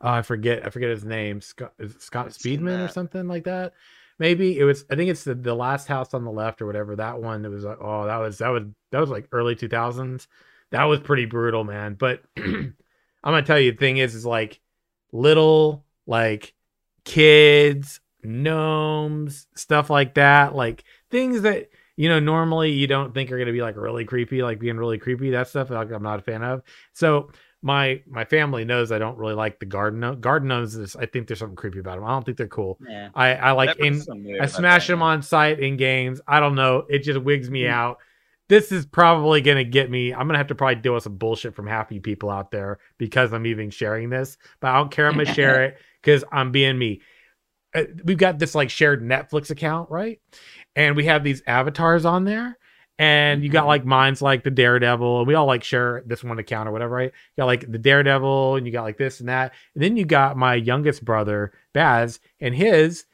oh, I forget I forget his name Scott is Scott Speedman or something like that. Maybe it was I think it's the, the last house on the left or whatever that one it was like oh that was that was that was like early 2000s. That was pretty brutal, man. But I'm gonna tell you the thing is is like little like kids, gnomes, stuff like that, like things that you know normally you don't think are going to be like really creepy, like being really creepy. That stuff like, I'm not a fan of. So my my family knows I don't really like the garden gnome. Garden gnomes. Is, I think there's something creepy about them. I don't think they're cool. Yeah. I I like in I smash them on site in games. I don't know. It just wigs me Mm. out. This is probably gonna get me. I'm gonna have to probably deal with some bullshit from happy people out there because I'm even sharing this. But I don't care. I'm gonna share it because I'm being me. Uh, We've got this like shared Netflix account, right? And we have these avatars on there. And you got Mhm. like mine's like the Daredevil, and we all like share this one account or whatever, right? You got like the Daredevil, and you got like this and that. And then you got my youngest brother, Baz, and his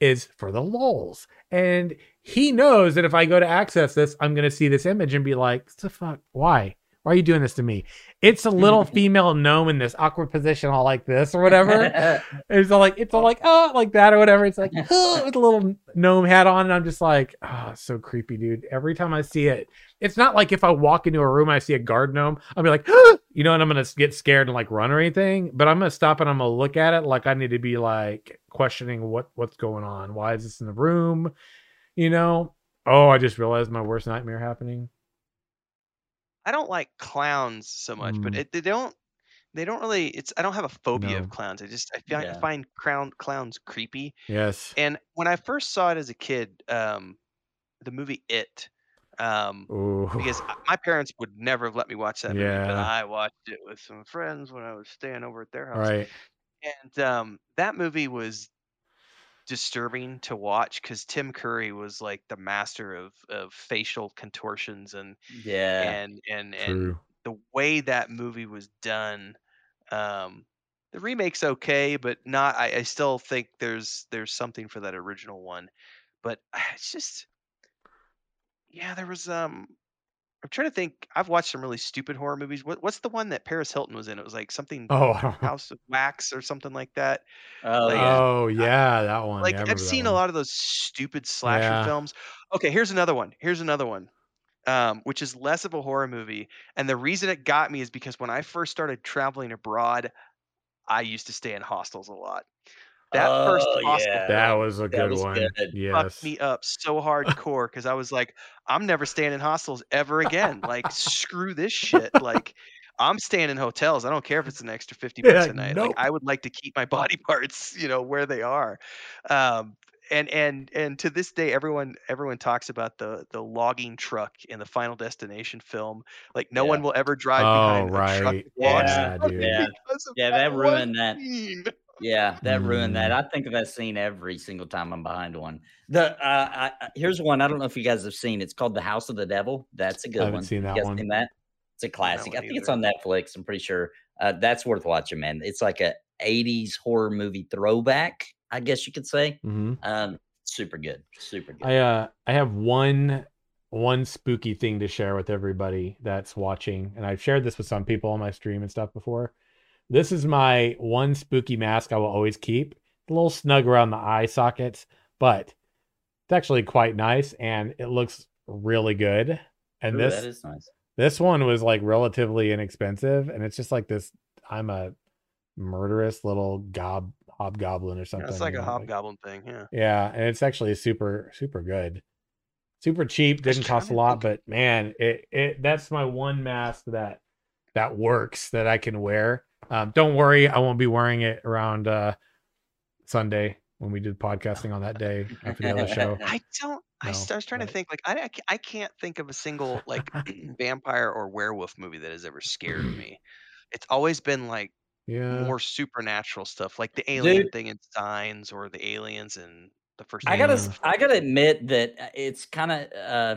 is for the lulls. And he knows that if I go to access this, I'm going to see this image and be like, "What the fuck? Why? Why are you doing this to me? It's a little female gnome in this awkward position, all like this or whatever. it's all like, it's all like, oh, like that or whatever. It's like, oh, with a little gnome hat on. And I'm just like, oh, so creepy, dude. Every time I see it, it's not like if I walk into a room and I see a guard gnome, I'll be like, you know, and I'm going to get scared and like run or anything. But I'm going to stop and I'm going to look at it like I need to be like questioning what what's going on. Why is this in the room? You know? Oh, I just realized my worst nightmare happening. I don't like clowns so much, but Mm. it, they don't. They don't really. It's. I don't have a phobia No. of clowns. I just. I find, Yeah. find clown clowns creepy. Yes. And when I first saw it as a kid, um, the movie It, um, Ooh. because my parents would never have let me watch that movie, but Yeah. I watched it with some friends when I was staying over at their house. right. And um, that movie was disturbing to watch because Tim Curry was like the master of of facial contortions and yeah. and and and the way that movie was done. Um, the remake's okay, but not. I, I still think there's there's something for that original one, but it's just yeah. There was um. I'm trying to think. I've watched some really stupid horror movies. What what's the one that Paris Hilton was in? It was like something Oh, I don't know. House of Wax or something like that. Oh, like, yeah. oh yeah, that one. Like Yeah, I I've remember that seen a one. lot of those stupid slasher Yeah. films. Okay, here's another one. Here's another one. Um, which is less of a horror movie. And the reason it got me is because when I first started traveling abroad, I used to stay in hostels a lot. That first Oh, hostel yeah. That was a That good was one. good. fucked Yes. me up so hardcore because I was like, I'm never staying in hostels ever again. Like, screw this shit. Like, I'm staying in hotels. I don't care if it's an extra 50 Yeah, bucks a night. nope. Like, I would like to keep my body parts, you know, where they are. Um, and and and to this day, everyone everyone talks about the the logging truck in the Final Destination film. Like, no one will ever drive Oh behind a truck right. that logs Yeah, dude. Yeah. Yeah, that one ruined that. scene. Yeah, that ruined that. Mm. I think of that scene every single time I'm behind one. The uh, I, I- here's one. I don't know if you guys have seen. It's called The House of the Devil. That's a good haven't one. seen that one. Seen that? It's a classic. I think it's on Netflix. I'm pretty sure. Uh, that's worth watching, man. It's like a 80s horror movie throwback, I guess you could say. hmm Um, super good, super good. I uh I have one one spooky thing to share with everybody that's watching, and I've shared this with some people on my stream and stuff before. This is my one spooky mask I will always keep. A little snug around the eye sockets, but it's actually quite nice and it looks really good. And Ooh, this that is nice. this one was like relatively inexpensive, and it's just like this. I'm a murderous little gob hobgoblin or Yeah, something. it's like a know, hobgoblin thing. Yeah. yeah, and it's actually super super good. Super cheap, I was didn't cost a lot, think- but man, it it that's my one mask that that works that I can wear. Um, don't worry, I won't be wearing it around uh Sunday when we did podcasting on that day after the other show. I don't. I, No, s- I was trying to think. Like, I, I can't think of a single like vampire or werewolf movie that has ever scared me. It's always been like Yeah. more supernatural stuff, like the alien Dude. thing in Signs or the aliens in the first. I gotta, Aliens. I gotta admit that uh, it's kind of, uh,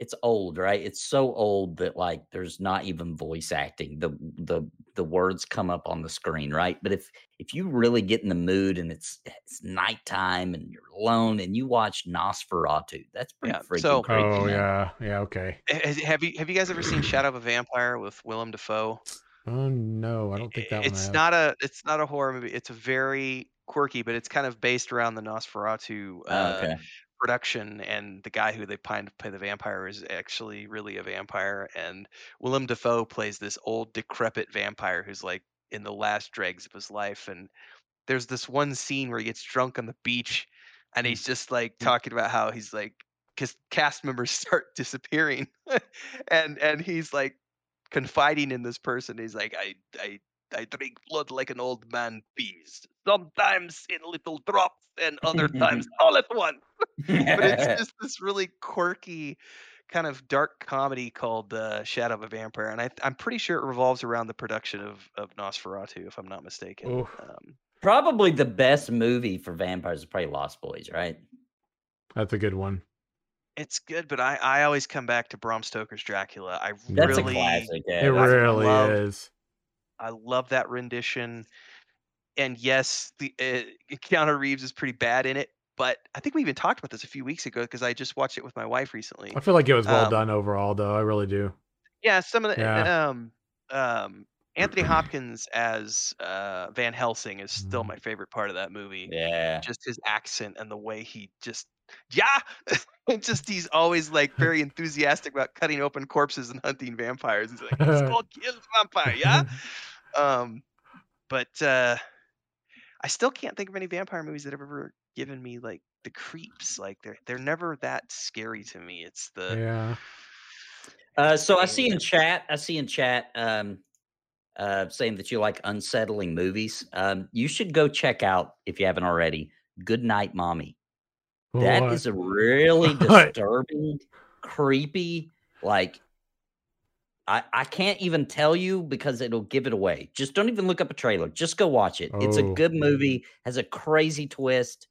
it's old, right? It's so old that like there's not even voice acting. The the the words come up on the screen, right? But if if you really get in the mood and it's it's nighttime and you're alone and you watch Nosferatu, that's pretty Yeah, freaking so- creepy. Oh man. yeah, yeah, okay. Have you have you guys ever seen Shadow of a Vampire with Willem Dafoe? Oh no, I don't think that one. It's have. not a it's not a horror movie. It's a very quirky, but it's kind of based around the Nosferatu Oh, uh, okay. Production, and the guy who they find to play the vampire is actually really a vampire. And Willem Dafoe plays this old, decrepit vampire who's like in the last dregs of his life, and there's this one scene where he gets drunk on the beach, and Mm. he's just like talking about how he's like, because cast members start disappearing, and and he's like confiding in this person. He's like, I I I drink blood like an old man peas. Sometimes in little drops, and other times all at once. But it's just this really quirky kind of dark comedy called uh, Shadow of a Vampire, and I, I'm pretty sure it revolves around the production of of Nosferatu, if I'm not mistaken. Um, Probably the best movie for vampires is probably Lost Boys, right? That's a good one. it's good, but I, I always come back to Bram Stoker's Dracula. I That's really a classic. Yeah, it that's- really love- is. I love that rendition. And yes, the uh, Keanu Reeves is pretty bad in it, but I think we even talked about this a few weeks ago because I just watched it with my wife recently. I feel like it was well Um, done overall, though. I really do. Yeah, some of the Yeah. um um Anthony Hopkins as uh Van Helsing is still Mhm. my favorite part of that movie. yeah. Just his accent and the way he just yeah, just he's always like very enthusiastic about cutting open corpses and hunting vampires. He's like, let's go kill vampire, yeah. Um, but uh, I still can't think of any vampire movies that have ever given me like the creeps. Like they're they're never that scary to me. It's the yeah. Uh, so I see in chat, I see in chat, um, uh, saying that you like unsettling movies. Um, you should go check out if you haven't already. Good Night, Mommy. That What? is a really disturbing, creepy. Like, I I can't even tell you because it'll give it away. Just don't even look up a trailer. Just go watch it. It's a Oh. good movie. Has a crazy twist,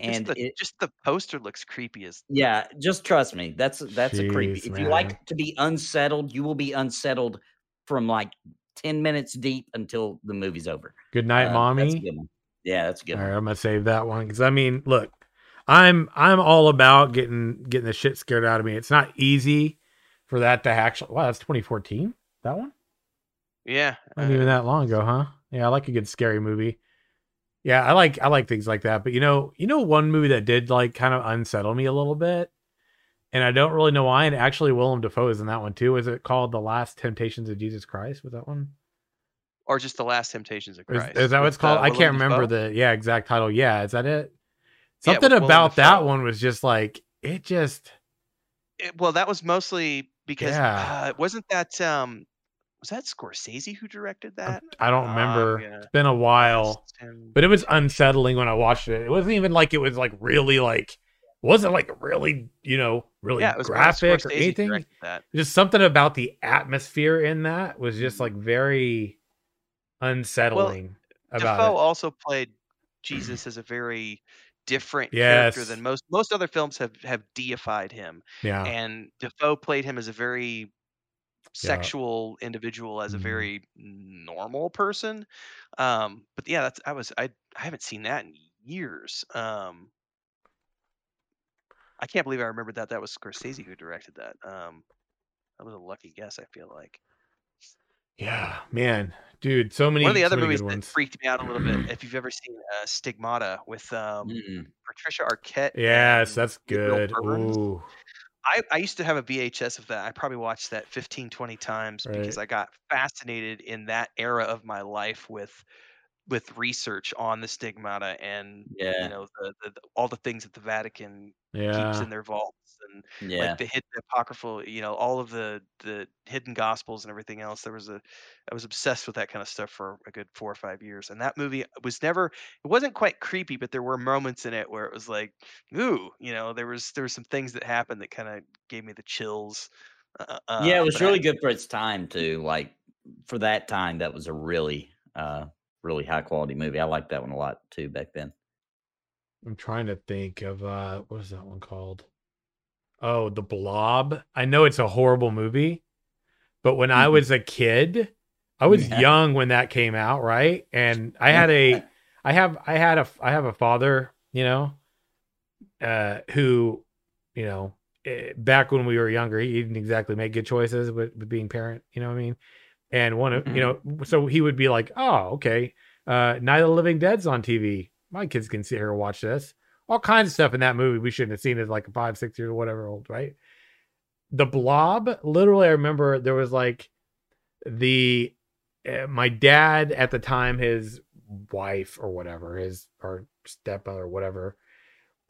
just and the, it, just the poster looks creepy as yeah, just trust me. That's that's a creepy. Jeez, If you like to be unsettled, you will be unsettled from like 10 minutes deep until the movie's over. Good night, Uh, That's a mommy. good one. Yeah, that's a good All one. right, I'm gonna save that one because I mean, look, I'm I'm all about getting getting the shit scared out of me. It's not easy for that to actually. Wow, that's 2014. That one. yeah. Not uh, even that long ago, huh? Yeah, I like a good scary movie. Yeah, I like I like things like that. But you know, you know, one movie that did like kind of unsettle me a little bit, and I don't really know why. And actually, Willem Dafoe is in that one too. Is it called The Last Temptations of Jesus Christ? Was that one? or just the Last Temptations of Christ. is that what it's called? uh, I can't remember Dafoe? the yeah exact title. Yeah, is that it? Something Willem about that one was just like it just It- well, that was mostly because Yeah. uh, wasn't that um was that Scorsese who directed that? I don't Ah, remember. gonna It's been a while, but it was unsettling when I watched it. It wasn't even like it was like really like wasn't like really you know really yeah, graphic or anything. Just something about the atmosphere in that was just like very unsettling about Dafoe it. also played Jesus as a very different character than most most other films have have deified him, Yeah, and Dafoe played him as a very sexual individual, as a Mhm. very normal person. Um, but yeah, that's I was I I haven't seen that in years. Um, I can't believe I remembered that that was Scorsese who directed that. Um, that was a lucky guess. I feel like yeah, man, dude, so many one of the other many movies that ones. freaked me out a little bit. If you've ever seen uh, Stigmata with um, Mm-mm. Patricia Arquette. Yes, that's good. Ooh, I, I used to have a VHS of that. I probably watched that 15, 20 times because I got fascinated in that era of my life with with research on the stigmata and Yeah. you know the, the, the- all the things that the Vatican keeps in their vaults and Yeah. like the hidden apocryphal, you know, all of the the hidden gospels and everything else. There was a I was obsessed with that kind of stuff for a good four or five years. And that movie was never it wasn't quite creepy, but there were moments in it where it was like, ooh, you know, there was there were some things that happened that kind of gave me the chills. Uh, yeah, uh, it was but I- really good for its time too. Like for that time, that was a really, uh, really high quality movie. I liked that one a lot too back then. I'm trying to think of uh what is that one called? Oh, The Blob. I know it's a horrible movie, but when I Mhm. was a kid, I was Yeah. young when that came out, right? And I had a I have I had a I have a father, you know, uh who, you know, eh, back when we were younger, he didn't exactly make good choices with, with being parent, you know what I mean? And one of, you know, so he would be like, "Oh, okay. Uh Night of the Living Dead's on TV. My kids can sit here and watch this." All kinds of stuff in that movie we shouldn't have seen as like a 5, 6 years or whatever old, right? The Blob, literally I remember there was like the uh, my dad at the time his wife or whatever, his or step or whatever,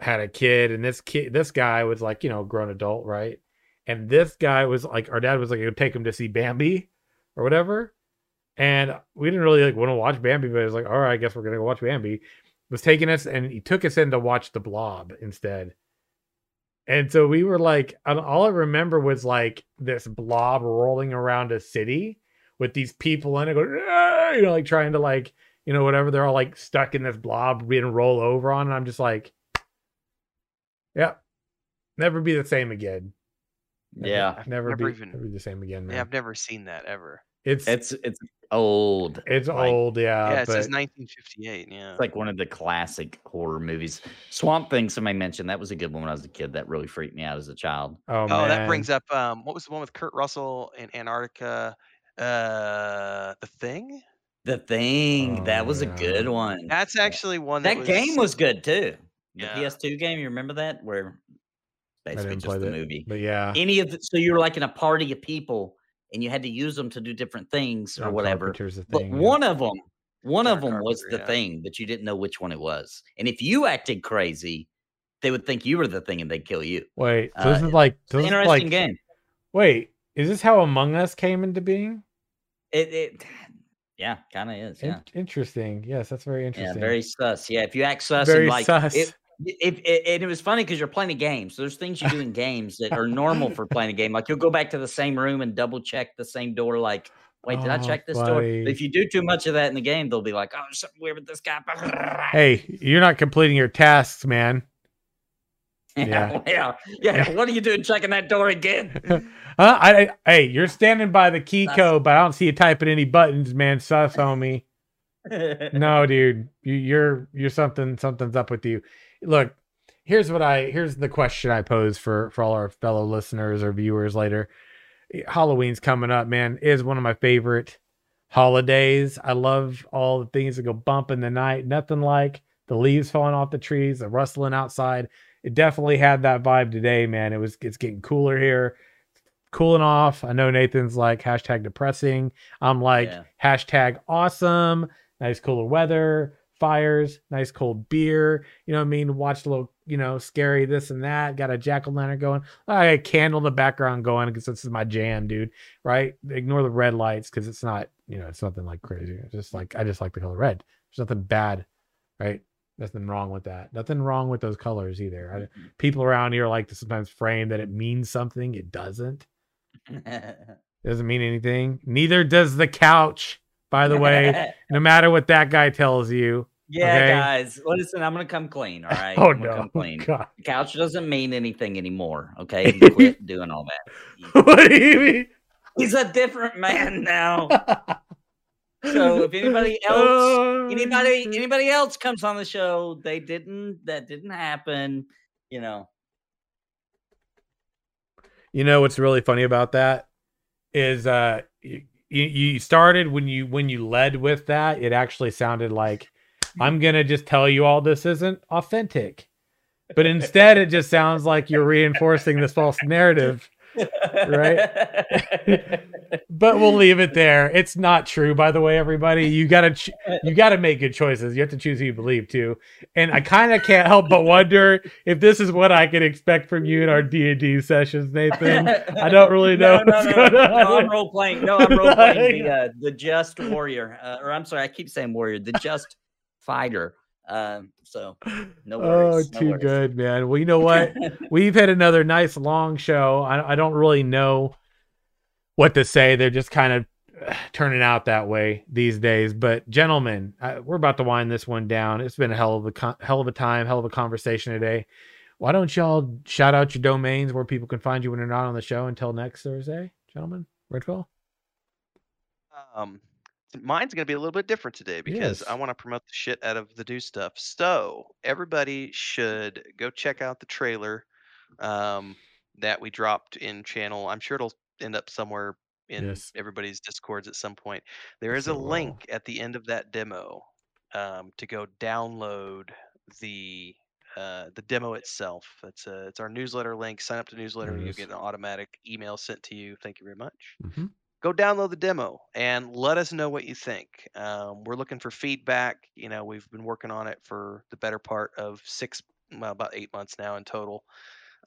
had a kid, and this kid, this guy was like, you know, grown adult, right? And this guy was like, our dad was like, "Go take him to see Bambi, or whatever." And we didn't really like want to watch Bambi, but it was like, all right, I guess we're gonna go watch Bambi. Was taking us, and he took us in to watch The Blob instead. And so we were like, all I remember was like this blob rolling around a city with these people in it, going, you know, like trying to like, you know, whatever. They're all like stuck in this blob being roll over on. And I'm just like, yeah, never be the same again. Never- Yeah. never, Never be, even- never be the same again, man. Yeah, I've never seen that ever. it's it's It's it's old. it's like- old, yeah. yeah, it says 1958. Yeah. It's like one of the classic horror movies. Swamp Thing, somebody mentioned that was a good one when I was a kid. That really freaked me out as a child. oh, Oh, man. that brings up um, what was the one with Kurt Russell in Antarctica? Uh, The Thing. The Thing, Oh, that was yeah. a good one. That's actually one that, that game was good too. The Yeah. PS2 game, you remember that? Where basically just the movie. But yeah, Any of the, so you were like in a party of people and you had to use them to do different things or John whatever. The But yeah. one of them, one of John them was the yeah. thing, but you didn't know which one it was. And if you acted crazy, they would think you were the thing and they'd kill you. Wait, so uh, this is like this is interesting like game. wait, is this how Among Us came into being? It, it yeah, kind of is. In- Yeah. interesting. Yes, that's very Yeah, interesting. very sus. Yeah, if you act sus Very and like sus. It, if, it, and it was funny because you're playing a game, so there's things you do in games that are normal for playing a game. Like you'll go back to the same room and double check the same door. Like, wait, did I Oh, check this door? buddy. But if you do too much of that in the game, they'll be like, "Oh, there's something weird with this guy." Hey, you're not completing your tasks, man. yeah, yeah, yeah. What are you doing checking that door again? Huh? I, I hey, you're standing by the key Sus. code, but I don't see you typing any buttons, man. Sus, homie. no, dude, you, you're you're something. Something's up with you. Look, here's what I here's the question I pose for for all our fellow listeners or viewers later. Halloween's coming up, man. It is one of my favorite holidays. I love all the things that go bump in the night. Nothing like the leaves falling off the trees, the rustling outside. It definitely had that vibe today, man. It was it's getting cooler here, cooling off. I know Nathan's like hashtag depressing. I'm like Yeah. hashtag awesome. Nice cooler weather, fires, nice cold beer. You know what I mean? Watch a little, you know, scary this and that. Got a jack o' lantern going. I got a candle in the background going because this is my jam, dude. Right? Ignore the red lights because it's not, you know, it's nothing like crazy. It's just like I just like the color red. There's nothing bad, right? Nothing wrong with that. Nothing wrong with those colors either. I, mm-hmm. people around here like to sometimes frame that it means something. It doesn't. It doesn't mean anything. Neither does the couch, by the way. no matter what that guy tells you. yeah, Okay. guys, listen, I'm gonna come clean. All right, oh no, come clean. God. The couch doesn't mean anything anymore. Okay, quit doing all that. what do you mean? He's a different man now. So if anybody else, Oh, anybody, anybody else comes on the show, they didn't. That didn't happen. You know. You know what's really funny about that is uh you, you started when you when you led with that, it actually sounded like I'm gonna just tell you all this isn't authentic. But instead it just sounds like you're reinforcing this false narrative. But we'll leave it there. It's not true, by the way, everybody. You gotta ch- you gotta make good choices. You have to choose who you believe to. And I kind of can't help but wonder if this is what I can expect from you in our D and D sessions, Nathan. I don't really know No, no, no, no, no, I'm role playing. No, I'm role playing the uh, the just warrior, uh, or I'm sorry, I keep saying warrior, the just fighter. Um, so no Oh, worries. no too worries. good, man. Well, you know what? We've had another nice long show. I, I don't really know what to say. They're just kind of uh, turning out that way these days. But gentlemen, I, we're about to wind this one down. It's been a hell of a con- hell of a time, hell of a conversation today. Why don't y'all shout out your domains where people can find you when you're not on the show until next Thursday, gentlemen? Redfall. Um, mine's going to be a little bit different today because I want to promote the shit out of the do stuff. So everybody should go check out the trailer um, that we dropped in channel. I'm sure it'll end up somewhere in Yes. everybody's discords at some point. There is Yes, a link at the end of that demo um, to go download the uh, the demo itself. It's a, it's our newsletter link. Sign up to newsletter. You Yes. get an automatic email sent to you. Thank you very much Mhm. Go download the demo and let us know what you think. Um, we're looking for feedback. You know, we've been working on it for the better part of six, well, about eight months now in total.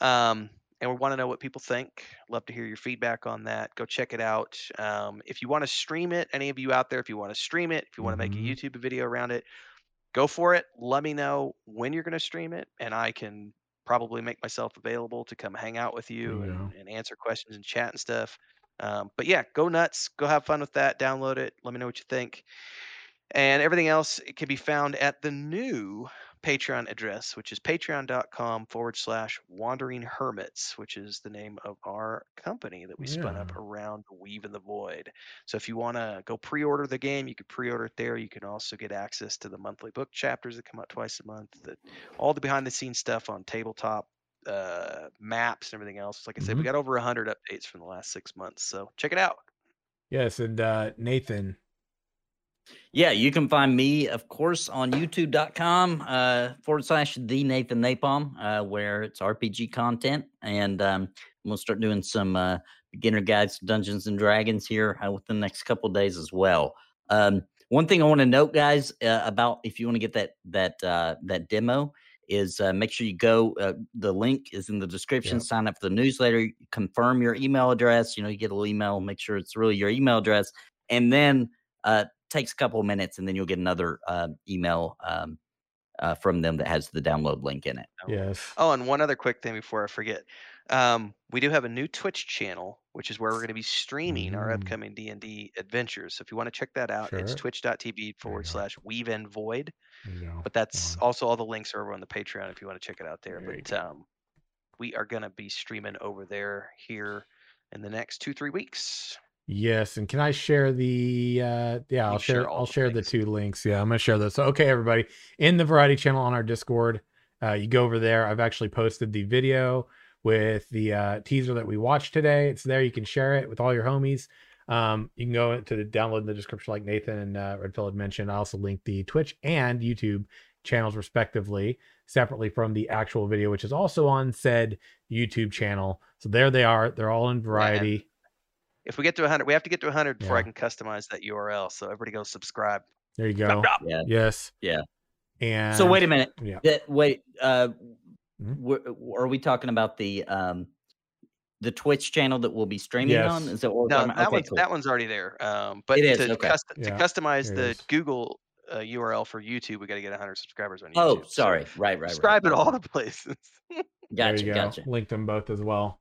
Um, and we want to know what people think. Love to hear your feedback on that. Go check it out. Um, if you want to stream it, any of you out there, if you want to stream it, if you want to make a Mhm. YouTube video around it, go for it. Let me know when you're going to stream it, and I can probably make myself available to come hang out with you you and, and answer questions and chat and stuff. Um, but yeah, go nuts. Go have fun with that. Download it. Let me know what you think. And everything else it can be found at the new Patreon address, which is patreon.com forward slash wandering hermits, which is the name of our company that we spun up around Weave in the Void. So if you want to go pre order the game, you can pre order it there. You can also get access to the monthly book chapters that come out twice a month, that all the behind the scenes stuff on tabletop. Uh, maps and everything else. Like I said, we Mhm. got over a hundred updates from the last six months, so check it out. Yes, and uh, Nathan. Yeah, you can find me, of course, on youtube.com uh, forward slash the Nathan Napalm, uh, where it's RPG content. And um, we'll start doing some uh, beginner guides to Dungeons and Dragons here uh, within the next couple days as well. Um, one thing I want to note, guys, uh, about if you want to get that that uh, that demo is uh, make sure you go. Uh, the link is in the description. Yep. Sign up for the newsletter. Confirm your email address. You know, you get a little email. Make sure it's really your email address, and then uh, takes a couple of minutes, and then you'll get another uh, email um, uh, from them that has the download link in it. Yes. Oh, and one other quick thing before I forget. Um, we do have a new Twitch channel, which is where we're going to be streaming our Mm. upcoming D and D adventures. So if you want to check that out, it's Sure. twitch.tv forward slash weave and void. But that's also all the links are over on the Patreon if you want to check it out there. There you but um, we are going to be streaming over there here in the next two three weeks. Yes, and can I share the uh yeah, I'll share share all I'll the share the links. two links. Yeah, I'm gonna share those. So okay, everybody, in the variety channel on our Discord, uh you go over there. I've actually posted the video with the uh teaser that we watched today. It's there, you can share it with all your homies. Um, you can go to the download in the description, like Nathan and uh, Redfield had mentioned. I also linked the Twitch and YouTube channels respectively, separately from the actual video, which is also on said YouTube channel. So there they are. They're all in variety. If we get to 100, we have to get to 100 before I can customize that URL. So everybody go subscribe. There you go. Yeah. Yes. Yeah. And So wait a minute. Yeah. That wait. Uh, Mhm. are we talking about the um, the Twitch channel that we'll be streaming on? Is that what No, that? Okay, one's cool. that one's already there. Um, but It is, to, okay. cust- to customize the is. Google uh, URL for YouTube, we got to get 100 subscribers on YouTube. Oh, So sorry. Right, right, subscribe right. at all the places. there Gotcha, you go. gotcha. Linked them both as well.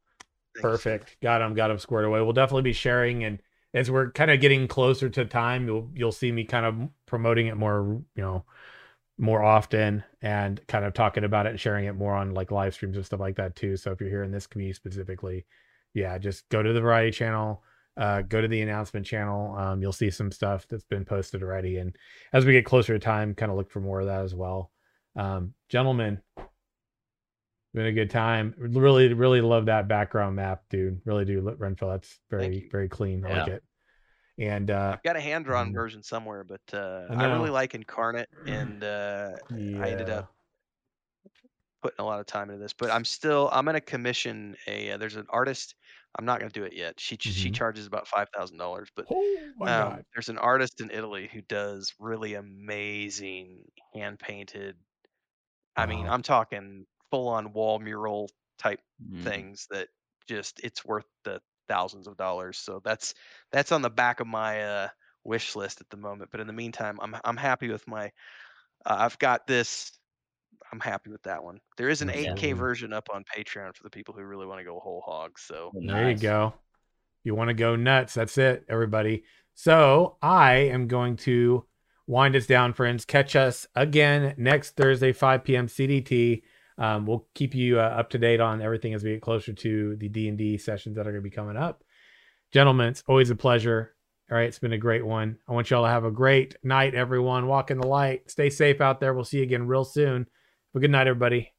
Thanks. Perfect. Got them. Got them squared away. We'll definitely be sharing, and as we're kind of getting closer to time, you'll you'll see me kind of promoting it more, you know, more often, and kind of talking about it and sharing it more on like live streams and stuff like that too. So if you're here in this community specifically, yeah, just go to the variety channel. Uh, go to the announcement channel. Um, you'll see some stuff that's been posted already, and as we get closer to time, kind of look for more of that as well. Um, gentlemen, been a good time. Really, really love that background map, dude. Really do, Renfield. That's very, very clean. I like it. And uh, I've got a hand drawn version somewhere, but uh, I I, really like Inkarnate, and uh, I ended up putting a lot of time into this. But I'm still I'm gonna commission a. Uh, there's an artist. I'm not gonna do it yet. She ch- she charges about five thousand dollars, but Oh my um, god. there's an artist in Italy who does really amazing hand painted. I mean, I'm talking full on wall mural type Mhm. things that just it's worth the thousands of dollars. So that's that's on the back of my uh, wish list at the moment. But in the meantime, I'm I'm happy with my. Uh, I've got this. I'm happy with that one. There is an 8K Absolutely. version up on Patreon for the people who really want to go whole hog. So Well, There you go. You want to go nuts. That's it, everybody. So I am going to wind us down, friends. Catch us again next Thursday, 5 p.m. CDT. Um, we'll keep you uh, up to date on everything as we get closer to the D and D sessions that are going to be coming up. Gentlemen, it's always a pleasure. All right, it's been a great one. I want y'all to have a great night, everyone. Walk in the light. Stay safe out there. We'll see you again real soon. A good night, everybody.